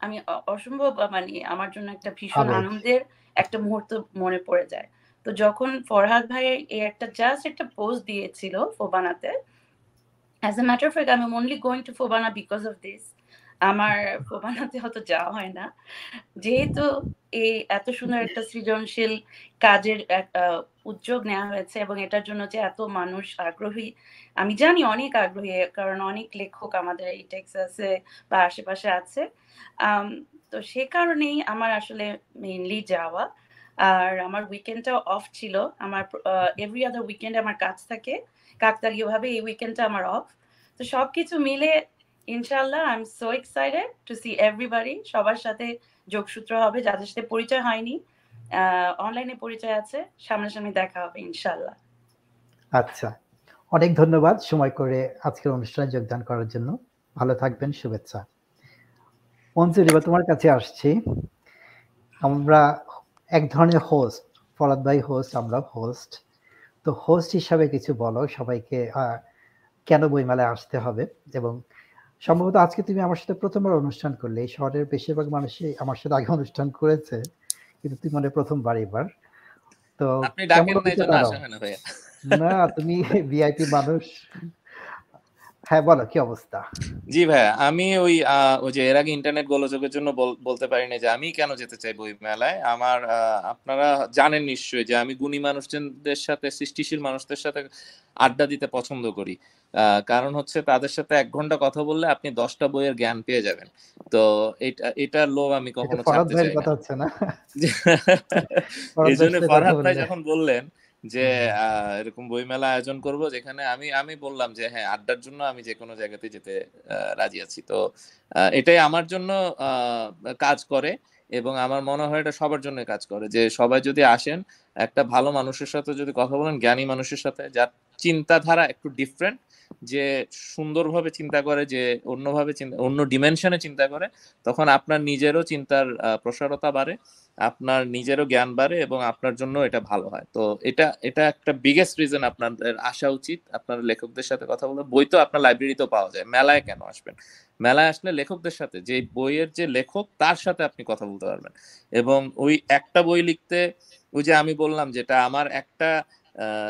আমি অসম্ভব মানে আমার জন্য একটা ভীষণ। আনন্দের একটা মুহূর্ত মনে পড়ে যায়। তো যখন ফরহাদ ভাই এই একটা জাস্ট একটা পোস্ট দিয়েছিল ফোবানাতে as a matter fact am only going to FOBANA because of this আমার ফোবানাতে হয়তো যাওয়া হয় না। যেহেতু এই এত সুন্দর একটা সৃজনশীল কাজের উদ্যোগ নেওয়া হয়েছে এবং এটার জন্য যে এত মানুষ আগ্রহী, আমি জানি অনেক আগ্রহী, কারণ অনেক লেখক আমাদের এই টেক্সাসে বা আশেপাশে আছে। তো সে কারণেই আমার আসলে মেইনলি যাওয়া। আর আমার উইকেন্ডটাও অফ ছিল। আমার এভরি আদার উইকেন্ডে আমার কাজ থাকে। কাকতালীয় ভাবে এই উইকেন্ডটা আমার অফ তো সবকিছু মিলে ইনশাল্লাহ I am so excited to see everybody সবার সাথে যোগসূত্র হবে, যাদের সাথে পরিচয় হয়নি। অনলাইনে পরিচয় আছে। সামনাসামনি দেখা হবে ইনশাল্লাহ আচ্ছা। অনেক ধন্যবাদ সময় করে আজকের অনুষ্ঠানে যোগদান করার জন্য। ভালো থাকবেন, শুভেচ্ছা। মঞ্জুরি এবার তোমার কাছে আসছি। আমরা এক ধরনের হোস্ট ফরাদ ভাই হোস্ট আমরা হোস্ট তো হোস্ট হিসাবে কিছু বলো সবাইকে কেন বইমেলায় আসতে হবে? এবং সম্ভবত আজকে তুমি আমার সাথে প্রথমবার অনুষ্ঠান করলে এই শহরের বেশিরভাগ মানুষই আমার সাথে আগে অনুষ্ঠান করেছে কিন্তু তুমি মানে প্রথমবার এবার। তো না তুমি ভিআইপি মানুষ। হ্যাঁ বলো কি অবস্থা? জি ভাইয়া আমি ওই ওই যে এর আগে ইন্টারনেট গোলযোগের জন্য বল- বলতে পারি না যে আমি কেন যেতে চাই বই মেলায়। আমার আপনারা জানেন নিশ্চয়ই যে আমি গুণী মানুষদের সাথে সৃষ্টিশীল মানুষদের সাথে আড্ডা দিতে পছন্দ করি। কারণ হচ্ছে তাদের সাথে এক ঘণ্টা কথা বললে আপনি দশটা বইয়ের জ্ঞান পেয়ে যাবেন। তো এটা এটার লোভ আমি কখনো ছাড়তে চাই না। কথা হচ্ছে না? এই জন্য ফরহাদ ভাই যখন বললেন যে এরকম বইমেলা আয়োজন করব যেখানে আমি আমি বললাম যে হ্যাঁ আড্ডার জন্য আমি যে কোনো জায়গাতে যেতে রাজি আছি। তো এটাই আমার জন্য আহ, কাজ করে এবং আমার মনে হয় এটা সবার জন্য কাজ করে যে সবাই যদি আসেন একটা ভালো মানুষের সাথে যদি কথা বলেন জ্ঞানী মানুষের সাথে যার চিন্তাধারা একটু ডিফারেন্ট যে সুন্দরভাবে চিন্তা করে, যে অন্যভাবে অন্য ডিমেনশনে চিন্তা করে, তখন আপনার নিজেরও চিন্তার প্রসারতা বাড়ে, আপনার নিজেরও জ্ঞান বাড়ে এবং আপনার জন্য এটা ভালো হয়। তো এটা এটা একটা বিগেস্ট রিজন আপনাদের আসা উচিত। আপনার লেখকদের সাথে কথা বলে বই তো আপনার লাইব্রেরিতেও পাওয়া যায়। মেলায় কেন আসবেন? মেলায় আসলে লেখকদের সাথে, যে বইয়ের যে লেখক, তার সাথে আপনি কথা বলতে পারবেন। এবং ওই একটা বই লিখতে, ওই যে আমি বললাম, যেটা আমার একটা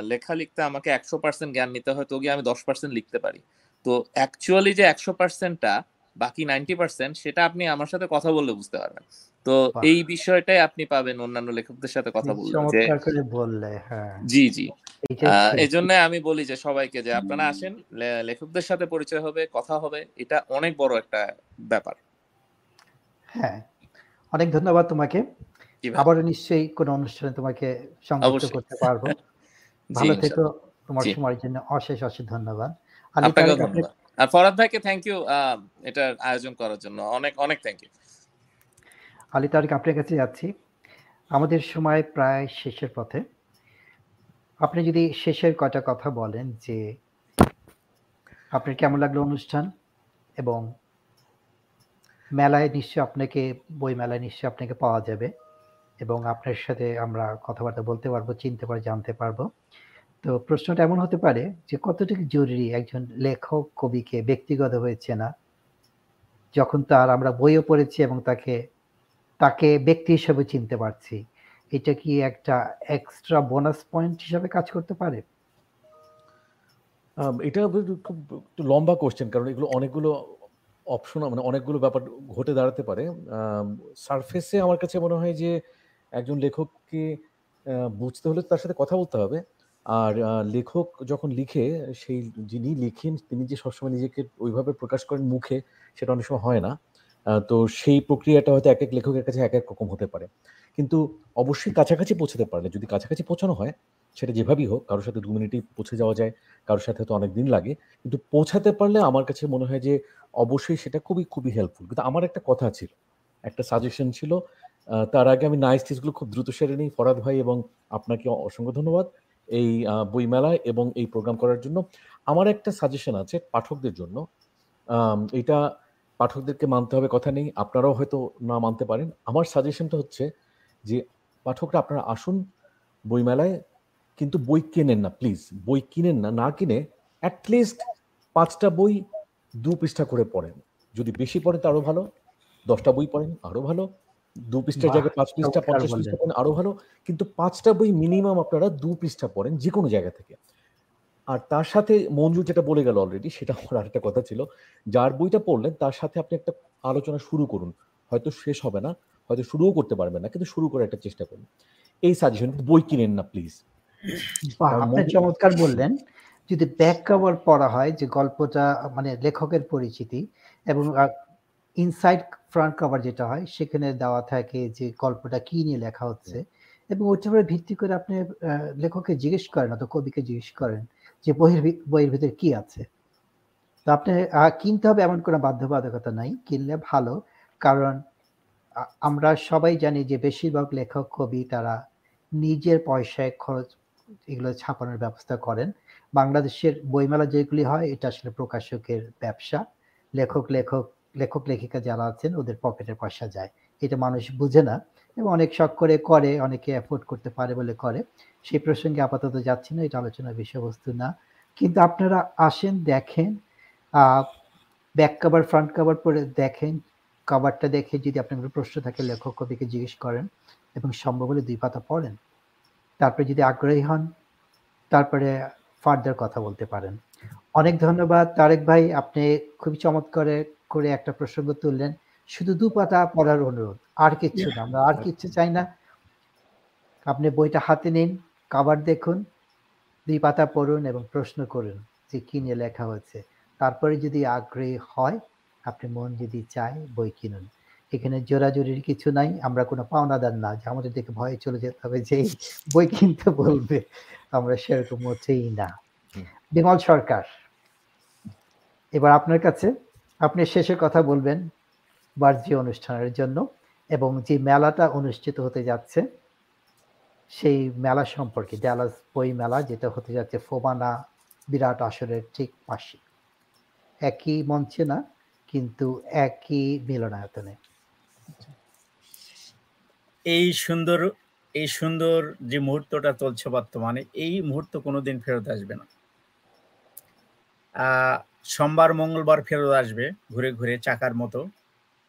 লেখা লিখতে আমাকে একশো পার্সেন্ট জ্ঞান নিতে হয় তো গিয়ে আমি দশ পার্সেন্ট লিখতে পারি। তো অ্যাকচুয়ালি যে একশো পার্সেন্টটা বাকি নাইনটি পার্সেন্ট সেটা আপনি আমার সাথে কথা বললে বুঝতে পারবেন। তো এই বিষয়টাই আপনি পাবেন অন্যান্য লেখকদের সাথে কথা বললে যে বললে হ্যাঁ। জি জি। এই জন্য আমি বলি যে সবাইকে যে আপনারা আসেন লেখকদের সাথে পরিচয় হবে কথা হবে এটা অনেক বড় একটা ব্যাপার। হ্যাঁ। অনেক ধন্যবাদ তোমাকে। আবারও নিশ্চয়ই কোন অনুষ্ঠানে তোমাকে সংযুক্ত করতে পারব। ভালো থেকো। তোমার সময়ের জন্য অশেষ অশেষ ধন্যবাদ। আর ফরাদ ভাইকে থ্যাংক ইউ এটার আয়োজন করার জন্য। অনেক অনেক থ্যাংক ইউ আলী তারেক আপনার কাছে যাচ্ছি। আমাদের সময় প্রায় শেষের পথে। আপনি যদি শেষের কয়টা কথা বলেন যে আপনার কেমন লাগল অনুষ্ঠান এবং মেলায় নিশ্চয়ই আপনাকে বই মেলায় নিশ্চয়ই আপনাকে পাওয়া যাবে। এবং আপনার সাথে আমরা কথাবার্তা বলতে পারব, চিনতে পারব, জানতে পারব। তো প্রশ্নটা এমন হতে পারে যে কতটুকু জরুরি একজন লেখক, কবিকে ব্যক্তিগত হয়ে চেনা যখন তার আমরা বইও পড়েছি এবং তাকে তাকে ব্যক্তি হিসেবে চিনতে পারছি, এটা কি একটা এক্সট্রা বোনাস পয়েন্ট হিসাবে কাজ করতে পারে? এটা খুব লম্বা কোশ্চেন কারণ এগুলো অনেকগুলো অপশন মানে অনেকগুলো ব্যাপার ঘটে দাঁড়াতে পারে। সারফেসে আমার কাছে মনে হয় যে একজন লেখককে বুঝতে হলে তার সাথে কথা বলতে হবে। আর লেখক যখন লিখে, সেই যিনি লিখেন, তিনি যে সবসময় নিজেকে ওইভাবে প্রকাশ করেন মুখে, সেটা অনেক সময় হয় না। তো সেই প্রক্রিয়াটা হয়তো এক এক লেখকের কাছে এক এক রকম হতে পারে। কিন্তু অবশ্যই কাছাকাছি পৌঁছতে পারলে, যদি কাছাকাছি পৌঁছানো হয়, সেটা যেভাবেই হোক, কারোর সাথে দু মিনিটেই পৌঁছে যাওয়া যায়, কারোর সাথে তো অনেক দিন লাগে। কিন্তু পৌঁছাতে পারলে আমার কাছে মনে হয় যে, অবশ্যই সেটা খুবই খুবই হেল্পফুল কিন্তু আমার একটা কথা ছিল, একটা সাজেশন ছিল তার আগে আমি নাইস টিসগুলো খুব দ্রুত সেরে নিই ফরাদ ভাই এবং আপনাকে অসংখ্য ধন্যবাদ এই আহ, বইমেলায় এবং এই প্রোগ্রাম করার জন্য। আমার একটা সাজেশন আছে পাঠকদের জন্য। এটা পাঠকদেরকে মানতে হবে কথা নেই আপনারাও হয়তো না মানতে পারেন। আমার সাজেশনটা হচ্ছে যে পাঠকরা আপনারা আসুন বইমেলায় কিন্তু বই কেনেন না প্লিজ বই কিনেন না না কিনে অ্যাটলিস্ট পাঁচটা বই দু পৃষ্ঠা করে পড়েন। যদি বেশি পড়েন তো আরও ভালো দশটা বই পড়েন আরও ভালো। দু পৃষ্ঠার জায়গায় পাঁচ পৃষ্ঠা পঞ্চাশ পৃষ্ঠা পড়েন আরও ভালো। কিন্তু পাঁচটা বই মিনিমাম আপনারা দু পৃষ্ঠা পড়েন যে কোনো জায়গা থেকে। আর তার সাথে মঞ্জু যেটা বলে গেল অলরেডি সেটা আমার আরেকটা কথা ছিল। যার বইটা পড়লেন তার সাথে আপনি একটা আলোচনা শুরু করুন। হয়তো শেষ হবে না হয়তো শুরুও করতে পারবেন না কিন্তু শুরু করে একটা চেষ্টা করুন। এই সাজেশন বই কিনেন না প্লিজ আপনি চমৎকার বললেন। যদি ব্যাক কভার পড়া হয় যে গল্পটা মানে লেখকের পরিচিতি এবং ইনসাইড ফ্রন্ট কভার যেটা হয়, সেখানে দেওয়া থাকে যে গল্পটা কি নিয়ে লেখা হচ্ছে। এবং ওটার উপরে ভিত্তি করে আপনি লেখককে জিজ্ঞেস করেন অথবা কবিকে জিজ্ঞেস করেন যে বইয়ের বইয়ের ভিতরে কি আছে। তো আপনি কিনতে হবে এমন কোনো বাধ্যবাধকতা নাই, কিনলে ভালো। কারণ আমরা সবাই জানি যে বেশিরভাগ লেখক, কবি তারা নিজের পয়সায় খরচ এগুলো ছাপানোর ব্যবস্থা করেন। বাংলাদেশের বইমেলা যেগুলি হয়, এটা আসলে প্রকাশকের ব্যবসা। লেখক লেখক লেখক, লেখিকা যারা আছেন, ওদের পকেটের পয়সা যায়। এটা মানুষ বুঝে না এবং অনেক শখ করে করে, অনেকে অ্যাফোর্ড করতে পারে বলে করে। সেই প্রসঙ্গে আপাতত যাচ্ছি না, এটা আলোচনার বিষয়বস্তু না। কিন্তু আপনারা আসেন, দেখেন ব্যাক কাভার ফ্রন্ট কভার পরে দেখেন কভারটা দেখে যদি আপনার প্রশ্ন থাকে, লেখক কবিকে জিজ্ঞেস করেন এবং সম্ভব হলে দুই পাতা পড়েন। তারপরে যদি আগ্রহী হন, তারপরে ফার্দার কথা বলতে পারেন। অনেক ধন্যবাদ। তারেক ভাই, আপনি খুবই চমৎকার করে একটা প্রসঙ্গ তুললেন শুধু দু পাতা পড়ার অনুরোধ আর কিচ্ছু না আমরা আর কিচ্ছু চাই না। আপনি বইটা হাতে নিন কাভার দেখুন দুই পাতা পড়ুন এবং প্রশ্ন করুন যে কি নিয়ে লেখা হয়েছে। তারপরে যদি আগ্রহী হয় আপনি মন যদি চায় বই কিনুন। এখানে জোরাজোরির কিছু নাই আমরা কোনো পাওনাদার না যে আমাদের দেখে ভয়ে চলে যেতে হবে যে বই কিনতে বলবে আমরা সেরকম মোটেই না। বিমল সরকার এবার আপনার কাছে। আপনি শেষে কথা বলবেন বার্জি অনুষ্ঠানের জন্য এবং যে মেলাটা অনুষ্ঠিত হতে যাচ্ছে, সেই মেলা সম্পর্কে, ডালাস বই মেলা যেটা হতে যাচ্ছে ফোবানা বিরাট আসরের ঠিক পাশে। একই মঞ্চে না, কিন্তু একই মিলনায়তনে। এই সুন্দর এই সুন্দর যে মুহূর্তটা চলছে বর্তমানে, এই মুহূর্ত কোনোদিন ফেরত আসবে না। সোমবার, মঙ্গলবার ফেরত আসবে ঘুরে ঘুরে চাকার মতো।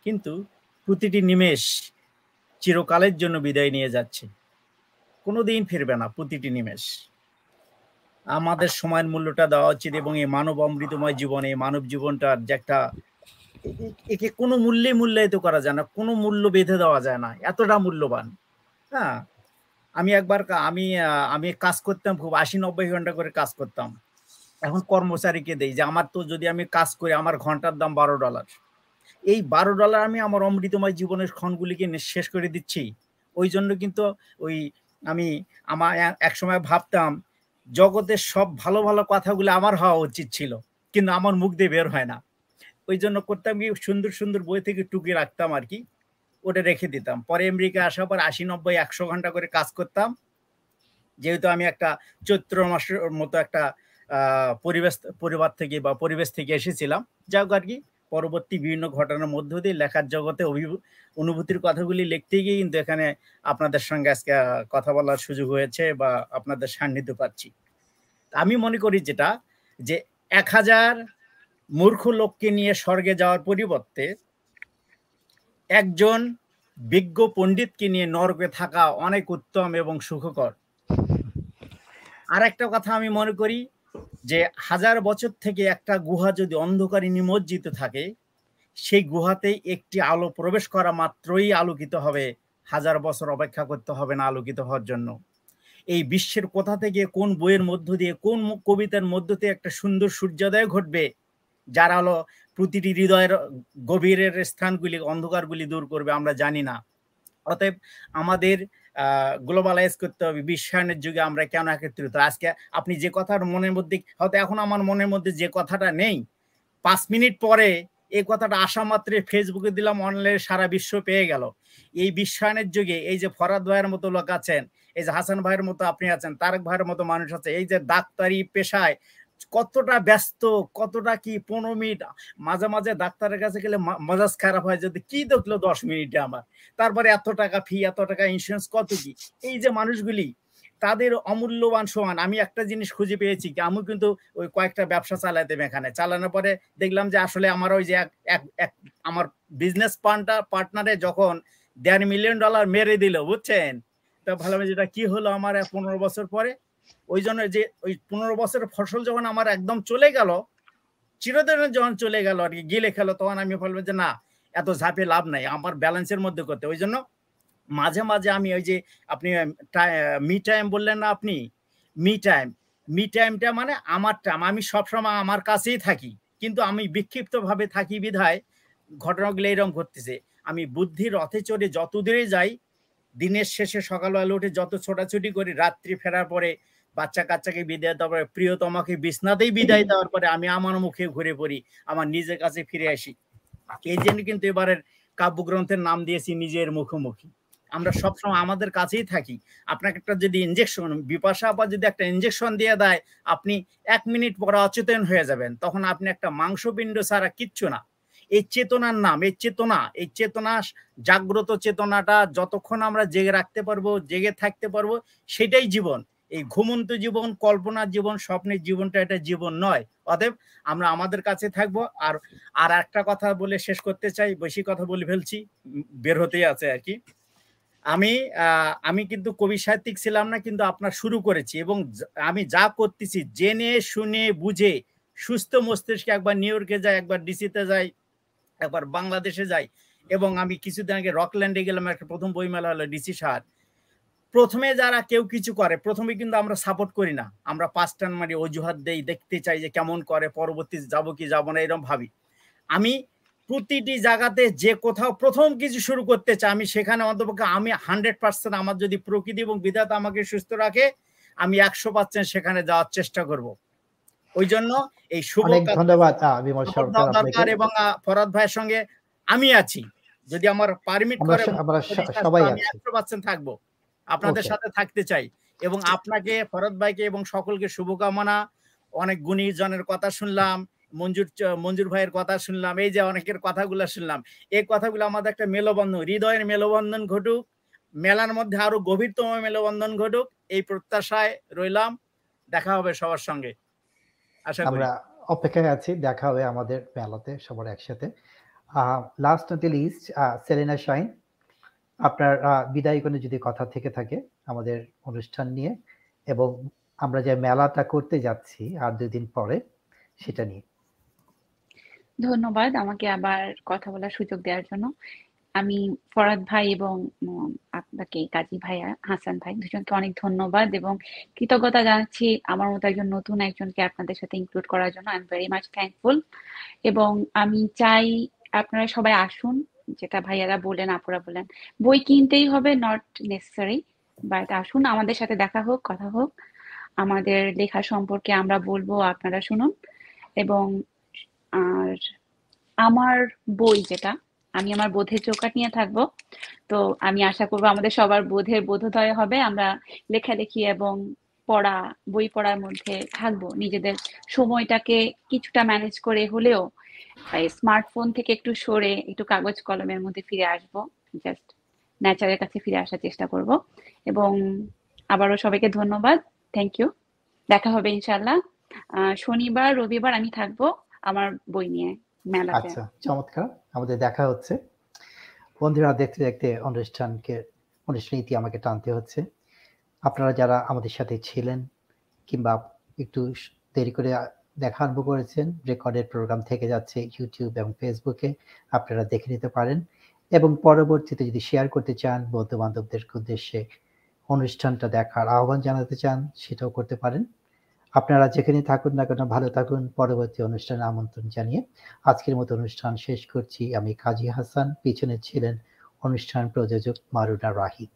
কিন্তু প্রতিটি নিমেষ চিরকালের জন্য বিদায় নিয়ে যাচ্ছে। কোনো দিন ফিরবে না প্রতিটি নিমেষ। আমাদের সময়ের মূল্যটা দেওয়া উচিত এবং এই মানব অমৃতময় জীবনে মানব জীবনটার যে একটা একে কোনো মূল্যে মূল্যায়িত করা যায় না, কোনো মূল্য বেঁধে দেওয়া যায় না, এতটা মূল্যবান। হ্যাঁ আমি একবার আমি আমি কাজ করতাম খুব আশি নব্বই ঘণ্টা করে কাজ করতাম। এখন কর্মচারীকে দেই যে, আমার তো যদি আমি কাজ করি, আমার ঘণ্টার দাম বারো ডলার। এই বারো ডলার আমি আমার অমৃতময় জীবনের ক্ষণগুলিকে শেষ করে দিচ্ছি। ওই জন্য কিন্তু ওই আমি আমার এক সময় ভাবতাম, জগতের সব ভালো ভালো কথাগুলো আমার হওয়া উচিত ছিল, কিন্তু আমার মুখ দিয়ে বের হয় না। ওই জন্য করতাম কি, সুন্দর সুন্দর বই থেকে টুকি রাখতাম আর কি, ওটা রেখে দিতাম। পরে আমেরিকা আসার পর আশি, নব্বই, একশো ঘণ্টা করে কাজ করতাম। যেহেতু আমি একটা চৈত্র মাসের মতো একটা পরিবেশ, পরিবার থেকে বা পরিবেশ থেকে এসেছিলাম। যাক আর কি, পরবর্তী বিভিন্ন ঘটনার মধ্য দিয়ে লেখার জগতে অভিভূ, অনুভূতির কথাগুলি লিখতে গিয়ে কিন্তু এখানে আপনাদের সঙ্গে আজকে কথা বলার সুযোগ হয়েছে বা আপনাদের সান্নিধ্য পাচ্ছি। আমি মনে করি যেটা, যে এক হাজার মূর্খ লোককে নিয়ে স্বর্গে যাওয়ার পরিবর্তে একজন বিজ্ঞ পণ্ডিতকে নিয়ে নরকে থাকা অনেক উত্তম এবং সুখকর। আর একটা কথা আমি মনে করি যে হাজার বছর থেকে একটা গুহা যদি অন্ধকারে নিমজ্জিত থাকে, সেই গুহাতে একটি আলো প্রবেশ করা মাত্রই আলোকিত হবে। হাজার বছর অপেক্ষা করতে হবে না আলোকিত হওয়ার জন্য। এই বিশ্বের কোথা থেকে, কোন বইয়ের মধ্য দিয়ে, কোন কবিতার মধ্য দিয়ে একটা সুন্দর সূর্যোদয় ঘটবে? যার আলো প্রতিটি হৃদয়ের গভীরের স্থানগুলি, অন্ধকারগুলি দূর করবে, আমরা জানি না। অতএব আমাদের গ্লোবালাইজ করতে হবে, বিশ্বায়নের যুগে আমরা কেন একত্রিত? আজকে আপনি যে কথার মনের মধ্যে, হয়তো এখন আমার মনের মধ্যে যে কথাটা নেই, পাঁচ মিনিট পরে এই কথাটা আসা মাত্রে ফেসবুকে দিলাম অনলাইনে সারা বিশ্ব পেয়ে গেল। এই বিশ্বায়নের যুগে এই যে ফরাদ ভাইয়ের মতো লোক আছেন, এই যে হাসান ভাইয়ের মতো আপনি আছেন, তারেক ভাইয়ের মতো মানুষ আছে, এই যে ডাক্তারি পেশায় কতটা ব্যস্ত, কতটা কি পনেরো মিনিট? মাঝে মাঝে ডাক্তারের কাছে গেলে মেজাজ খারাপ হয়, যদি কি দেখল দশ মিনিটে আমার? তারপরে এত টাকা ফি এত টাকা ইন্স্যুরেন্স কত কি? এই যে মানুষগুলি, তাদের অমূল্যবান সমান। আমি একটা জিনিস খুঁজে পেয়েছি কি আমি কিন্তু ওই কয়েকটা ব্যবসা চালাইতাম এখানে। চালানোর পরে দেখলাম যে আসলে আমার ওই যে এক আমার বিজনেস পার্টনার পার্টনারে যখন দেড় মিলিয়ন ডলার মেরে দিল, বুঝছেন? তা ভালো যেটা কি হলো আমার পনেরো বছর পরে? ওই জন্য যে ওই পনেরো বছরের ফসল যখন আমার একদম চলে গেল, চিরদিনের যখন চলে গেল আর কি, গিলে খেলো, তখন আমি বলব যে না, এত ঝাঁপে লাভ নাই, আমার ব্যালেন্সের মধ্যে করতে ওই জন্য মাঝে মাঝে আমি ওই যে আপনি মি টাইম বললেন না আপনি? মি টাইম মি টাইমটা মানে আমার টাইম আমি সবসময় আমার কাছেই থাকি, কিন্তু আমি বিক্ষিপ্তভাবে থাকি বিধায় ঘটনাগুলো এরকম ঘটতেছে। আমি বুদ্ধির রথে চড়ে যত দূরে যাই, দিনের শেষে সকালবেলা উঠে যত ছোটাছুটি করি, রাত্রি ফেরার পরে বাচ্চা কাচ্চাকে বিদায় দেওয়ার পরে, প্রিয়তমাকে বিছনাতেই বিদায় দেওয়ার পরে আমি আমার মুখে ঘুরে পড়ি, আমার নিজের কাছে ফিরে আসি। এই জন্য কিন্তু এবারের কাব্যগ্রন্থের নাম দিয়েছি নিজের মুখোমুখি। আমরা সবসময় আমাদের কাছেই থাকি। আপনাকে একটা যদি ইঞ্জেকশন বিপাশা বা যদি একটা ইঞ্জেকশন দিয়ে দেয়, আপনি এক মিনিট পরে অচেতন হয়ে যাবেন। তখন আপনি একটা মাংসপিণ্ড ছাড়া কিচ্ছু না। এই চেতনার নাম, এই চেতনা এই চেতনা, জাগ্রত চেতনাটা যতক্ষণ আমরা জেগে রাখতে পারব, জেগে থাকতে পারব, সেটাই জীবন। এই ঘুমন্ত জীবন, কল্পনার জীবন, স্বপ্নের জীবনটা এটা জীবন নয়। অতএব আমরা আমাদের কাছে থাকব। আর আর একটা কথা বলে শেষ করতে চাই, বেশি কথা বলে ফেলছি বের হতেই আছে আর কি। আমি আমি কিন্তু কবি সাহিত্যিক ছিলাম না, কিন্তু আপনার শুরু করেছি এবং আমি যা করতেছি, জেনে, শুনে, বুঝে, সুস্থ মস্তিষ্কে একবার নিউ ইয়র্কে যাই, একবার ডিসিতে যাই, একবার বাংলাদেশে যাই এবং আমি কিছুদিন আগে রকল্যান্ডে গেলাম, একটা প্রথম বইমেলা হলো ডিসি সার প্রথমে যারা কেউ কিছু করে প্রথমে কিন্তু আমরা সাপোর্ট করি না। আমরা পাঁচ টান মারি অজুহাত দেই দেখতে চাই যে কেমন করে পরবর্তী যাব কি যাব না এরকম ভাবি। আমি প্রতিটি জায়গাতে যে কোথাও প্রথম কিছু শুরু করতে চাই আমি সেখানে অন্তপক্ষে আমি হান্ড্রেড পার্সেন্ট আমার যদি প্রকৃতি এবং বিধাতা আমাকে সুস্থ রাখে আমি একশো পার্সেন্ট সেখানে যাওয়ার চেষ্টা করব। ওই জন্য এই শুভ ধন্যবাদ দরকার এবং ফরাদ ভাইয়ের সঙ্গে আমি আছি। যদি আমার পারমিট করে একশো পার্সেন্ট থাকব। আপনাদের সাথে থাকতে চাই এবং আপনাকে ফরদ ভাইকে এবং সকলকে শুভকামনা। অনেক গুণীজনের কথা শুনলাম মঞ্জুর মঞ্জুর ভাইয়ের কথা শুনলাম এই যে অনেকের কথাগুলো শুনলাম। এই কথাগুলো আমাদের একটা মেলবন্ধন হৃদয়ের মেলবন্ধন ঘটুক মেলার মধ্যে আরও গভীরতম মেলবন্ধন ঘটুক এই প্রত্যাশায় রইলাম। দেখা হবে সবার সঙ্গে। আশা করি। আমরা অপেক্ষায় আছি দেখা হবে আমাদের মেলাতে সবার একসাথে। Last not least Selina Shine আপনার বিদায় কোনো যদি কথা থেকে থাকে আমাদের অনুষ্ঠান নিয়ে এবং আমরা যে মেলাটা করতে যাচ্ছি আর দুই দিন পরে সেটা নিয়ে। ধন্যবাদ আমাকে আবার কথা বলার সুযোগ দেওয়ার জন্য। আমি ফরাদ ভাই এবং আপনাকে কাজী ভাইয়া হাসান ভাই দুজনকে অনেক ধন্যবাদ এবং কৃতজ্ঞতা জানাচ্ছি আমার মতো একজন নতুন একজনকে আপনাদের সাথে ইনক্লুড করার জন্য। I am very much thankful এবং আমি চাই আপনারা সবাই আসুন। যেটা ভাইয়ারা বললেন, আপুরা বললেন, বই কিনতেই হবে নট নেসেসারি বাট আসুন, আমাদের সাথে দেখা হোক, কথা হোক। আমাদের লেখা সম্পর্কে আমরা বলব, আপনারা শুনুন। এবং আর আমার বই যেটা, আমি আমার বোধের চৌকাট নিয়ে থাকব। তো আমি আশা করব, আমাদের সবার বোধের বোধোদয় হবে। আমরা লেখালেখি এবং পড়া, বই পড়ার মধ্যে থাকব। নিজেদের সময়টাকে কিছুটা ম্যানেজ করে হলেও স্মার্টফোন থেকে একটু সরে একটু কাগজ কলমের মধ্যে ফিরে আসব। জাস্ট ন্যাচারের কাছে ফিরে আসার চেষ্টা করব। এবং আবারও সবাইকে ধন্যবাদ। থ্যাংক ইউ দেখা হবে ইনশাল্লাহ শনিবার, রবিবার আমি থাকব আমার বই নিয়ে মেলাতে। আচ্ছা চমৎকার। আমাদের দেখা হচ্ছে। বন্ধুরা, দেখতে দেখতে অনুষ্ঠানকে অনুষ্ঠান ইতি আমাকে টানতে হচ্ছে। আপনারা যারা আমাদের সাথে ছিলেন কিংবা একটু দেরি করে দেখা আরম্ভ করেছেন। রেকর্ডেড প্রোগ্রাম থেকে যাচ্ছে ইউটিউব এবং ফেসবুকে আপনারা দেখে নিতে পারেন। এবং পরবর্তীতে যদি শেয়ার করতে চান বন্ধু বান্ধবদের উদ্দেশ্যে অনুষ্ঠানটা দেখার আহ্বান জানাতে চান, সেটাও করতে পারেন। আপনারা যেখানে থাকুন না কেন, ভালো থাকুন। পরবর্তী অনুষ্ঠানে আমন্ত্রণ জানিয়ে আজকের মতো অনুষ্ঠান শেষ করছি। আমি কাজী হাসান, পিছনে ছিলেন অনুষ্ঠান প্রযোজক মারুনা রাহি